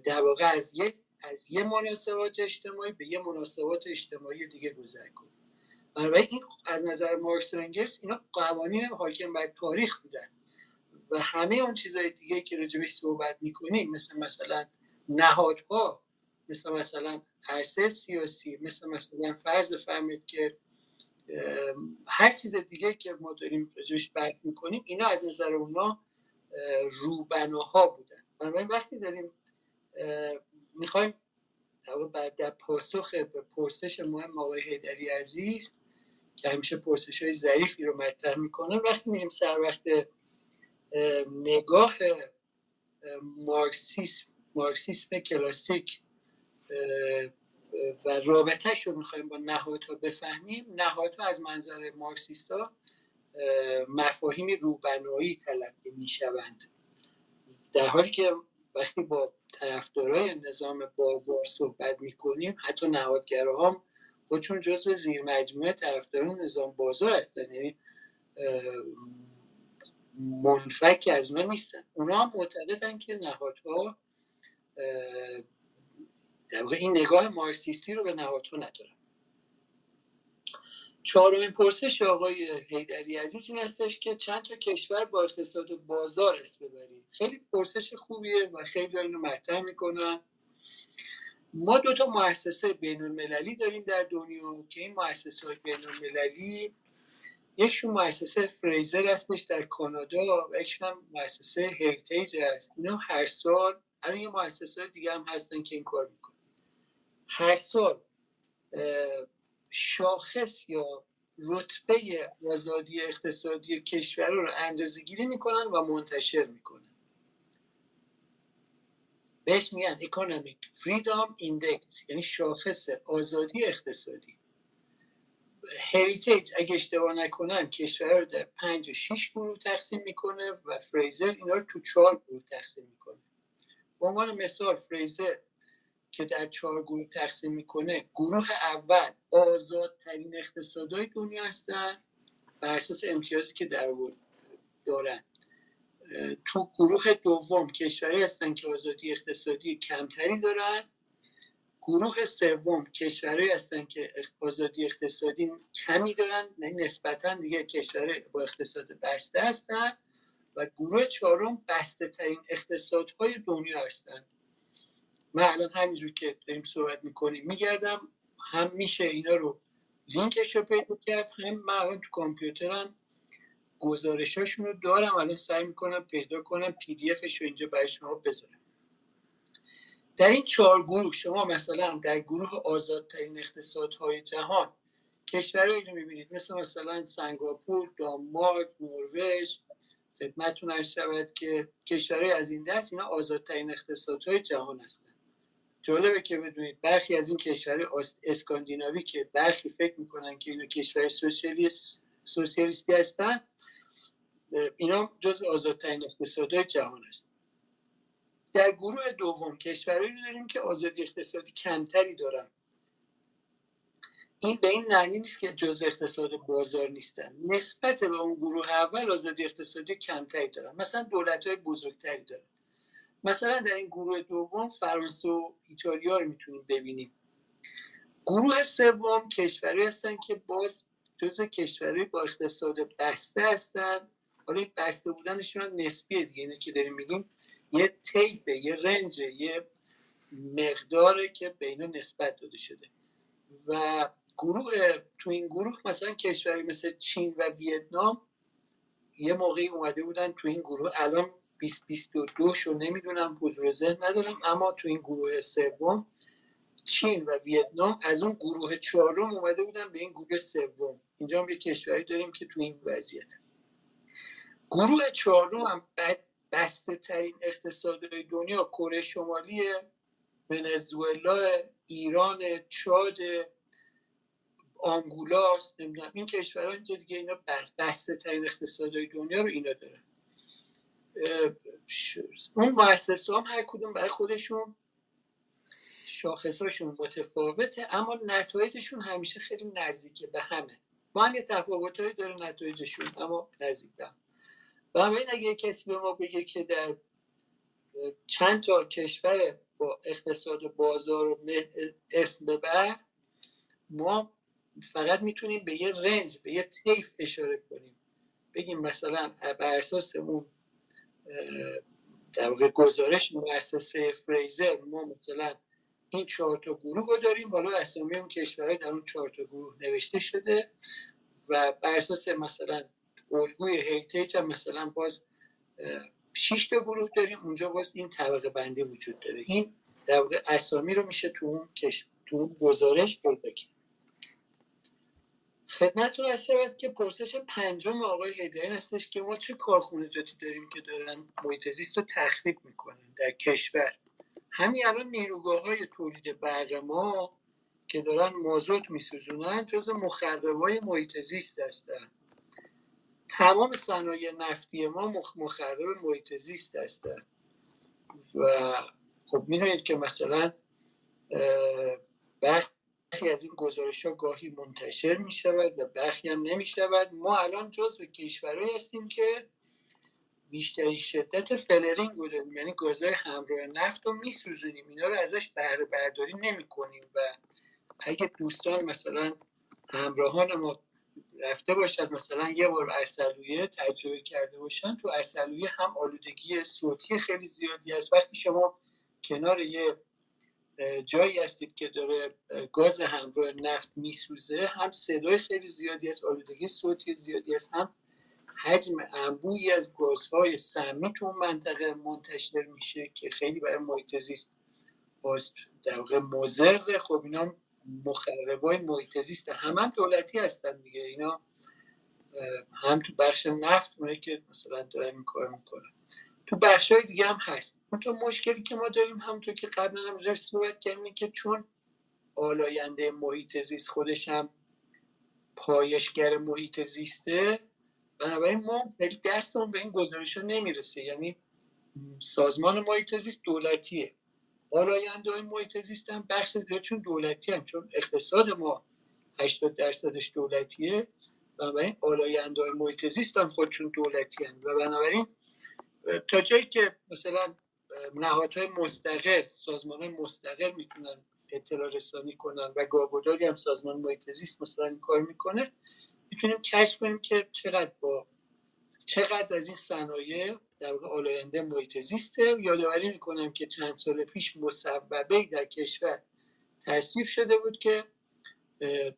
در واقع از یک از یه مناسبات اجتماعی به یه مناسبات اجتماعی دیگه گذر کنه. بنابراین این از نظر مارکس و انگلس اینا قوانین حاکم بر تاریخ بودن و همه اون چیزهای دیگه که راجبش صحبت می‌کنیم مثل مثلا نهادها مثل مثلا عرصه سیاسی مثل مثلا فرض بفرمایید که هر چیز دیگه که ما داریم راجبش بحث می‌کنیم اینا از نظر اونا روبناها بودن. بنابراین وقتی داریم می‌خوایم در پاسخ به پرسش مهم آقای هیدری عزیز که همیشه پرسش های ظریفی رو مطرح می‌کنه وقتی میریم سر وقت نگاه مارکسیسم مارکسیسم کلاسیک و رابطهش رو می‌خوایم با نهادها بفهمیم نهادها از منظر مارکسیستا مفاهیمی روبنایی تلقی می‌شوند. در حالی که وقتی با طرفدارای نظام بازار صحبت می‌کنیم حتی نهادگراها هم خودشون جزو زیر مجموعه طرفداران نظام بازار هستن یعنی منفک از ما نیستن. اونا هم معتقدن که نهادها در واقع این نگاه مارکسیستی رو به نهادها ندارن چهارمین پرسش آقای حیدری عزیز این هستش که چند تا کشور با اقتصاد بازار اسم ببرید؟ خیلی پرسش خوبیه و خیلی اینو مطرح می‌کنن. ما دو تا مؤسسه بین المللی داریم در دنیا که این مؤسسه های بین المللی یکشون مؤسسه فریزر هستش در کانادا و یکشون هم مؤسسه هریتیج هست. اینا هر سال الان یه مؤسسه دیگه هم هستن که این کار می‌کنن. هر سال شاخص یا رتبه آزادی اقتصادی کشور رو اندازه گیری می‌کنن و منتشر می‌کنن. بهش میگن economic freedom index یعنی شاخص آزادی اقتصادی. هریتیج اگه اشتباه نکنم کشور رو در پنج و شیش گروه تقسیم می‌کنه و فریزر اینا رو تو چهار گروه تقسیم می‌کنه. به عنوان مثال فریزر که در چهار گروه تقسیم می‌کنه گروه اول آزادترین اقتصادهای دنیا هستن بر اساس امتیازی که در دارن. تو گروه دوم کشوری هستن که آزادی اقتصادی کمتری دارن. گروه سوم کشورهایی هستن که آزادی اقتصادی کمی دارن یعنی نسبتا دیگه کشور با اقتصاد بسته هستن. و گروه چهارم بسته ترین اقتصادهای دنیا هستن. من الان همینجور که داریم صحبت می‌کنیم میگردم هم میشه اینا رو لینکش رو پیدا کرد هم من الان تو کامپیوترم گزارشاشون رو دارم الان سعی می‌کنم پیدا کنم پی دی افش رو اینجا برای شما بذارم. در این چهار گروه شما مثلا در گروه آزادترین اقتصادهای جهان کشورهایی رو می‌بینید. مثل مثلا سنگاپور، دانمارک، نروژ خدمتتون شود که کشورهای از این دست اینا آزادترین اقتصادهای جهان هستن. جالبه که بدونید برخی از این کشورهای اسکاندیناوی که برخی فکر می‌کنن که اینا کشور سوسیالیستی هستن اینا جز آزادترین اقتصادهای جهان هستن. در گروه دوم کشورهایی داریم که آزادی اقتصادی کمتری دارن. این به این معنی نیست که جزء اقتصاد بازار نیستن. نسبت به اون گروه اول آزادی اقتصادی کمتری دارن. مثلا دولت های بزرگتری دارن. مثلا در این گروه دوم فرانسه و ایتالیا رو می‌تونیم ببینیم. گروه سوم کشوری هستن که باز جزء کشوری با اقتصاد بسته هستن. حالا این بسته بودنشون نسبیه دیگه اینه که داریم میگیم یه تیپه یه رنج یه مقداره که به نسبت داده شده. و گروه تو این گروه مثلا کشوری مثل چین و ویتنام یه موقعی اومده بودن تو این گروه الان 2022 شو نمی‌دونم حضور ذهن ندارم. اما تو این گروه سوم چین و ویتنام از اون گروه چهارم اومده بودن به این گروه سوم. اینجا هم یه کشوری داریم که تو این وضعیت. گروه چهارم هم بسته ترین اقتصادهای دنیا کره شمالی ونزوئلا ایران چاد آنگولاست نمی‌دونم. این کشورها اینجا دیگه اینا بسته ترین اقتصادهای دنیا رو اینا دارن. اون مؤسسه هم هر کدوم برای خودشون شاخصهاشون متفاوته اما نتایجشون همیشه خیلی نزدیکه به همه. با هم یه تفاوتهایی داره نتایجشون اما نزدیک به بنابراین اگه کسی به ما بگه که در چند تا کشور با اقتصاد بازار اسم ببر ما فقط می‌تونیم به یه رنج به یه تیف اشاره کنیم. بگیم مثلا بر اساس اون در واقع گزارش مؤسسه فریزر ما مثلا این چهار تا گروه رو داریم. حالا اسامی اون کشورهای در اون چهار تا گروه نوشته شده و بر اساس مثلا الگوی هریتیج هم مثلا باز 6 تا گروه داریم. اونجا باز این طبقه بندی وجود داره. این در واقع اسامی رو میشه تو اون کش... تو اون گزارش پیدا کرد. خدمتتون هست شود که پرسش پنجم آقای هیدرین هستش که ما چه کارخونجاتی داریم که دارن محیط زیست رو تخریب می‌کنن در کشور. همین الان نیروگاه های تولید برق ما که دارن مازوت میسوزونن جز مخرب های محیط زیست هستن. تمام صنایع نفتی ما مخرب محیط زیست هستن. و خب می‌دونید که مثلا برخی از این گزارش ها گاهی منتشر می شود و برخی هم نمی شود ما الان جزو کشورهایی هستیم که بیشترین شدت فلرینگ رو داریم یعنی گازهای همراه نفت رو میسوزونیم. اینا رو ازش بهره برداری نمی کنیم و اگه دوستان مثلا همراهان ما رفته باشد مثلا یه بار ارسلویه تجربه کرده باشن تو ارسلویه هم آلودگی صوتی خیلی زیادی است وقتی شما کنار یه جایی هستید که داره گاز همراه نفت میسوزه هم صدای خیلی زیادی از آلودگی صوتی زیادی است هم حجم انبویی از گازهای سمی تو اون منطقه منتشر میشه که خیلی برای محیط زیست باز در واقع مزر خب اینا مخربای محیط زیست هم, هم دولتی هستن دیگه. اینا هم تو بخش نفت اونه که مثلا دارن این کار می‌کنن. تو بخش های دیگه هم هست. اون تو مشکلی که ما داریم همونطور که قبلا هم روش صحبت کردیم که چون آلاینده محیط زیست خودش هم پایشگر محیط زیسته بنابراین ما خیلی دستمون به این گزارش ها نمی‌رسه. یعنی سازمان محیط زیست دولتیه. آلاینده های محیط زیست هم بخش زیاد چون دولتی هم چون اقتصاد ما 80 درصدش دولتیه. بنابراین آلاینده های محیط زیست هم خودشون دولتی هم. و بنابراین تا جایی که مثلا نهادهای مستقل سازمان مستقل می‌تونن اطلاع رسانی کنن و گاهگداری هم سازمان محیط زیست مثلا این کار می‌کنه می‌تونیم کشف کنیم که چقدر با چقدر از این صنایع در واقع آلاینده محیط زیسته. یادآوری می‌کنم که چند سال پیش مصوبه در کشور تصویب شده بود که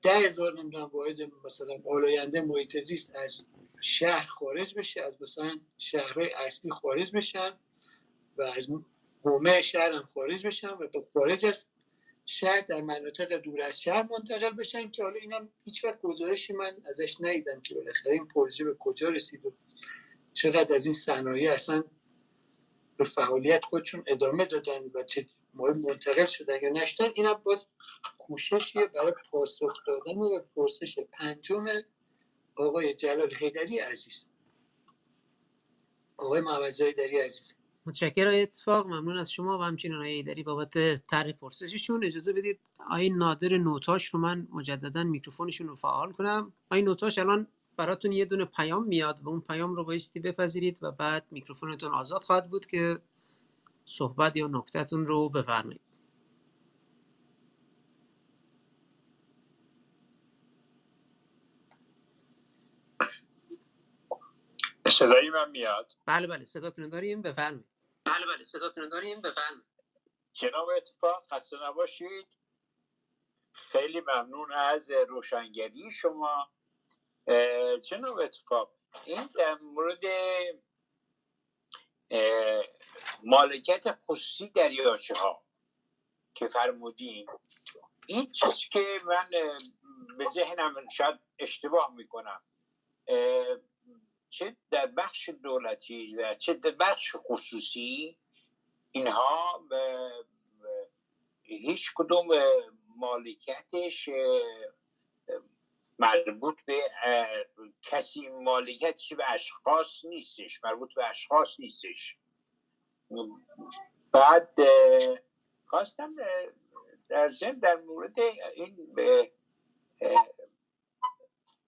ده هزار نمی‌دونم واحد مثلا آلاینده محیط از شهر خارج بشه از مثلا شهرهای اصلی خارج بشن و از حومه شهر هم خارج بشن و به خارج از شهر در مناطق دور از شهر منتقل بشن که حالا اینم هیچ وقت گزارشی من ازش ندیدم که بالاخره این پروژه به کجا رسید و چقدر از این صنایع اصلا به فعالیت خودشون ادامه دادن و چه مهم منتقل شدن یا نشدن اینم باز کوششیه برای پاسخ دادن و پرسش پنجم آقای جلال حیدری عزیز. آقای محمد زایدری عزیز. متشکرم اتفاق. ممنون از شما و همچنین آقای ایدری بابت طرح پرسششون. اجازه بدید آقای نادر نوتاش رو من مجددا میکروفونشون رو فعال کنم. آقای نوتاش الان براتون یه دونه پیام میاد. و اون پیام رو بایستی بپذیرید و بعد میکروفونتون آزاد خواهد بود که صحبت یا نکتتون رو بفرمایید. صدایی من میاد؟ بله بله صداتون داریم بفرمایید. بله بله صداتون داریم بفرمایید. جناب اتفاق خسته نباشید. خیلی ممنون از روشنگری شما. جناب اتفاق؟ این در مورد مالکیت خصوصی دریاچه ها که فرمودین. این چیزی که من به ذهنم شاید اشتباه می‌کنم. چه در بخش دولتی و چه در بخش خصوصی اینها هیچ کدوم مالکیتش مربوط به کسی مالکیتش به اشخاص نیستش مربوط به اشخاص نیستش. بعد خواستم در ضمن در مورد این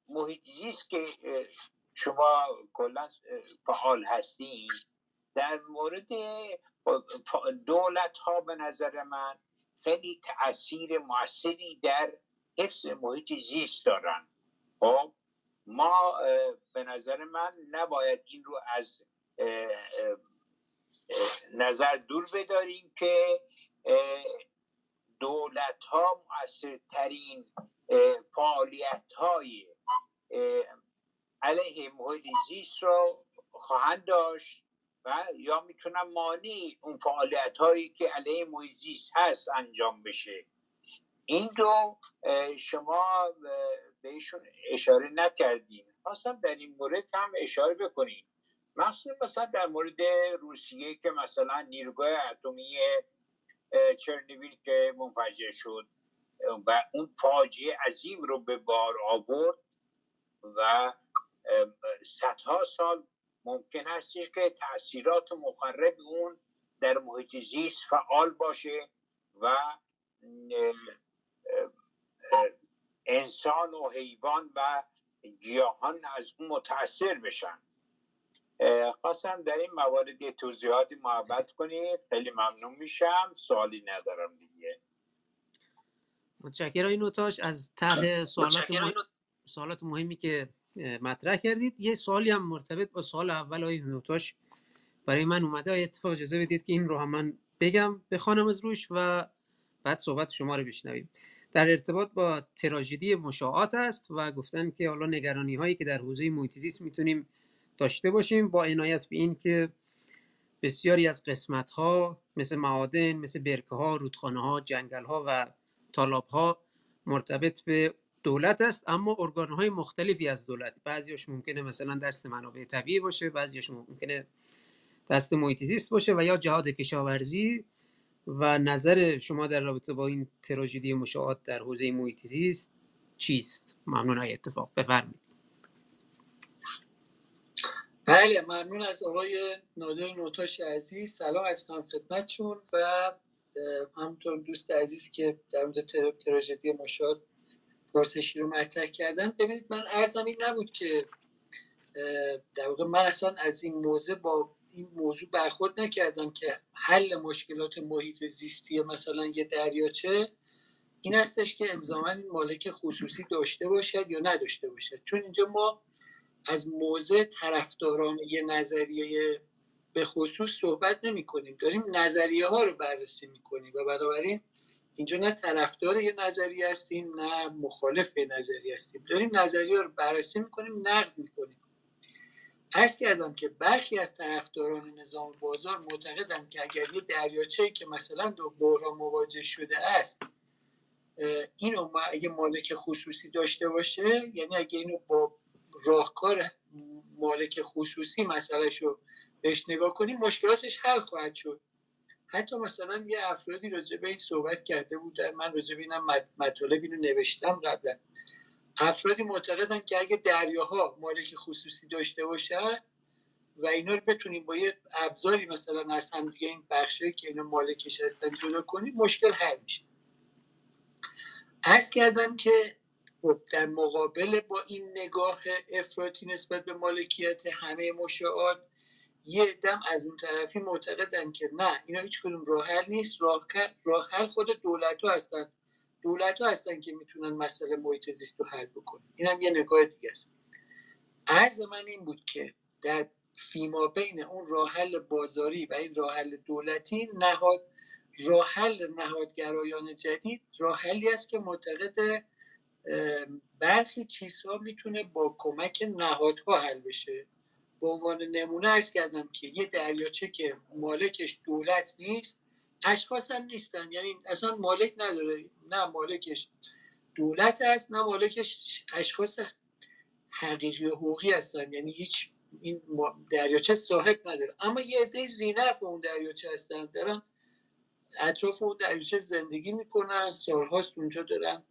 محیط زیست که شما کلا فعال هستین؟ در مورد دولت ها به نظر من خیلی تاثیر موثری در حفظ محیط زیست دارن. خب ما به نظر من نباید این رو از نظر دور بداریم که دولت ها مؤثرترین فعالیت های علیه محیط زیست رو خواهند داشت و یا می‌تونن مانع اون فعالیت هایی که علیه محیط زیست هست انجام بشه. این رو شما بهشون اشاره نکردیم خواستم در این مورد هم اشاره بکنیم مخصوصا مثلا در مورد روسیه که مثلا نیروگاه اتمی چرنویل که منفجر شد و اون فاجعه عظیم رو به بار آورد و صدها سال ممکن هستش که تاثیرات مخرب اون در محیط زیست فعال باشه و انسان و حیوان و گیاهان از اون متاثر بشن. خواستم در این موارد توضیحاتی محبت کنید. خیلی ممنون میشم. سوالی ندارم دیگه. متشکرم. این نوتاش از طرح سوالات. سوالات مهمی که مطرح کردید. یه سوالی هم مرتبط با سوال اول های نوتاش برای من اومده. اتفاق اجازه بدید که این رو هم من بگم بخوانم از روش و بعد صحبت شما رو بشنویم. در ارتباط با تراژدی مشاعات است و گفتن که حالا نگرانی هایی که در حوزه محیط می‌تونیم داشته باشیم با عنایت به این که بسیاری از قسمت ها مثل معادن مثل برکه ها رودخانه ها جنگل ها و طالاب ها مرتبط به دولت است اما ارگان های مختلفی از دولت. بعضیش ممکنه مثلا دست منابع طبیعی باشه بعضیش ممکنه دست محیط باشه و یا جهاد کشاورزی و نظر شما در رابطه با این تراژدی مشاهات در حوزه محیط زیست چیست؟ ممنون های اتفاق. بفرمایید. بله ممنون از آقای نادر نوتاش عزیز. سلام از کنم خدمتشون و همونطور دوست عزیزی که در مورد تراژدی مشاهات پرسشی رو مطرح کردن ببینید من ارزم این نبود که در واقع من اصلا از این موضوع با این موضوع برخورد نکردم که حل مشکلات محیط زیستی مثلا یه دریاچه این هستش که الزاما مالک خصوصی داشته باشد یا نداشته باشد. چون اینجا ما از موضع طرفداران یه نظریه به خصوص صحبت نمی کنیم داریم نظریه ها رو بررسی می کنیم و بنابراین اینجا نه طرفدار یه نظریه هستیم نه مخالف یه نظریه هستیم. داریم نظریه رو بررسی می کنیم نقد می کنیم ارز کردم که برخی از طرفداران نظام بازار معتقدم که اگر یه دریاچه که مثلا دو بحران مواجه شده است اینو اگه مالک خصوصی داشته باشه یعنی اگه اینو با راهکار مالک خصوصی مسئلهش رو بهش نگاه کنیم مشکلاتش حل خواهد شد. حتی مثلا یه افرادی راجع به این صحبت کرده بودن. من راجع به اینم مطالب اینو نوشتم قبلا. افرادی معتقدن که اگه دریاها مالک خصوصی داشته باشن و اینا رو بتونیم با یه ابزاری مثلا از هم دیگه این بخشه که اینا مالکش هستن جدا کنیم مشکل حل میشه. عرض کردم که خب در مقابل با این نگاه افراطی نسبت به مالکیت همه مشاعات یه دم از اون طرفی معتقدن که نه اینا هیچ کدوم راه حل نیست. راه حل خود دولت ها هستن. دولت ها هستن که می‌تونن مسئله محیط زیست رو حل بکنن. این هم یه نگاه دیگه است. عرض من این بود که در فیما بین اون راه حل بازاری و این راه حل دولتی نهاد راه حل نهادگرایان جدید راه حلی است که معتقد برخی چیزها می‌تونه با کمک نهادها حل بشه. به عنوان نمونه ارز کردم که یه دریاچه که مالکش دولت نیست اشخاص هم نیستن. یعنی اصلا مالک نداره. نه مالکش دولت است نه مالکش اشخاص حقیقی و حقوقی هستن. یعنی هیچ این دریاچه صاحب نداره. اما یه عده زینف اون دریاچه هستن. دارن اطراف اون دریاچه زندگی می‌کنن. سالهاست اونجا دارن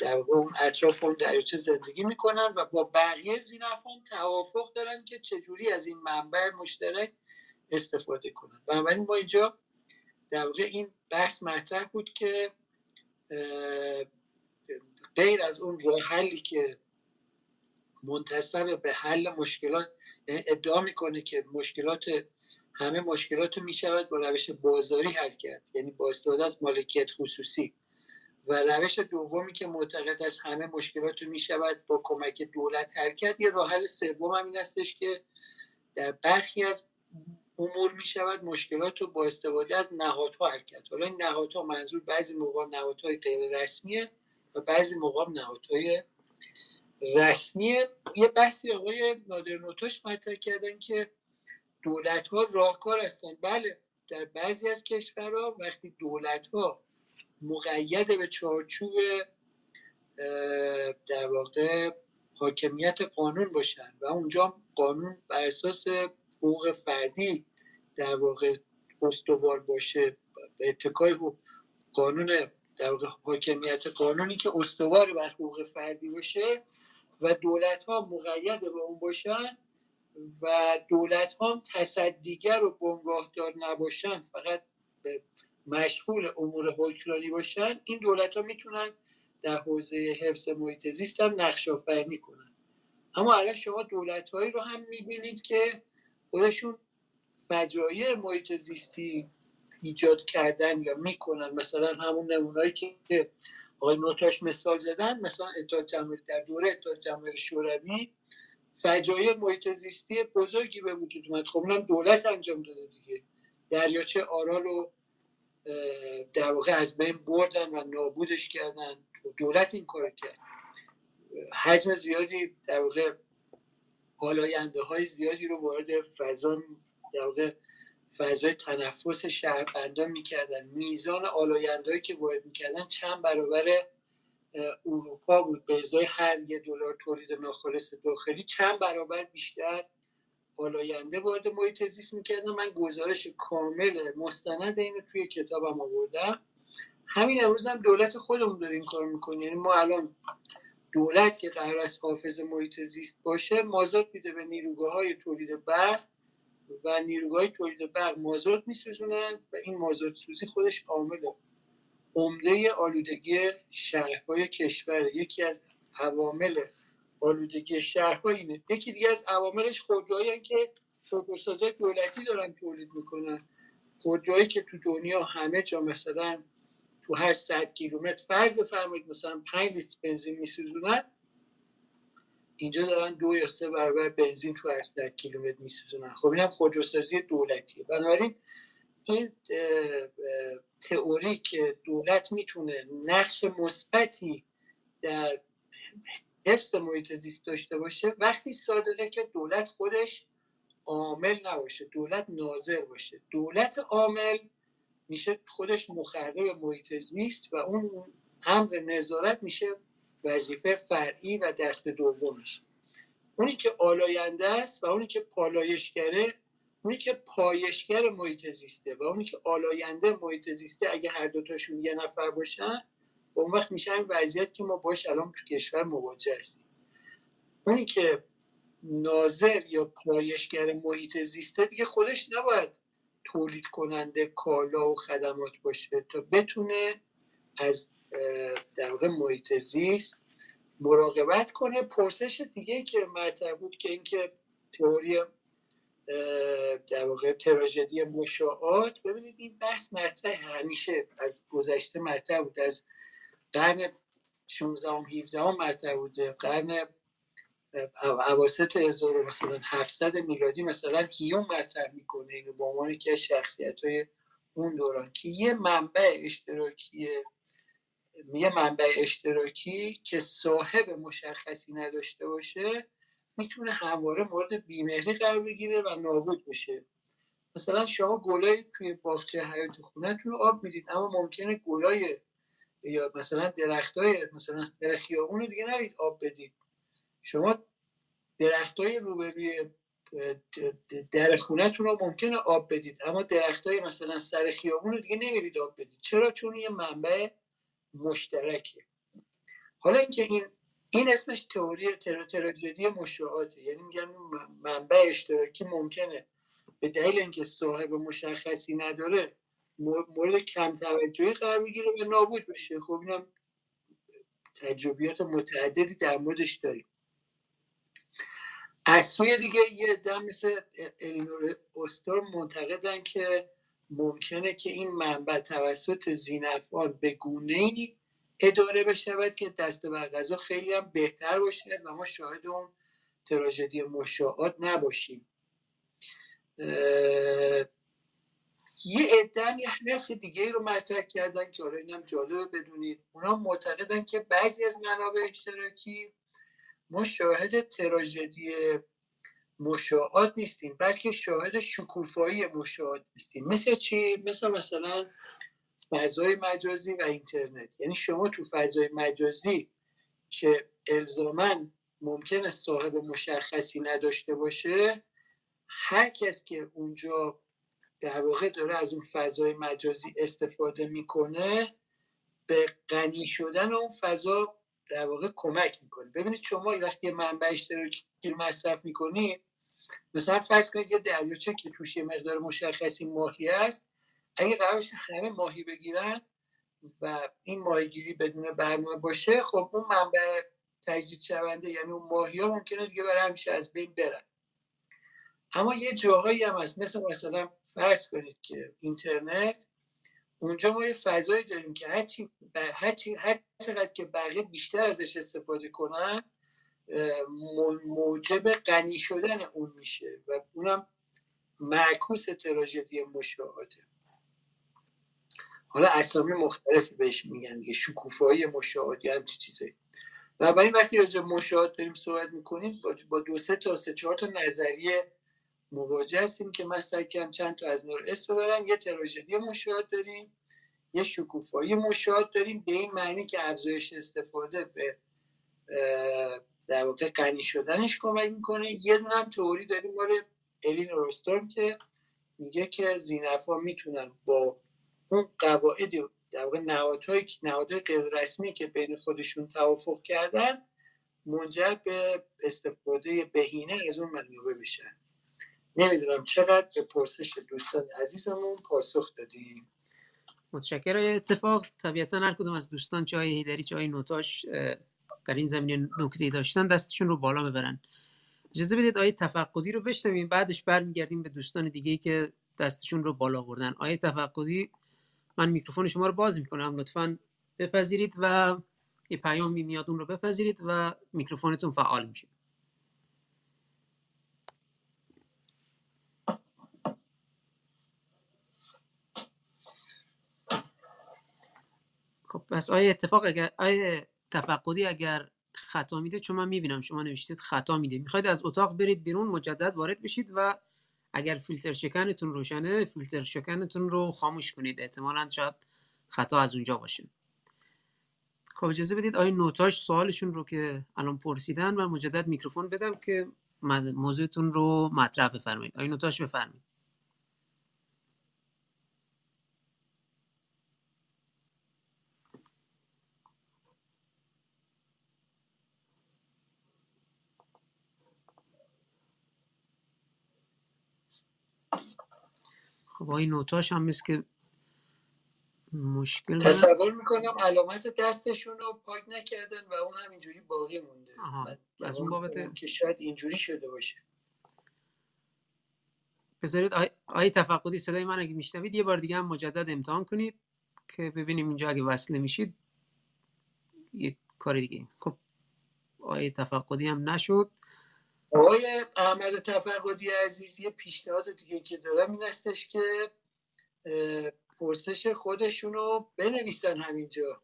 در اون اطراف اون دریاچه زندگی می‌کنن و با بقیه زینفان توافق دارن که چجوری از این منبع مشترک استفاده کنن. بنابراین ما اینجا در واقع این بحث مطرح بود که غیر از اون راه حلی که منتصب به حل مشکلات یعنی ادعا می‌کنه که مشکلات همه مشکلات رو می‌شود با روش بازاری حل کرد. یعنی با استفاده از مالکیت خصوصی. و روش دومی که معتقد است همه مشکلات رو می‌شود با کمک دولت حل کرد یه راه حل سوم هم این هستش که در برخی از امور می شود مشکلات رو با استفاده از نهادها حل کرد. حالا این نهادها منظور بعضی موقع نهادهای غیر رسمیه و بعضی موقع نهادهای رسمیه. یه بحثی آقای نادر نوتوش مطرح کردن که دولت ها راهکار هستن. بله در بعضی از کشورها وقتی دولت ها مقید به چارچوب در واقع حاکمیت قانون باشن و اونجا قانون بر اساس حقوق فردی در واقع استوار باشه. به اتکای قانون در واقع حاکمیت قانونی که استوار بر حقوق فردی باشه و دولت ها مقید به اون باشن و دولت ها تصدیگر و بنگاهدار نباشن. فقط مشغول امور حکمرانی باشن این دولت ها می‌تونن در حوزه حفظ محیط زیست هم نقش آفرینی کنن. اما الان شما دولت هایی رو هم می‌بینید که خودشون فجایع محیط زیستی ایجاد کردن یا می‌کنن. مثلا همون نمونایی که آقای نوتاش مثال زدن مثلا اتحاد جمهوری در دوره اتحاد جمهوری شوروی فجایع محیط زیستی بزرگی به وجود اومد. خب اونم دولت انجام داده دیگه. دریاچه آرال رو در واقع از بین بردن و نابودش کردن. دولت این کار کرد. حجم زیادی در واقع آلاینده های زیادی رو وارد فضا در واقع فضای تنفس شهربندان می‌کردن. میزان آلاینده که وارد می‌کردن چند برابر اروپا بود. به ازای هر یه دلار تولید ناخالص داخلی چند برابر بیشتر آلاینده وارد محیط زیست می‌کردن من گزارش کامل مستند اینو توی کتابم آوردم. همین امروز هم دولت خودمون داره این کار می‌کنه یعنی ما الان دولت که قرار است حافظ محیط زیست باشه مازاد میده به نیروگاه های تولید برق و نیروگاه تولید برق مازاد میسوزونن و این مازاد سوزی خودش عامل عمده آلودگی شهرهای کشور. یکی از عوامل آلودگی شهرها اینه. یکی دیگه از عواملش خودروهایی که خودروسازای دولتی دارن تولید می‌کنن. خودروهایی که تو دنیا همه جا مثلا تو هر صد کیلومتر فرض بفرمایید مثلا 5 لیتر بنزین میسوزونن اینجا دارن دو یا سه برابر بنزین تو هر صد کیلومتر میسوزونن. خب اینم خودروسازی دولتیه. بنابراین این تئوری که دولت می‌تونه نقش مثبتی در حفظ محیط زیست داشته باشه وقتی صادقه که دولت خودش عامل نباشه دولت ناظر باشه. دولت عامل میشه خودش مخرب محیط زیست و اون امر نظارت میشه وظیفه فرعی و دست دومش. اونی که آلاینده است و اونی که پالایشگره اونی که پایشگر محیط زیسته و اونی که آلاینده محیط زیسته اگه هر دوتاشون یه نفر باشن اون وقت میشن وضعیت که ما باش الان تو کشور مواجه هستیم. اونی که ناظر یا پایشگر محیط زیسته دیگه خودش نباید تولید کننده کالا و خدمات باشه تا بتونه از در واقع محیط زیست مراقبت کنه. پرسش دیگه که مطرح بود که اینکه تئوری در واقع تراژدی مشاعات ببینید این بحث مطرح همیشه از گذشته مطرح بود از قرن 16 هم 17 هم مطرح بوده. قرن اواسط 1700 میلادی مثلا هیوم مطرح می‌کنه. اینو به عنوان که شخصیت های اون دوران. که یه منبع اشتراکی یه منبع اشتراکی که صاحب مشخصی نداشته باشه می‌تونه همواره مورد بیمهری قرار بگیره و نابود بشه. مثلا شما گلای توی باغچه حیات خونهتون آب می‌دید اما ممکنه گلای یا مثلا درختای مثلا سر خیابون دیگه نرید آب بدید. شما درختای روبروی در خونهتون رو ممکنه آب بدید اما درختای مثلا سر خیابون رو دیگه نمیرید آب بدید. چرا؟ چون یه منبع مشترکه. حالا اینکه این این اسمش تئوری تراژدی مشاعاته یعنی میگن منبع اشتراکی ممکنه. به دلیل اینکه صاحب مشخصی نداره مورد کم توجهی قرار بگیره و نابود بشه خب اینم تجربیات متعددی در موردش داریم. از سوی دیگه یه دم مثل الینور استور منتقدن که ممکنه که این منبع توسط زینفعال به گونه ای اداره بشود که دست بر غذا خیلی هم بهتر باشه و ما شاهد اون تراژدی مشاعات نباشیم. یه عده یه حرف دیگه رو مطرح کردن که حالا اینم جالبه بدونید. اونا معتقدن که بعضی از منابع اشتراکی ما شاهد تراژدی مشاعات نیستیم بلکه شاهد شکوفایی مشاعات نیستیم. مثل چی؟ مثل مثلا فضای مجازی و اینترنت. یعنی شما تو فضای مجازی که الزاما ممکنه صاحب مشخصی نداشته باشه هر کس که اونجا در واقع داره از اون فضای مجازی استفاده می‌کنه به غنی شدن اون فضا در واقع کمک می‌کنه. ببینید شما وقتی منبع اشتراکی مصرف می‌کنید مثلا فرض کنید یه دریاچه که توش یه مقدار مشخصی ماهی است اگه قرارش همه ماهی بگیرن و این ماهیگیری بدون برنامه باشه خب اون منبع تجدید شونده یعنی اون ماهی ها ممکنه دیگه برای همیشه از بین برن. اما یه جاهایی هم هست. مثل مثلا فرض کنید که اینترنت اونجا ما یه فضایی داریم که هرچی هرچی هر چقدر که بقیه بیشتر ازش استفاده کنن موجب غنی شدن اون میشه و اونم معکوس تراژدی مشاهده. حالا اسامی مختلفی بهش میگن دیگه شکوفایی مشاهد یا همچی چیزایی. این وقتی راجع مشاهد داریم صحبت می‌کنیم با دو سه تا سه چهار تا نظریه مواجه هستیم که من سعی کردم چند تا از نور اسم ببرم. یه تراژدی مشاهد داریم یه شکوفایی مشاهد داریم به این معنی که افزایش استفاده به در واقع غنی شدنش کمک می‌کنه. یه دونه هم تئوری داریم مال الین روستورم که میگه که زینفا می‌تونن با اون قواعد در واقع نهادهای نهادهای غیر رسمی که بین خودشون توافق کردن منجر به استفاده بهینه از اون منابع بشن. نمی‌دونم چقدر به پرسش دوستان عزیزمون پاسخ دادیم. متشکرم. اتفاق طبیعتا هر کدوم از دوستان چای هیدری چای نوتاش در این زمینه نکته داشتن دستشون رو بالا ببرن. اجازه بدید آیه تفقدی رو بشنویم بعدش برمیگردیم به دوستان دیگه که دستشون رو بالا بردن آیه تفقدی من میکروفون شما رو باز می‌کنم لطفا بپذیرید و یه پیامی میاد اون رو بپذیرید و میکروفونتون فعال میشه. خب پس آیا اتفاق اگر آیا تفقدی اگر خطا میده؟ چون من می‌بینم شما نوشتید خطا میده. می‌خواید از اتاق برید بیرون مجدد وارد بشید و اگر فیلتر شکنتون روشنه فیلتر شکنتون رو خاموش کنید. احتمالا شاید خطا از اونجا باشه. خب اجازه بدید آیا نوتاش سوالشون رو که الان پرسیدن و مجدد میکروفون بدم که موضوعتون رو مطرح بفرمایید. آیا نوتاش بفرمایید. خب این نوتاش هم مثل که مشکل تصور می‌کنم علامت دستشون رو پاک نکردن و اون هم اینجوری باقی مونده. از اون بابت که شاید اینجوری شده باشه. بذارید آی, آی تفقدی صدای من اگه میشنوید یه بار دیگه هم مجدد امتحان کنید که ببینیم اینجا اگه وصل میشید یه کار دیگه. خب آی تفقدی هم نشد. آقای احمد تفقدی عزیز یه پیشنهاد دیگه که دارم این هستش که پرسش خودشونو بنویسن همینجا.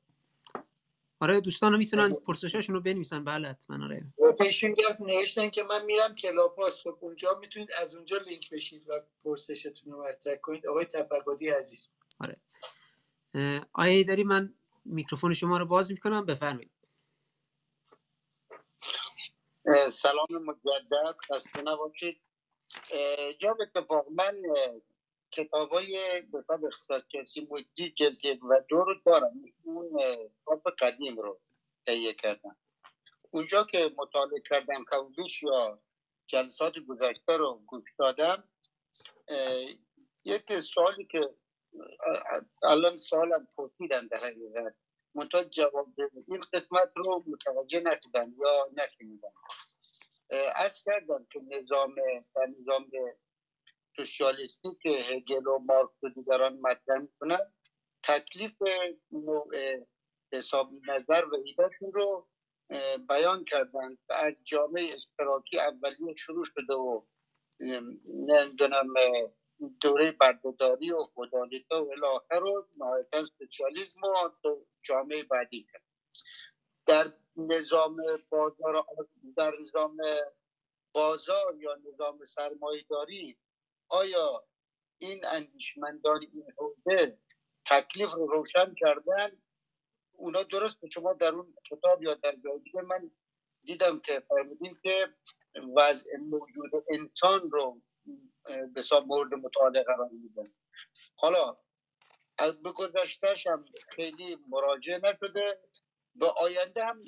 آره دوستان می‌تونن پرسشاشون رو بنویسن. بله حتما آره. ایشون نوشتن که من میرم کلاپاس خب اونجا می‌تونید از اونجا لینک بشید و پرسشتون رو مطرح کنید. آقای تفقدی عزیز. آره. آیه داری من میکروفون شما رو باز می‌کنم. بفرمایید. سلام مجدد. خسته نباشید. جا اتفاق من کتاب های کتاب اختصاص کسی مجدی جلد و دو رو دارم. اون کتاب قدیم رو تهیه کردم. اونجا که مطالعه کردم کودش یا جلسات گذشته رو گوش دادم یک سوالی که الان سوالم پرسیدم در حقیقت. منتها جواب این قسمت رو متوجه نشدم یا نشنیدم ارز کردم که نظام در نظام سوسیالیستی که هگل و مارکس و دیگران مطرح می‌کنن تکلیف نوع حساب نظر و ایدهشون رو بیان کردن و از جامعه اشتراکی اولیه شروع شده و نمی‌دونم دوره بردهداری و خدالیتا و الاخر رو نهایتا سوسیالیسم و جامعه بعدی کرد. در نظام بازار در نظام بازار یا نظام سرمایهداری آیا این اندیشمندان این حوزه تکلیف رو روشن کردن؟ اونا درست شما در اون کتاب یا در جای دیگه من دیدم که فرمودیم که وضع موجود انسان رو به مورد مطالعه قرار میدن حالا از به هم خیلی مراجعه نشده. به آینده هم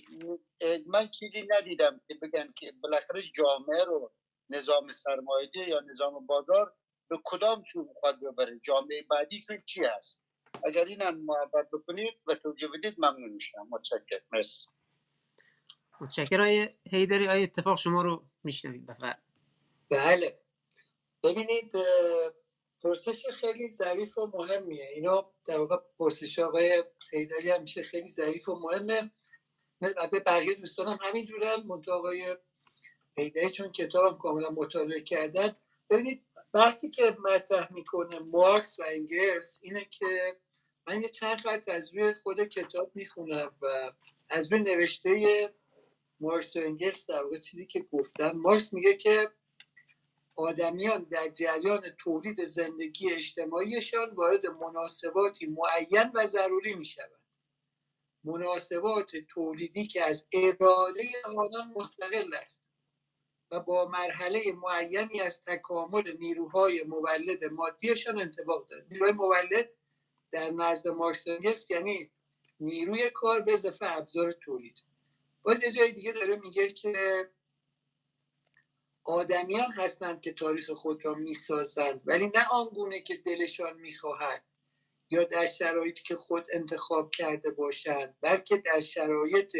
من چیزی ندیدم که بگن که بالاخره جامعه رو نظام سرمایه‌داری یا نظام بازار به کدام سو می‌خواد ببره؟ جامعه بعدیشون چی هست؟ اگر این هم محبت بکنید و توجه بدید ممنون میشم. متشکر مرسی. متشکر های هیدری های اتفاق شما رو میشنوید بفر بله. ببینید پرسش خیلی ظریف و مهمیه. اینا در واقع پرسش آقای هیدری هم میشه خیلی ظریف و مهمه. به بقیه دوستانم همین جوره منطقه آقای هیدری چون کتابم کاملا مطالعه کردن. ببینید بحثی که مطرح می‌کنه مارکس و انگلس اینه که من یه چند خط از روی خود کتاب می‌خونم و از روی نوشته مارکس و انگلس در واقع چیزی که گفتن. مارکس میگه که آدمیان در جریان تولید زندگی اجتماعیشان وارد مناسباتی معین و ضروری می‌شوند. مناسبات تولیدی که از اراده آنان مستقل است و با مرحله معینی از تکامل نیروهای مولد مادیشان انتباق دارد. نیروهای مولد در نزد مارکس یعنی نیروی کار به اضافه ابزار تولید. باز یه جای دیگه داره میگه که آدمیان هستند که تاریخ خود را می‌سازند ولی نه آنگونه که دلشان می‌خواهد یا در شرایطی که خود انتخاب کرده باشند بلکه در شرایط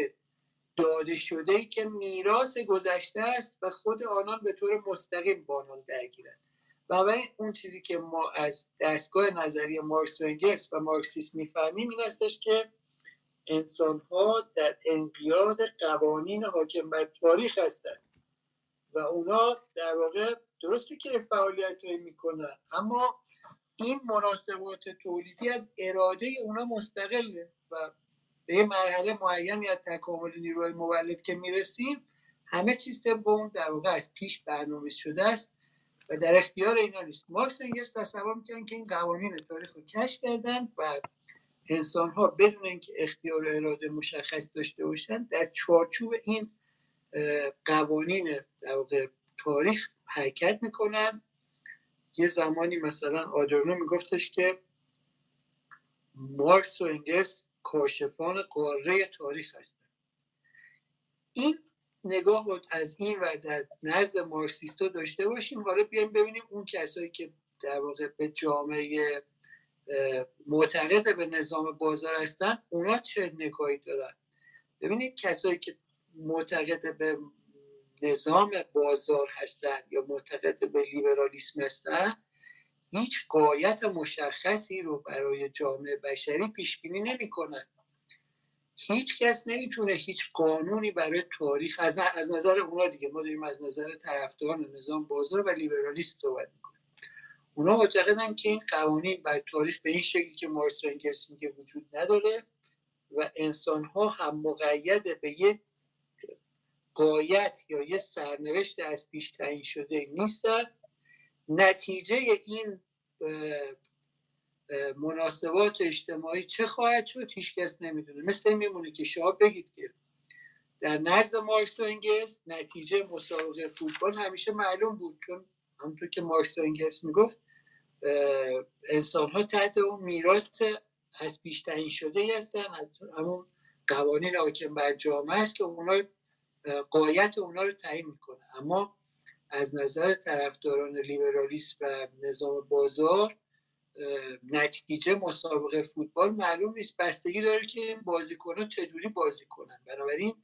داده شده ای که میراث گذشته است و خود آنان به طور مستقیم با آنان درگیرند. بنابراین اون چیزی که ما از دستگاه نظری مارکس و انگلس و مارکسیسم می‌فهمیم این استش که انسان ها در انقیاد قوانین حاکم بر تاریخ هستند. و اونا در واقع درسته که فعالیت می‌کنن اما این مناسبات تولیدی از اراده اونا مستقله و به مرحله معینی از تکامل نیروی مولد که می‌رسیم همه چیز طبق اون در واقع از پیش برنامه شده است و در اختیار اینا نیست. مارکس انگلس تصور می‌کنن که این قوانین تاریخ رو کشف کردن و انسان ها بدون اینکه اختیار اراده مشخص داشته باشن در چارچوب این قوانین در واقع تاریخ حرکت می‌کنن. یه زمانی مثلا آدرنو میگفتش که مارکس و انگلس کاشفان قاره تاریخ هستن. این نگاه رو از این و در نزد مارکسیستا داشته باشیم. حالا بیایم ببینیم اون کسایی که در واقع به جامعه معتقد به نظام بازار هستن اونا چه نگاهی دارن؟ ببینید کسایی که معتقد به نظام بازار هستن یا معتقد به لیبرالیسم هستن هیچ قایت مشخصی رو برای جامعه بشری پیش بینی نمی‌کنن هیچ کس نمی‌تونه هیچ قانونی برای تاریخ از, از نظر اونا دیگه ما داریم از نظر طرفداران نظام بازار و لیبرالیسم صحبت می‌کنیم. اونا معتقدن که این قوانین برای تاریخ به این شکلی که مارکس انگلس میگه وجود نداره و انسان ها هم مقید به یه قایت یا یه سرنوشت از پیش تعیین شده نیستن نتیجه این مناسبات اجتماعی چه خواهد شد؟ هیچ کس نمی‌دونه. مثل میمونه که شما بگید که در نزد مارکس و انگلس نتیجه مسابقه فوتبال همیشه معلوم بود چون همونطور که مارکس و انگلس می‌گفت انسان ها تحت اون میراث از پیش تعیین شده هستن. همون قوانین حاکم بر جامعه است که اونا قایت اونا رو تعیین می‌کنه. اما از نظر طرفداران لیبرالیسم و نظام بازار نتیجه مسابقه فوتبال معلوم نیست. بستگی داره که این بازیکنان چجوری بازی کنن. بنابراین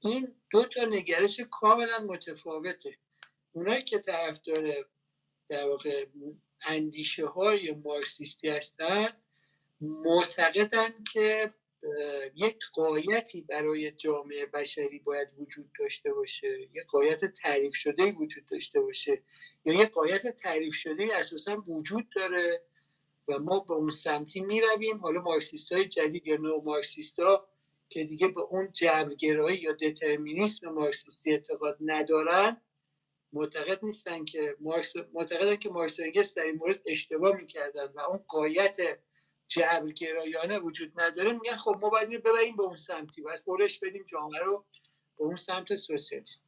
این دو تا نگرش کاملا متفاوته. اونایی که طرفدار در واقع اندیشه های مارکسیستی هستن معتقدن که یک قایتی برای جامعه بشری باید وجود داشته باشه؟ یک قایت تعریف شده وجود داشته باشه؟ یا یک قایت تعریف شده اساسا وجود داره و ما به اون سمتی می رویم حالا مارکسیست های جدید یا نو مارکسیست ها که دیگه به اون جبرگرایی یا دترمینیسم مارکسیستی اعتقاد ندارن معتقد نیستن که مارکس معتقدن که مارکس در این مورد اشتباه می‌کردن و اون قایت جبرگرایانه وجود نداره میگن خب ما باید ببریم به اون سمتی باید برش بدیم جامعه رو به اون سمت سوسیالیسم.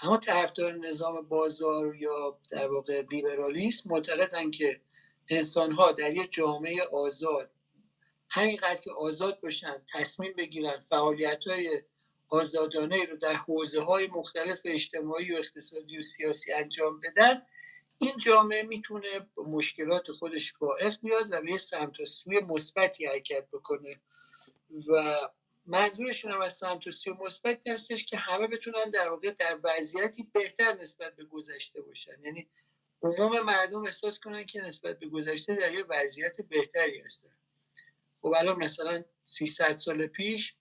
اما طرفدار نظام بازار یا در واقع لیبرالیسم معتقدن که انسان ها در یک جامعه آزاد همینقدر که آزاد باشن تصمیم بگیرن فعالیت های آزادانه رو در حوزه های مختلف اجتماعی و اقتصادی و سیاسی انجام بدن این جامعه می‌تونه مشکلات خودش فائق بیاد و به سمت و سوی مثبتی حرکت بکنه. و منظورشون هم از سمت و سوی مثبتی هستش که همه بتونن در واقع در وضعیتی بهتر نسبت به گذشته باشن. یعنی عموم مردم احساس کنن که نسبت به گذشته در یه وضعیت بهتری هستن. خب الان مثلا 300 سال پیش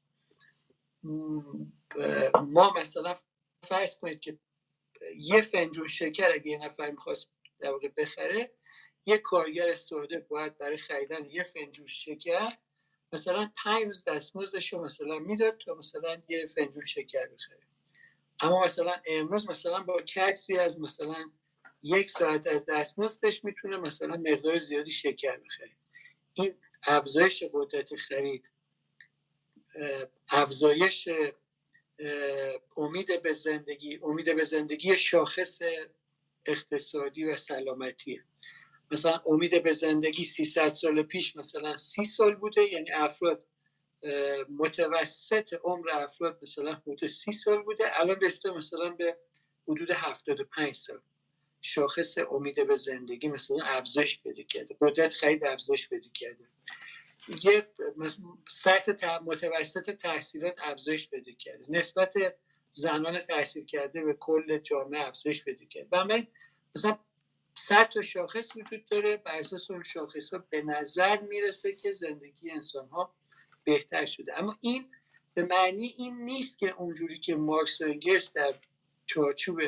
ما مثلا فرض کنید که یه فنجون شکر اگه یه نفر می‌خواست در واقع بخره یک کارگر ساده باید برای خریدن یه فنجون شکر مثلا پنج روز دستمزدش رو مثلا می‌داد تا مثلا یه فنجون شکر بخره. اما مثلا امروز مثلا با کسری از مثلا یک ساعت از دستمزدش می‌تونه مثلا مقدار زیادی شکر بخره. این افزایش قدرت خرید افزایش امید به زندگی امید به زندگی شاخص اقتصادی و سلامتیه. مثلا امید به زندگی 300 سال پیش مثلا 30 سال بوده یعنی افراد متوسط عمر افراد مثلا حدود 30 سال بوده. الان رسیده مثلا به حدود 75 سال. شاخص امید به زندگی مثلا افزایش پیدا کرده. قدرت خرید افزایش پیدا کرده. یه سطح متوسط تحصیلات افزایش پیدا کرده. نسبت زنان تحصیل کرده به کل جامعه افزایش پیدا کرده. و مثلا صد تا شاخص وجود داره بر اساس اون شاخص ها به نظر می‌رسه که زندگی انسان ها بهتر شده. اما این به معنی این نیست که اونجوری که مارکس و انگلس در چارچوب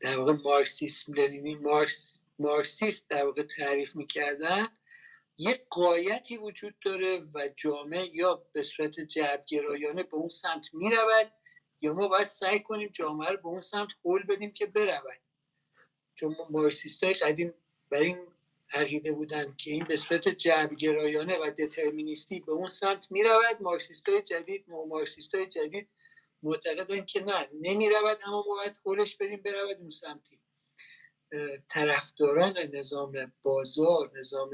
در واقع مارکسیسم لنینی مارکس مارکسیست در واقع تعریف می‌کردن یک قایتی وجود داره و جامعه یا به صورت جبرگرایانه به اون سمت می‌رود یا ما باید سعی کنیم جامعه رو به اون سمت حول بدیم که برود. چون مارکسیست های قدیم بر این عقیده بودن که این به صورت جبرگرایانه و دترمینیستی به اون سمت می‌رود مارکسیست های جدید نو مارکسیست های جدید معتقدن که نه نمی‌رود اما ما باید حولش بدیم برود اون سمتی. طرفداران نظام بازار نظام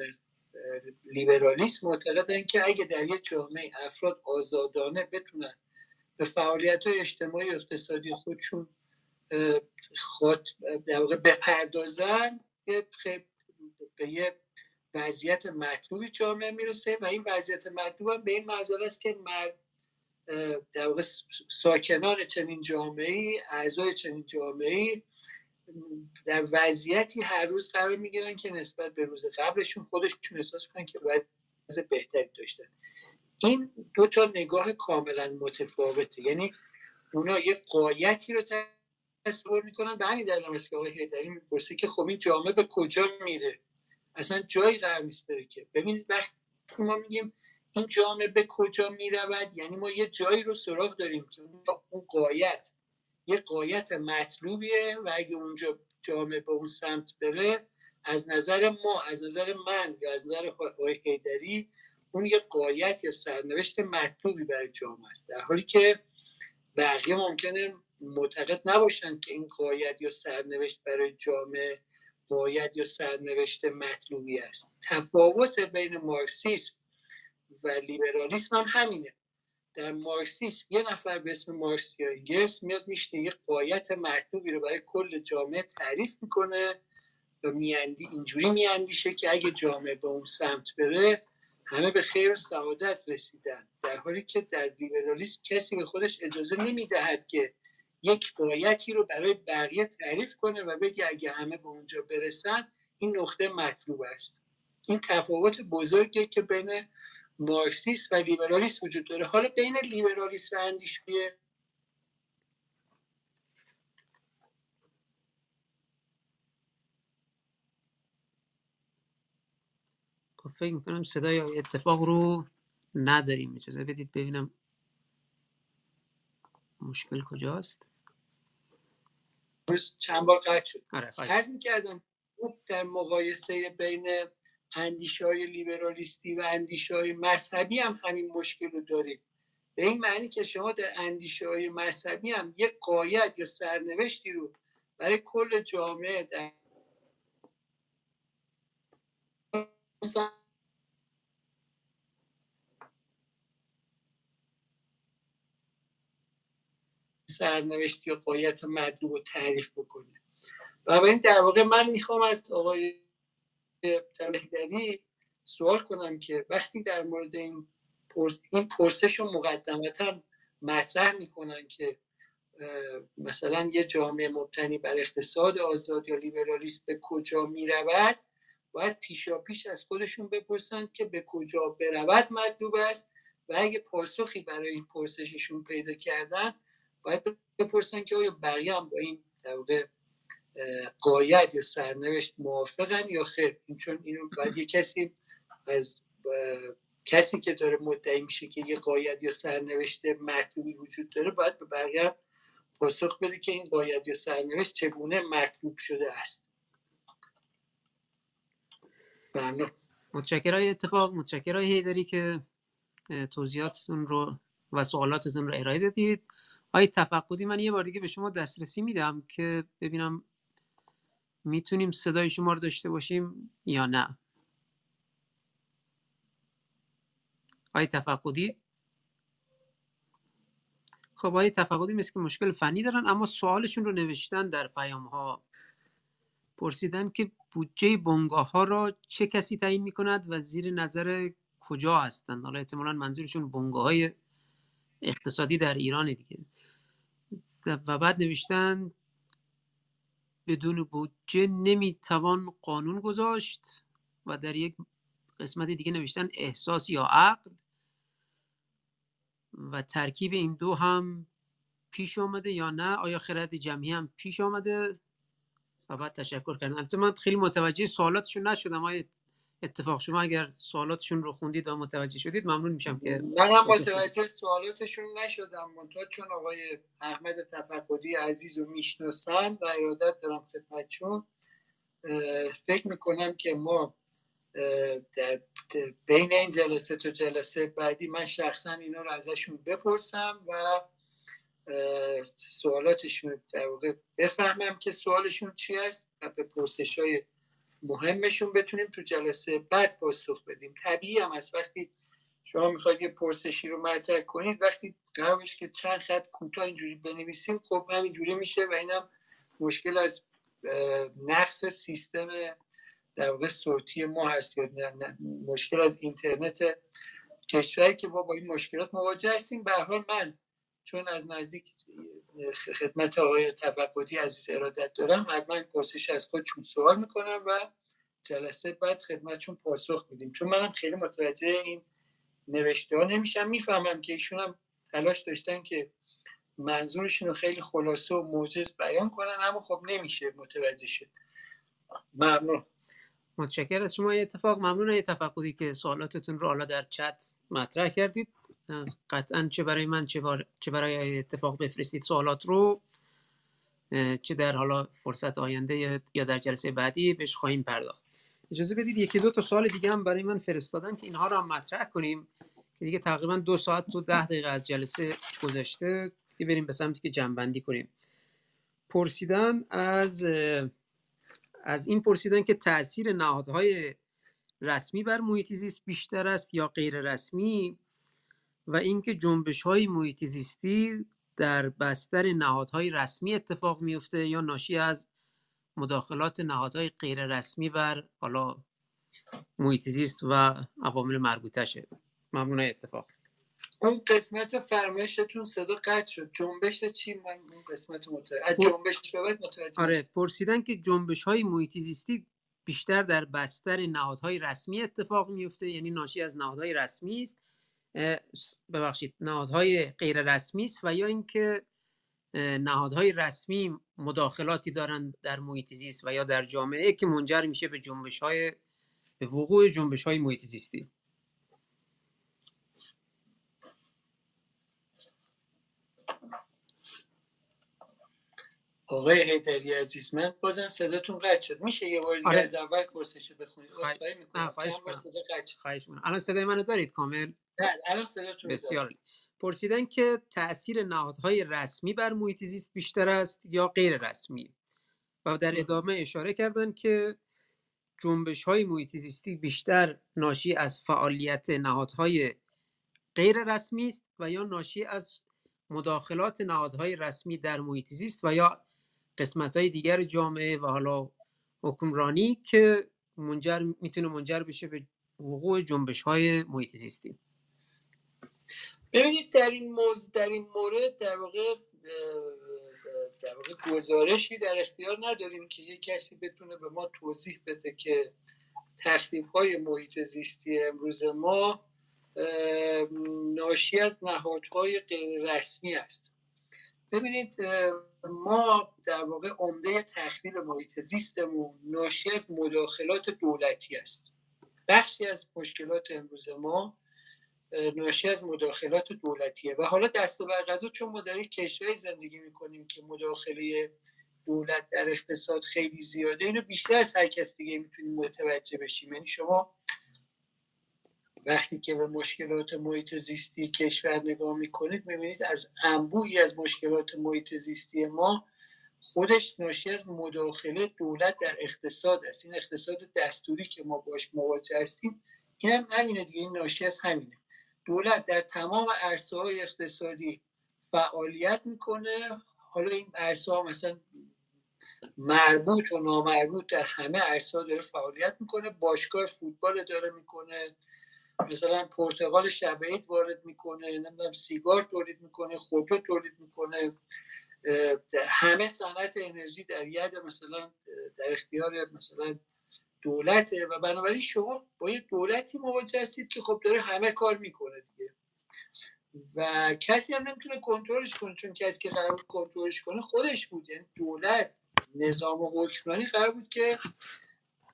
لیبرالیسم معتقدن که اگه در یک جامعه افراد آزادانه بتونن به فعالیت های اجتماعی اقتصادی خودشون خود در واقع بپردازن به یه وضعیت مطلوبی جامعه می‌رسه و این وضعیت مطلوب هم به این منظر است که مرد در واقع ساکنان چنین جامعه ای اعضای چنین جامعه در وضعیتی هر روز قرار می‌گیرن که نسبت به روز قبلشون خودشون احساس کنن که وضع بهتری داشتن. این دو تا نگاه کاملا متفاوته. یعنی اونا یه قایتی رو تصور می‌کنن. به همین دلیل است که آقای هیدری می‌پرسه که خب این جامعه به کجا میره؟ اصلا جایی قرار نیست بره که. ببینید وقتی ما میگیم این جامعه به کجا می‌رود یعنی ما یه جایی رو سراغ داریم که اون قایت یه قایت مطلوبیه و اگه اونجا جامعه به اون سمت بره از نظر ما از نظر من یا از نظر آقای هیدری اون یه قایت یا سرنوشت مطلوبی برای جامعه است. در حالی که بقیه ممکنه معتقد نباشن که این قایت یا سرنوشت برای جامعه قایت یا سرنوشت مطلوبی است. تفاوت بین مارکسیسم و لیبرالیسم هم همینه. در مارکسیسم یه نفر به اسم مارکس میاد میشنه یه قایت مطلوبی رو برای کل جامعه تعریف می‌کنه و میاندی اینجوری میاندیشه که اگه جامعه به اون سمت بره همه به خیر و سعادت رسیدن. در حالی که در لیبرالیسم کسی به خودش اجازه نمی‌دهد که یک قایتی رو برای بقیه تعریف کنه و بگه اگه همه به اونجا برسن این نقطه مطلوب است. این تفاوت بزرگی که بین مارکسیست و لیبرالیست وجود داره. حالا بین لیبرالیست و اندیشه خب، فکر می‌کنم صدای اتفاق رو نداریم. اجازه بدید ببینم مشکل کجاست. چند بار قطع شد. آره عرض می‌کردم در مقایسه بین اندیشه های لیبرالیستی و اندیشه های مذهبی هم همین مشکل رو دارید به این معنی که شما در اندیشه های مذهبی هم یک قایت یا سرنوشتی رو برای کل جامعه در سرنوشت یا قایت مطلوب رو تعریف بکنه. و این در واقع من می‌خوام از آقای تلهیدری سوال کنم که وقتی در مورد این, این پرسش رو مقدمتا مطرح می‌کنن که مثلا یه جامعه مبتنی بر اقتصاد آزاد یا لیبرالیست به کجا می‌رود باید پیشا پیش از خودشون بپرسن که به کجا برود مطلوب است و اگه پاسخی برای این پرسششون پیدا کردن باید بپرسن که آیا بقیه هم با این قاید یا سرنوشت موافقن یا خیر؟ چون اینو باید یه کسی از کسی که داره مدعی میشه که یه قاید یا سرنوشت مطلوبی وجود داره باید به بقیه پاسخ بده که این قاید یا سرنوشت چگونه مطلوب شده است. ممنون. متشکرای اتفاق متشکرای هیدری که توضیحاتتون رو و سوالاتتون رو ارائه دادید. آقای تفقدی من یه بار دیگه به شما دسترسی میدم که ببینم می‌تونیم صدای شما رو داشته باشیم یا نه؟ آقای تفقدی؟ خب آقای تفقدی مثل که مشکل فنی دارن اما سوالشون رو نوشتن در پیام ها پرسیدن که بودجه بنگاه ها را چه کسی تعیین می کند و زیر نظر کجا هستند؟ حالا احتمالا منظورشون بنگاه های اقتصادی در ایران دیگه. و بعد نوشتن بدون بودجه نمی‌توان قانون گذاشت و در یک قسمت دیگه نوشتن احساس یا عقل. و ترکیب این دو هم پیش آمده یا نه آیا خرد جمعی هم پیش آمده؟ و بعد تشکر کردم البته من خیلی متوجه سوالاتشون نشدم. آیا اتفاق شما اگر سوالاتشون رو خوندید و متوجه شدید ممنون میشم که منم متوجه سوالاتشون نشدم. منتها چون آقای احمد تفقدی عزیز رو می‌شناسم و ارادت دارم خدمتشون فکر می‌کنم که ما در بین این جلسه تو جلسه بعدی من شخصا اینا رو ازشون بپرسم و سوالاتشون در واقع بفهمم که سوالشون چی است و به پرسش های مهمشون بتونیم تو جلسه بعد پاسخ بدیم. طبیعی هم از وقتی شما می‌خواید یه پرسشی رو مطرح کنید وقتی قرار که چند خط کوتاه اینجوری بنویسیم خب همینجوری میشه و اینم مشکل از نقص سیستم در واقع صوتی ما هست یا مشکل از اینترنت کشوری که ما با این مشکلات مواجه هستیم. به حال من چون از نزدیک خدمت آقای تفقدی عزیز ارادت دارم. حتما پرسش از خود چون سوال می‌کنم و جلسه بعد خدمتشون پاسخ میدیم. چون منم خیلی متوجه این نوشته ها نمیشم. می‌فهمم که ایشون هم تلاش داشتن که منظورشون رو خیلی خلاصه و موجز بیان کنن اما خب نمیشه. متوجه شد. ممنون. متشکر از شما اتفاق. ممنون ای تفقدی که سوالاتتون رو حالا در چت مطرح کردید. قطعا چه برای من چه, برای اتفاق بفرستید سوالات رو چه در حالا فرصت آینده یا در جلسه بعدی بهش خواهیم پرداخت. اجازه بدید یکی دو تا سوال دیگه هم برای من فرستادن که اینها رو هم مطرح کنیم که دیگه تقریبا دو ساعت و ده دقیقه از جلسه گذشته دیگه بریم به سمتی که جنبندی کنیم. پرسیدن از از این پرسیدن که تاثیر نهادهای رسمی بر محیط زیست بیشتر است یا غیر رسمی و اینکه جنبش های محیط زیستی در بستر نهادهای رسمی اتفاق میفته یا ناشی از مداخلات نهادهای غیر رسمی بر حالا محیط زیست و عوامل مربوطه شه ممنون اتفاق. اون قسمت فرمایشتون صدا قطع شد. جنبش چی؟ من اون قسمت متوجه از جنبش به متوجه آره پرسیدن که جنبش های محیط زیستی بیشتر در بستر نهادهای رسمی اتفاق میفته یعنی ناشی از نهادهای رسمی است ببخشید نهادهای غیر رسمی است و یا اینکه نهادهای رسمی مداخلاتی دارن در محیط زیست و یا در جامعه که منجر میشه به جنبش های به وقوع جنبش های محیط زیستی. آقای حیدری عزیز من بازم صداتون قطع شد. میشه یه بار دیگه آره. از اول پرسش بخونید خواهش می‌کنم. خواهش الان صدای منو دارید کامل؟ بله الان صداتون بسیار پرسیدن که تاثیر نهادهای رسمی بر محیط زیست بیشتر است یا غیر رسمی؟ و در ادامه اشاره کردن که جنبش های محیط زیستی بیشتر ناشی از فعالیت نهادهای غیر رسمی است و یا ناشی از مداخلات نهادهای رسمی در محیط زیست و یا قسمت های دیگر جامعه و حالا حکمرانی که منجر می‌تونه منجر بشه به وقوع جنبش های محیط زیستی. ببینید در این موز در این مورد در واقع در واقع گزارشی در اختیار نداریم که یک کسی بتونه به ما توضیح بده که تخریب های محیط زیستی امروز ما ناشی از نهادهای غیر رسمی است. ببینید ما در واقع عمده تخریب محیط زیستمون ناشی از مداخلات دولتی است. بخشی از مشکلات امروز ما ناشی از مداخلات دولتیه. و حالا دست بر غذا چون ما در کشوری زندگی می‌کنیم که مداخله دولت در اقتصاد خیلی زیاده اینو بیشتر از هر کس دیگه می‌تونیم متوجه بشیم. یعنی شما وقتی که به مشکلات محیط زیستی کشور نگاه می‌کنید می‌بینید از انبوهی از مشکلات محیط زیستی ما خودش ناشی از مداخله دولت در اقتصاد است. این اقتصاد دستوری که ما باش مواجه هستیم این هم همینه دیگه این ناشی از همینه. دولت در تمام عرصه های اقتصادی فعالیت می‌کنه. حالا این عرصه ها مثلا مربوط و نامربوط در همه عرصه داره فعالیت می‌کنه. باشگاه فوتبال داره می‌کنه. مثلا پرتغال شبعید وارد می‌کنه. نمی‌دونم سیگار تولید می‌کنه خودرو تولید می‌کنه. همه صنعت انرژی در ید مثلا در اختیار مثلا دولته و بنابراین شما با یه دولتی مواجه هستید که خب داره همه کار می‌کنه دیگه. و کسی هم نمی‌تونه کنترلش کنه چون کسی که قرار کنترلش کنه خودش بود. یعنی دولت نظام حکمرانی قرار بود که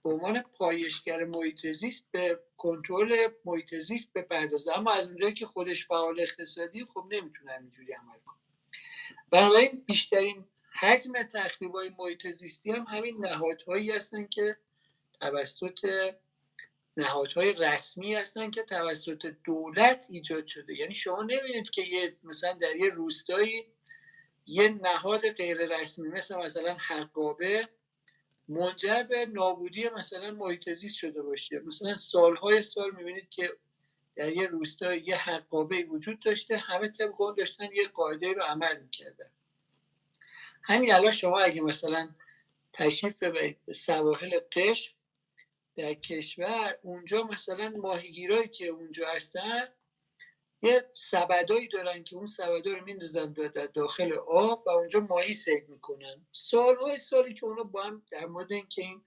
به عنوان پایشگر محیط زیست به کنترل محیط زیست بپردازه. اما از اونجایی که خودش فعال اقتصادی خب نمی‌تونه همینجوری عمل کنه. بنابراین بیشترین حجم تخریب های محیط زیستی هم همین نهادهایی هستن که توسط نهادهای رسمی هستن که توسط دولت ایجاد شده. یعنی شما نبینید که یه مثلا در یه روستایی یه نهاد غیر رسمی مثل مثلا حقابه منجر به نابودی مثلا محیط شده باشه. مثلا سالهای سال می‌بینید که در یه روستا یه حقابه وجود داشته همه طبق اون داشتن یه قاعده رو عمل می‌کردن. همین الان شما اگه مثلا تشریف ببرید به سواحل قشم در کشور اونجا مثلا ماهیگیرایی که اونجا هستن یه سبدایی دارن که اون سبدا رو میندازن در داخل آب و اونجا ماهی سید می‌کنن. سالهای سالی که اونا با هم در مورد اینکه این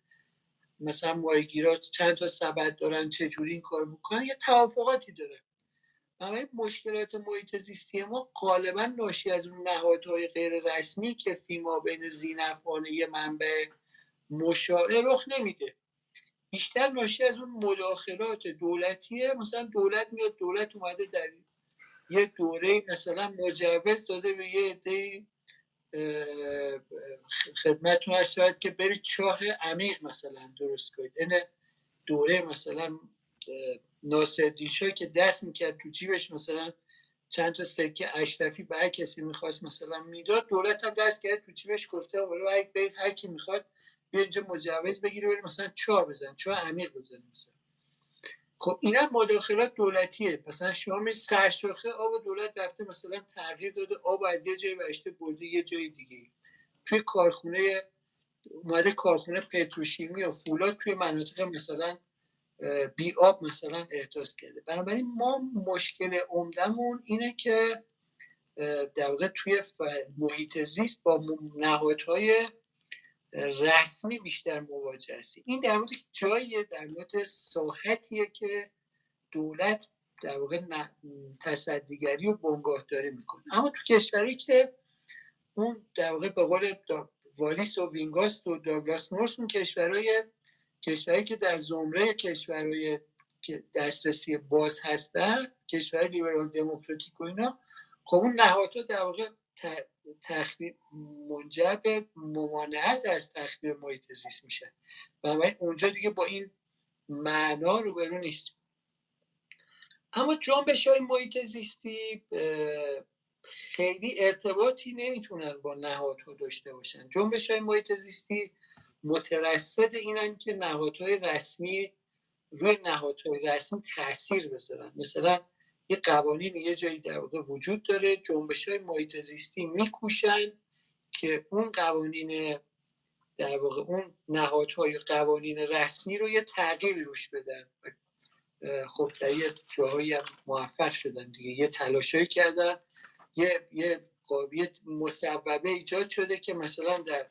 مثلا ماهیگیرات چند تا سبد دارن چجوری این کار می‌کنن یه توافقاتی دارن بنابراین مشکلات محیط زیستی ما غالبا ناشی از اون نهادهای غیر رسمی که فیما بین زینفانه یه منبع مشاعر رخ نمیده. بیشتر ناشی از اون مداخلات دولتیه. مثلا دولت میاد دولت اومده در یه دوره مثلا مجوز داده به یه عده خدمتتون هست که برید چاه عمیق مثلا درست کنید این دوره مثلا ناصرالدین شاه که دست می‌کرد تو جیبش مثلا چند تا سکه اشرفی به هر کسی می‌خواست مثلا می‌داد دولت هم دست کرد تو جیبش گفته حالا برید هر کی می‌خواد بیا اینجا مجوز بگیره برید مثلا چاه بزن چاه عمیق بزن مثلا. خب اینا مداخلات دولتیه. مثلا شما می سرشاخه آب دولت رفته مثلا تغییر داده آب از یه جایی برشته برده یه جای دیگه. توی کارخونه اومده کارخونه پتروشیمی و فولاد توی مناطق مثلا بی آب مثلا احداث کرده. بنابراین ما مشکل عمدمون اینه که در واقع توی محیط زیست با نهادهای رسمی بیشتر مواجه هستیم این در مورد جاییه در مورد ساحتیه که دولت در واقع تصدیگری و بنگاهداری می‌کنه. اما تو کشوری که اون در واقع به قول والیس و وینگاست و داگلاس نورس اون کشورهای کشوری که در زمره کشورهای که دسترسی باز هستن کشور لیبرال دموکراتیک و اینا خب اون نهادها در واقع تخریب منجر به ممانعت از تخریب محیط زیست میشه. بنابراین اونجا دیگه با این معنا روبرو نیست. اما جنبش های محیط زیستی خیلی ارتباطی نمی‌تونن با نهادها داشته باشن. جنبش های محیط زیستی مترصد اینن که نهادهای رسمی روی نهادهای رسمی تاثیر بذارن. مثلا یه قوانین یه جایی در واقع وجود داره. جنبش های محیط زیستی میکوشن که اون قوانین در واقع اون نهادهای قوانین رسمی رو یه تغییر روش بدن. خب در یه جاهایی هم موفق شدن دیگه. یه تلاشایی کردن. یه یه یه مصوبه ایجاد شده که مثلا در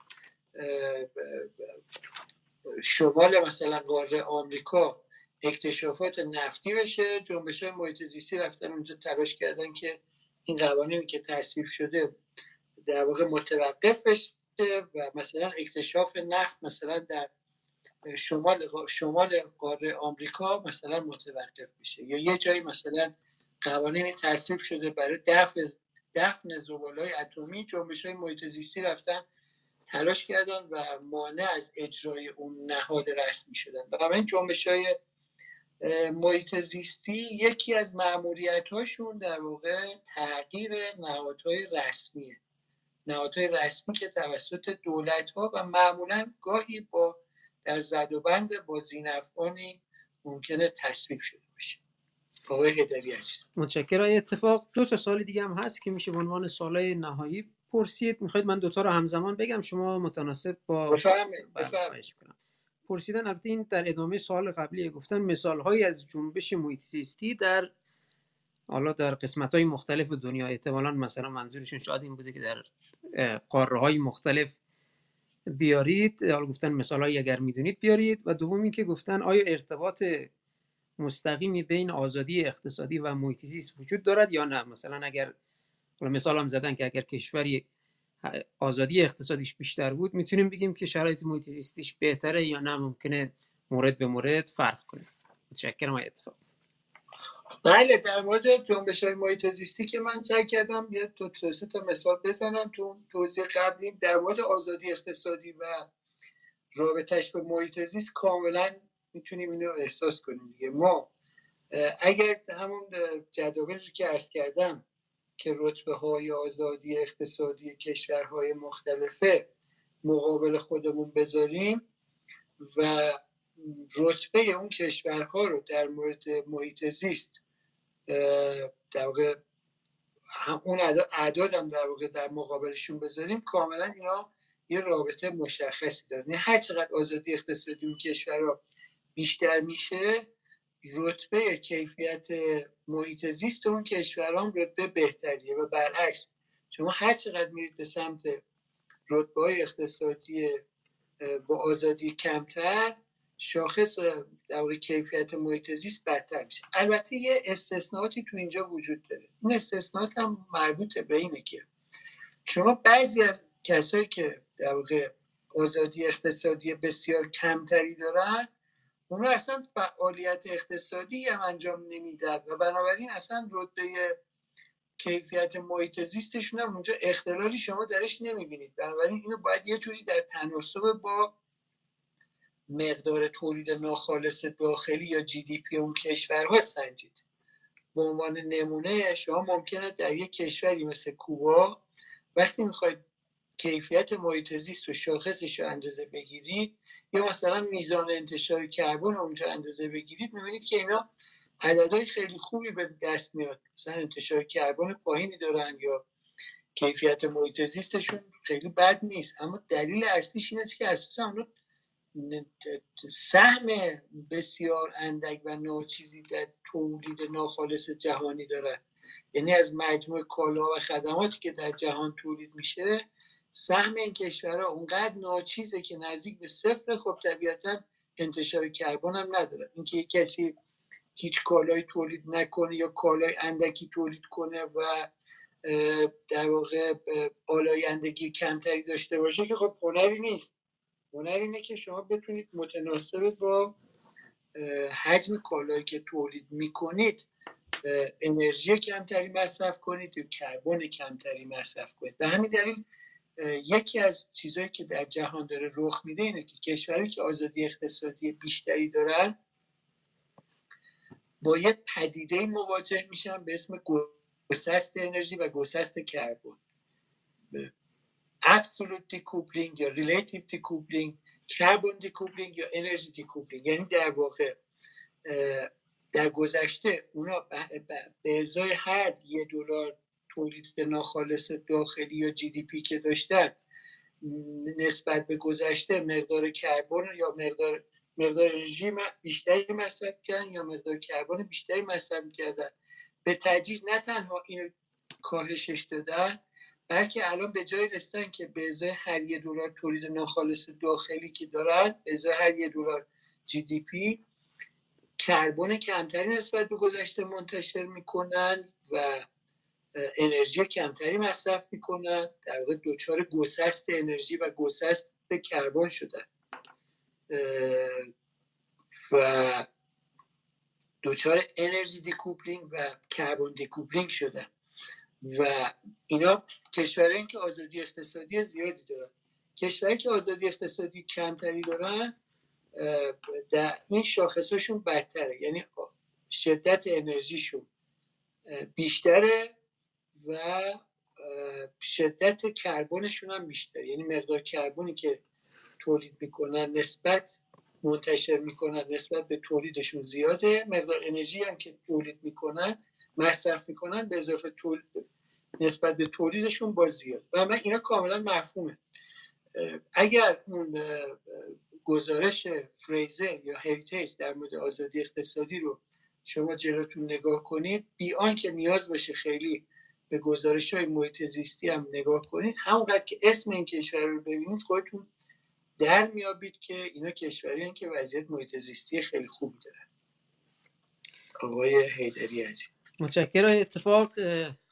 شمال مثلا قاره آمریکا اکتشافات نفتی بشه جنبش های محیط زیستی رفتن اونجا تلاش کردن که این قوانینی که تصویب شده در واقع متوقف بشه و مثلا اکتشاف نفت مثلا در شمال شمال قاره آمریکا مثلا متوقف بشه یا یه جایی مثلا قوانین تصویب شده برای دفع دفن زبالای اتمی جنبش های محیط زیستی رفتن تلاش کردن و مانع از اجرای اون نهاد رسمی شدن. این جنبش های محیط زیستی یکی از معمولیت هاشون در واقع تغییر نهادهای رسمیه. نهادهای رسمی که توسط دولت ها و معمولا گاهی با در زد و بند با زینفعانی ممکنه تصویب شده باشه. آقای هدری هست متشکرم. اتفاق دو تا سال دیگه هم هست که میشه به عنوان سالهای نهایی پرسید. می‌خواید من دوتا رو همزمان بگم؟ شما متناسب با بفرمایید پرسیدن البته این در ادامه سال قبلی گفتن مثال هایی از جنبش محیط زیستی در حالا در قسمت های مختلف دنیا. احتمالا مثلا منظورشون شاید این بوده که در قاره های مختلف بیارید. حالا گفتن مثال هایی اگر می‌دونید بیارید. و دومی که گفتن آیا ارتباط مستقیمی بین آزادی اقتصادی و محیط وجود دارد یا نه؟ مثلا اگر مثال هم زدن که اگر کشوری آزادی اقتصادیش بیشتر بود می‌تونیم بگیم که شرایط محیط زیستیش بهتره یا نه؟ ممکنه مورد به مورد فرق کنه. متشکرم آقای اتفاق بله در مورد جنبش های محیط زیستی که من سعی کردم یه دو تا مثال بزنم. تو توضیح قبلی در مورد آزادی اقتصادی و رابطش به محیط زیست کاملا می‌تونیم اینو احساس کنیم دیگه. ما اگر همون جداولی رو که عرض کردم که رتبه های آزادی اقتصادی کشورهای مختلفه مقابل خودمون بذاریم و رتبه اون کشورها رو در مورد محیط زیست در واقع اون اعداد هم در واقع در مقابلشون بذاریم کاملا اینا یه رابطه مشخصی دارن. یعنی هر چقدر آزادی اقتصادی اون کشورها بیشتر میشه رتبه کیفیت محیط زیست اون کشورها هم رتبه بهتریه و برعکس. شما هر چقدر میرید به سمت رتبه های اقتصادی با آزادی کمتر شاخص در کیفیت محیط زیست بدتر میشه. البته یه استثناءاتی تو اینجا وجود داره. این استثناءات هم مربوط به اینه که شما بعضی از کسایی که در آزادی اقتصادی بسیار کمتری دارن اونا اصلا فعالیت اقتصادی هم انجام نمیدن و بنابراین اصلا رتبه کیفیت محیط زیستشون هم اونجا اختلالی شما درش نمی‌بینید. بنابراین اینو باید یه جوری در تناسب با مقدار تولید ناخالص داخلی یا جی دی پی اون کشورها سنجید. به عنوان نمونه شما ممکنه در یک کشوری مثل کوبا وقتی می‌خواید کیفیت محیط زیست و شاخصش رو اندازه بگیرید. یا مثلا میزان انتشار کربن اونجا اندازه بگیرید. می‌بینید که اینا عددهای خیلی خوبی به دست میاد. مثلا انتشار کربن پایینی دارن یا کیفیت محیط زیستشون خیلی بد نیست. اما دلیل اصلیش این است که اساسا اونا سهم بسیار اندک و ناچیزی در تولید ناخالص جهانی دارن. یعنی از مجموع کالا و خدماتی که در جهان تولید میشه سهم این کشورها اونقدر ناچیزه که نزدیک به صفر خب طبیعتا انتشار کربن هم نداره. اینکه کسی هیچ کالایی تولید نکنه یا کالای اندکی تولید کنه و در واقع اه، آلایندگی کمتری داشته باشه که خب هنری نیست. هنر اینه که شما بتونید متناسب با حجم کالایی که تولید می‌کنید انرژی کمتری مصرف کنید یا کربن کمتری مصرف کنید. به همین دلیل یکی از چیزهایی که در جهان داره رخ میده اینه که کشوری که آزادی اقتصادی بیشتری دارن با یه پدیده مواجه میشن به اسم گسست انرژی و گسست کربن. absolute decoupling یا relative decoupling کربن decoupling یا انرژی decoupling یعنی در واقع در گذشته اونا به ازای هر یه دلار تولید ناخالص داخلی یا GDP که داشتن نسبت به گذشته مقدار کربن یا مقدار مقدار انرژی بیشتری مصرف کردن یا مقدار کربن بیشتری مصرف کردن. به تدریج نه تنها اینو کاهشش دادن بلکه الان به جای رسیدن که به ازای هر یه دلار تولید ناخالص داخلی که دارن به ازای هر یه دلار جی دی پی کربن کمتری نسبت به گذشته منتشر می‌کنن و انرژی کمتری مصرف می‌کنن در واقع دچار گسست انرژی و گسست کربن شدن و دچار انرژی decoupling و کربن decoupling شدن و اینا کشورهایی که آزادی اقتصادی زیادی دارن. کشوری که آزادی اقتصادی کمتری دارن در این شاخصاشون بدتره. یعنی شدت انرژیشون بیشتره. و شدت کربنشون هم بیشتره یعنی مقدار کربنی که تولید می‌کنن نسبت منتشر می‌کنن نسبت به تولیدشون زیاده. مقدار انرژی هم که تولید می‌کنن مصرف می‌کنن به اضافه تولید نسبت به تولیدشون با زیاد. و من اینا کاملا مفهومه. اگر اون گزارش فریزه یا هریتیج در مورد آزادی اقتصادی رو شما جلوتون نگاه کنید بی که نیاز باشه خیلی به گزارش های محیط زیستی هم نگاه کنید همونقدر که اسم این کشور رو ببینید خودتون در میابید که اینا کشوری که وضعیت محیط زیستی خیلی خوب دارن. آقای حیدری عزیز. متشکرم. اتفاق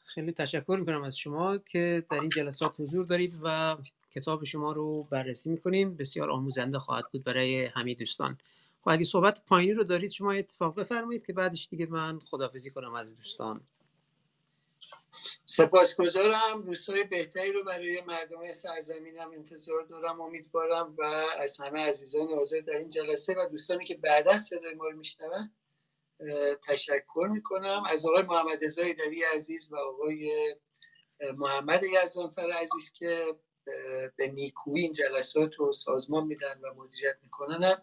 خیلی تشکر می‌کنم از شما که در این جلسات حضور دارید و کتاب شما رو بررسی می‌کنیم. بسیار آموزنده خواهد بود برای همه دوستان. خب اگه صحبت پایینی رو دارید شما اتفاق بفرمایید که بعدش دیگه من خدافزی کنم از دوستان. سپاسگزارم. روزهای بهتری رو برای مردم سرزمینم انتظار دارم امیدوارم و از همه عزیزان حاضر در این جلسه و دوستانی که بعدا صدای ما رو میشنون تشکر می‌کنم. از آقای محمد رضای دری عزیز و آقای محمد یزدانفر عزیز که به نیکویی این جلسات رو سازمان میدن و مدیریت می‌کنن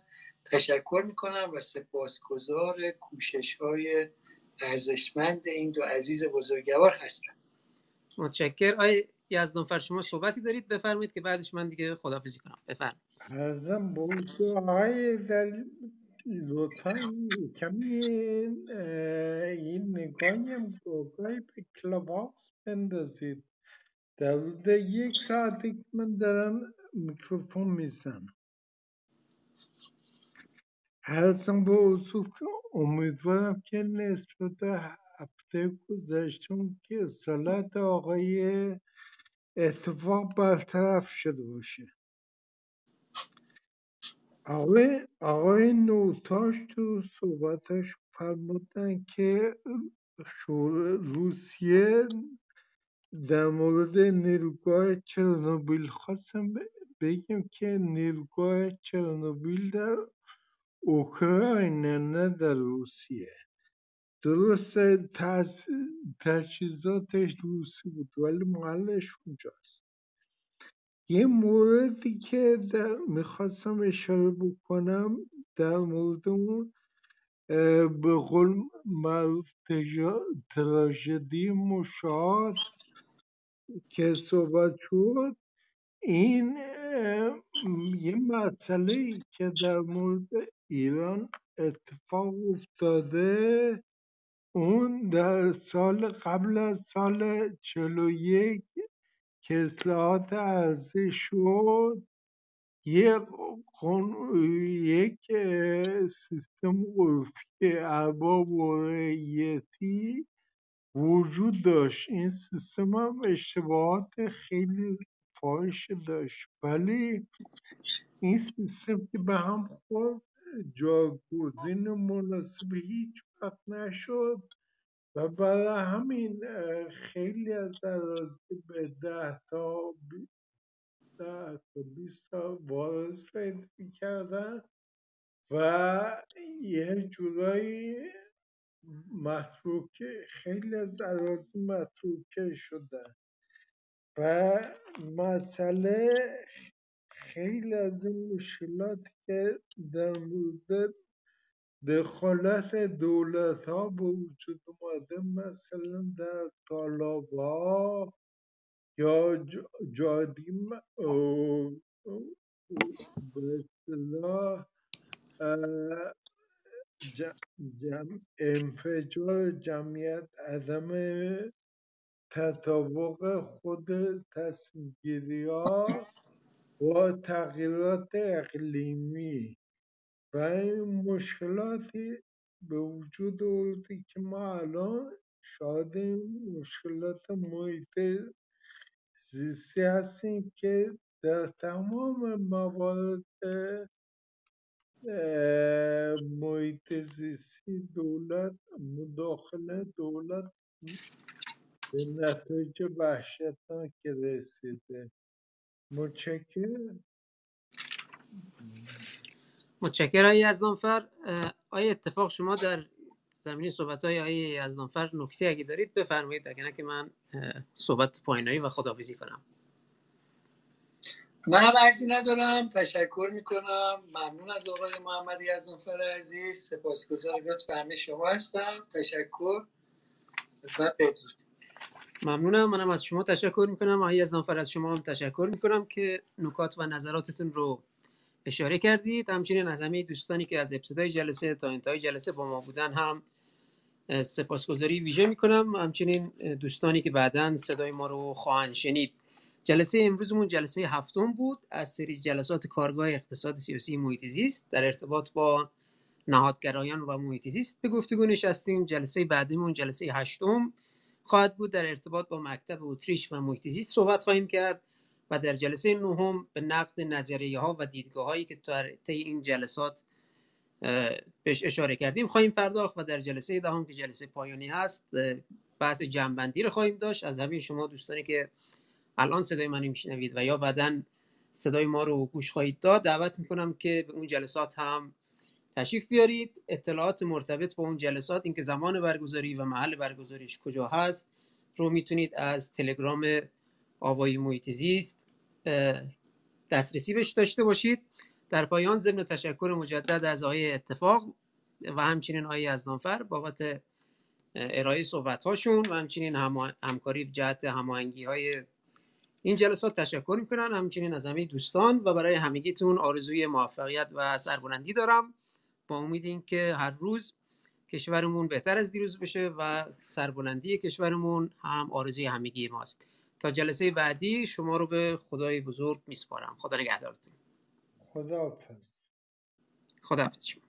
تشکر می‌کنم و سپاسگزار کوشش های ارزشمند این دو عزیز بزرگوار هستم. متشکر. آی یزدانفر شما صحبتی دارید؟ بفرمایید که بعدش من دیگه خدافزی کنم. بفرمایید. ارزم بود آقای در لطفا کمی این نگاهی هم به کلاب بندازید. در یک ساعتی که من دارم میکروفون می‌زنم. ارزم به حضور که امیدوارم که نسبت هفته گذشتون که اصالت آقای اتفاق برطرف شده باشه. آقای, آقای نوتاش تو صحبتاش فرمودن که روسیه در مورد نیروگاه چرنوبیل خواستم بگم که نیروگاه چرنوبیل در اوکراین نه در روسیه. درسته تجهیزاتش روسی بود ولی محلش اونجاست. یه موردی که می‌خواستم اشاره بکنم در مورد اون به قول معروف تراژدی مشاهد که صحبت شد این یه مسئله که در مورد ایران اتفاق افتاده اون در سال قبل از سال چلو یک که اصلاحات عرضه شد یک یک سیستم عرفی ارباب و رعیتی وجود داشت. این سیستم هم اشتباهات خیلی فاحش داشت. ولی این سیستم که به هم خورد جاگزین مناسب هیچ وقت نشد و برای همین خیلی از اراضی به ده تا ده تا بیست تا وارث پیدا کردن و یه جورایی متروکه خیلی از اراضی متروکه شدن. و مسئله خیلی از این مشکلاتی که در مورد دخالت دولت ها به وجود اومده مثلا در طالاب ها یا جادی به اصطلاح انفجار جمعیت عدم تطابق خود تصمیم گیری ها با تغییرات اقلیمی و این مشکلاتی به وجود آورده که ما الان شاهد مشکلات محیط زیستی هستیم که در تمام موارد محیط زیستی دولت مداخله دولت به نتایج وحشتناک رسیده. متشکرم. متشکرم آقای یزدانفر اه، آقای اتفاق شما در زمینی صحبت های آقای یزدانفر نکته اگه دارید بفرمایید اگر نه که من صحبت پایینایی و خداحافظی کنم. منم عرضی ندارم. تشکر می‌کنم. ممنون از آقای محمد یزدانفر عزیز. سپاسگزار لطف همه شما هستم. تشکر و بدرود. ممنونم. منم از شما تشکر می‌کنم. آقای یزدانفر از شما هم تشکر می‌کنم که نکات و نظراتتون رو اشاره کردید. همچنین از همه دوستانی که از ابتدای جلسه تا انتهای جلسه با ما بودن هم سپاسگزاری ویژه می‌کنم. همچنین دوستانی که بعدا صدای ما رو خواهند شنید. جلسه امروزمون جلسه هفتم بود. از سری جلسات کارگاه اقتصاد سیاسی محیط زیست در ارتباط با نهادگرایان و محیط زیست به گفتگو نشستیم. جلسه بعدیمون جلسه هشتم. خواهد بود در ارتباط با مکتب اتریش و محیط زیست صحبت خواهیم کرد و در جلسه نهم به نقد نظریه ها و دیدگاه هایی که طی این جلسات بهش اشاره کردیم خواهیم پرداخت و در جلسه دهم که جلسه پایانی هست بحث جنبندی رو خواهیم داشت. از همه شما دوستانی که الان صدای من میشنوید و یا بعدا صدای ما رو گوش خواهید داد دعوت می‌کنم که به اون جلسات هم تشریف بیارید. اطلاعات مرتبط با اون جلسات اینکه زمان برگزاری و محل برگزاریش کجا هست رو می‌تونید از تلگرام آوای محیط زیست دسترسی بهش داشته باشید. در پایان ضمن تشکر مجدد از آقای اتفاق و همچنین آقای یزدانفر بابت اه، ارائه صحبت هاشون و همچنین هم- همکاری جهت هماهنگی های این جلسات تشکر می‌کنن. همچنین از همه دوستان و برای همگیتون آرزوی موفقیت و سربلندی دارم. با امید اینکه هر روز کشورمون بهتر از دیروز بشه و سربلندی کشورمون هم آرزوی همگی ماست. تا جلسه بعدی شما رو به خدای بزرگ میسپارم. خدا نگهدارتون. خداحافظ. خدا حافظ شما.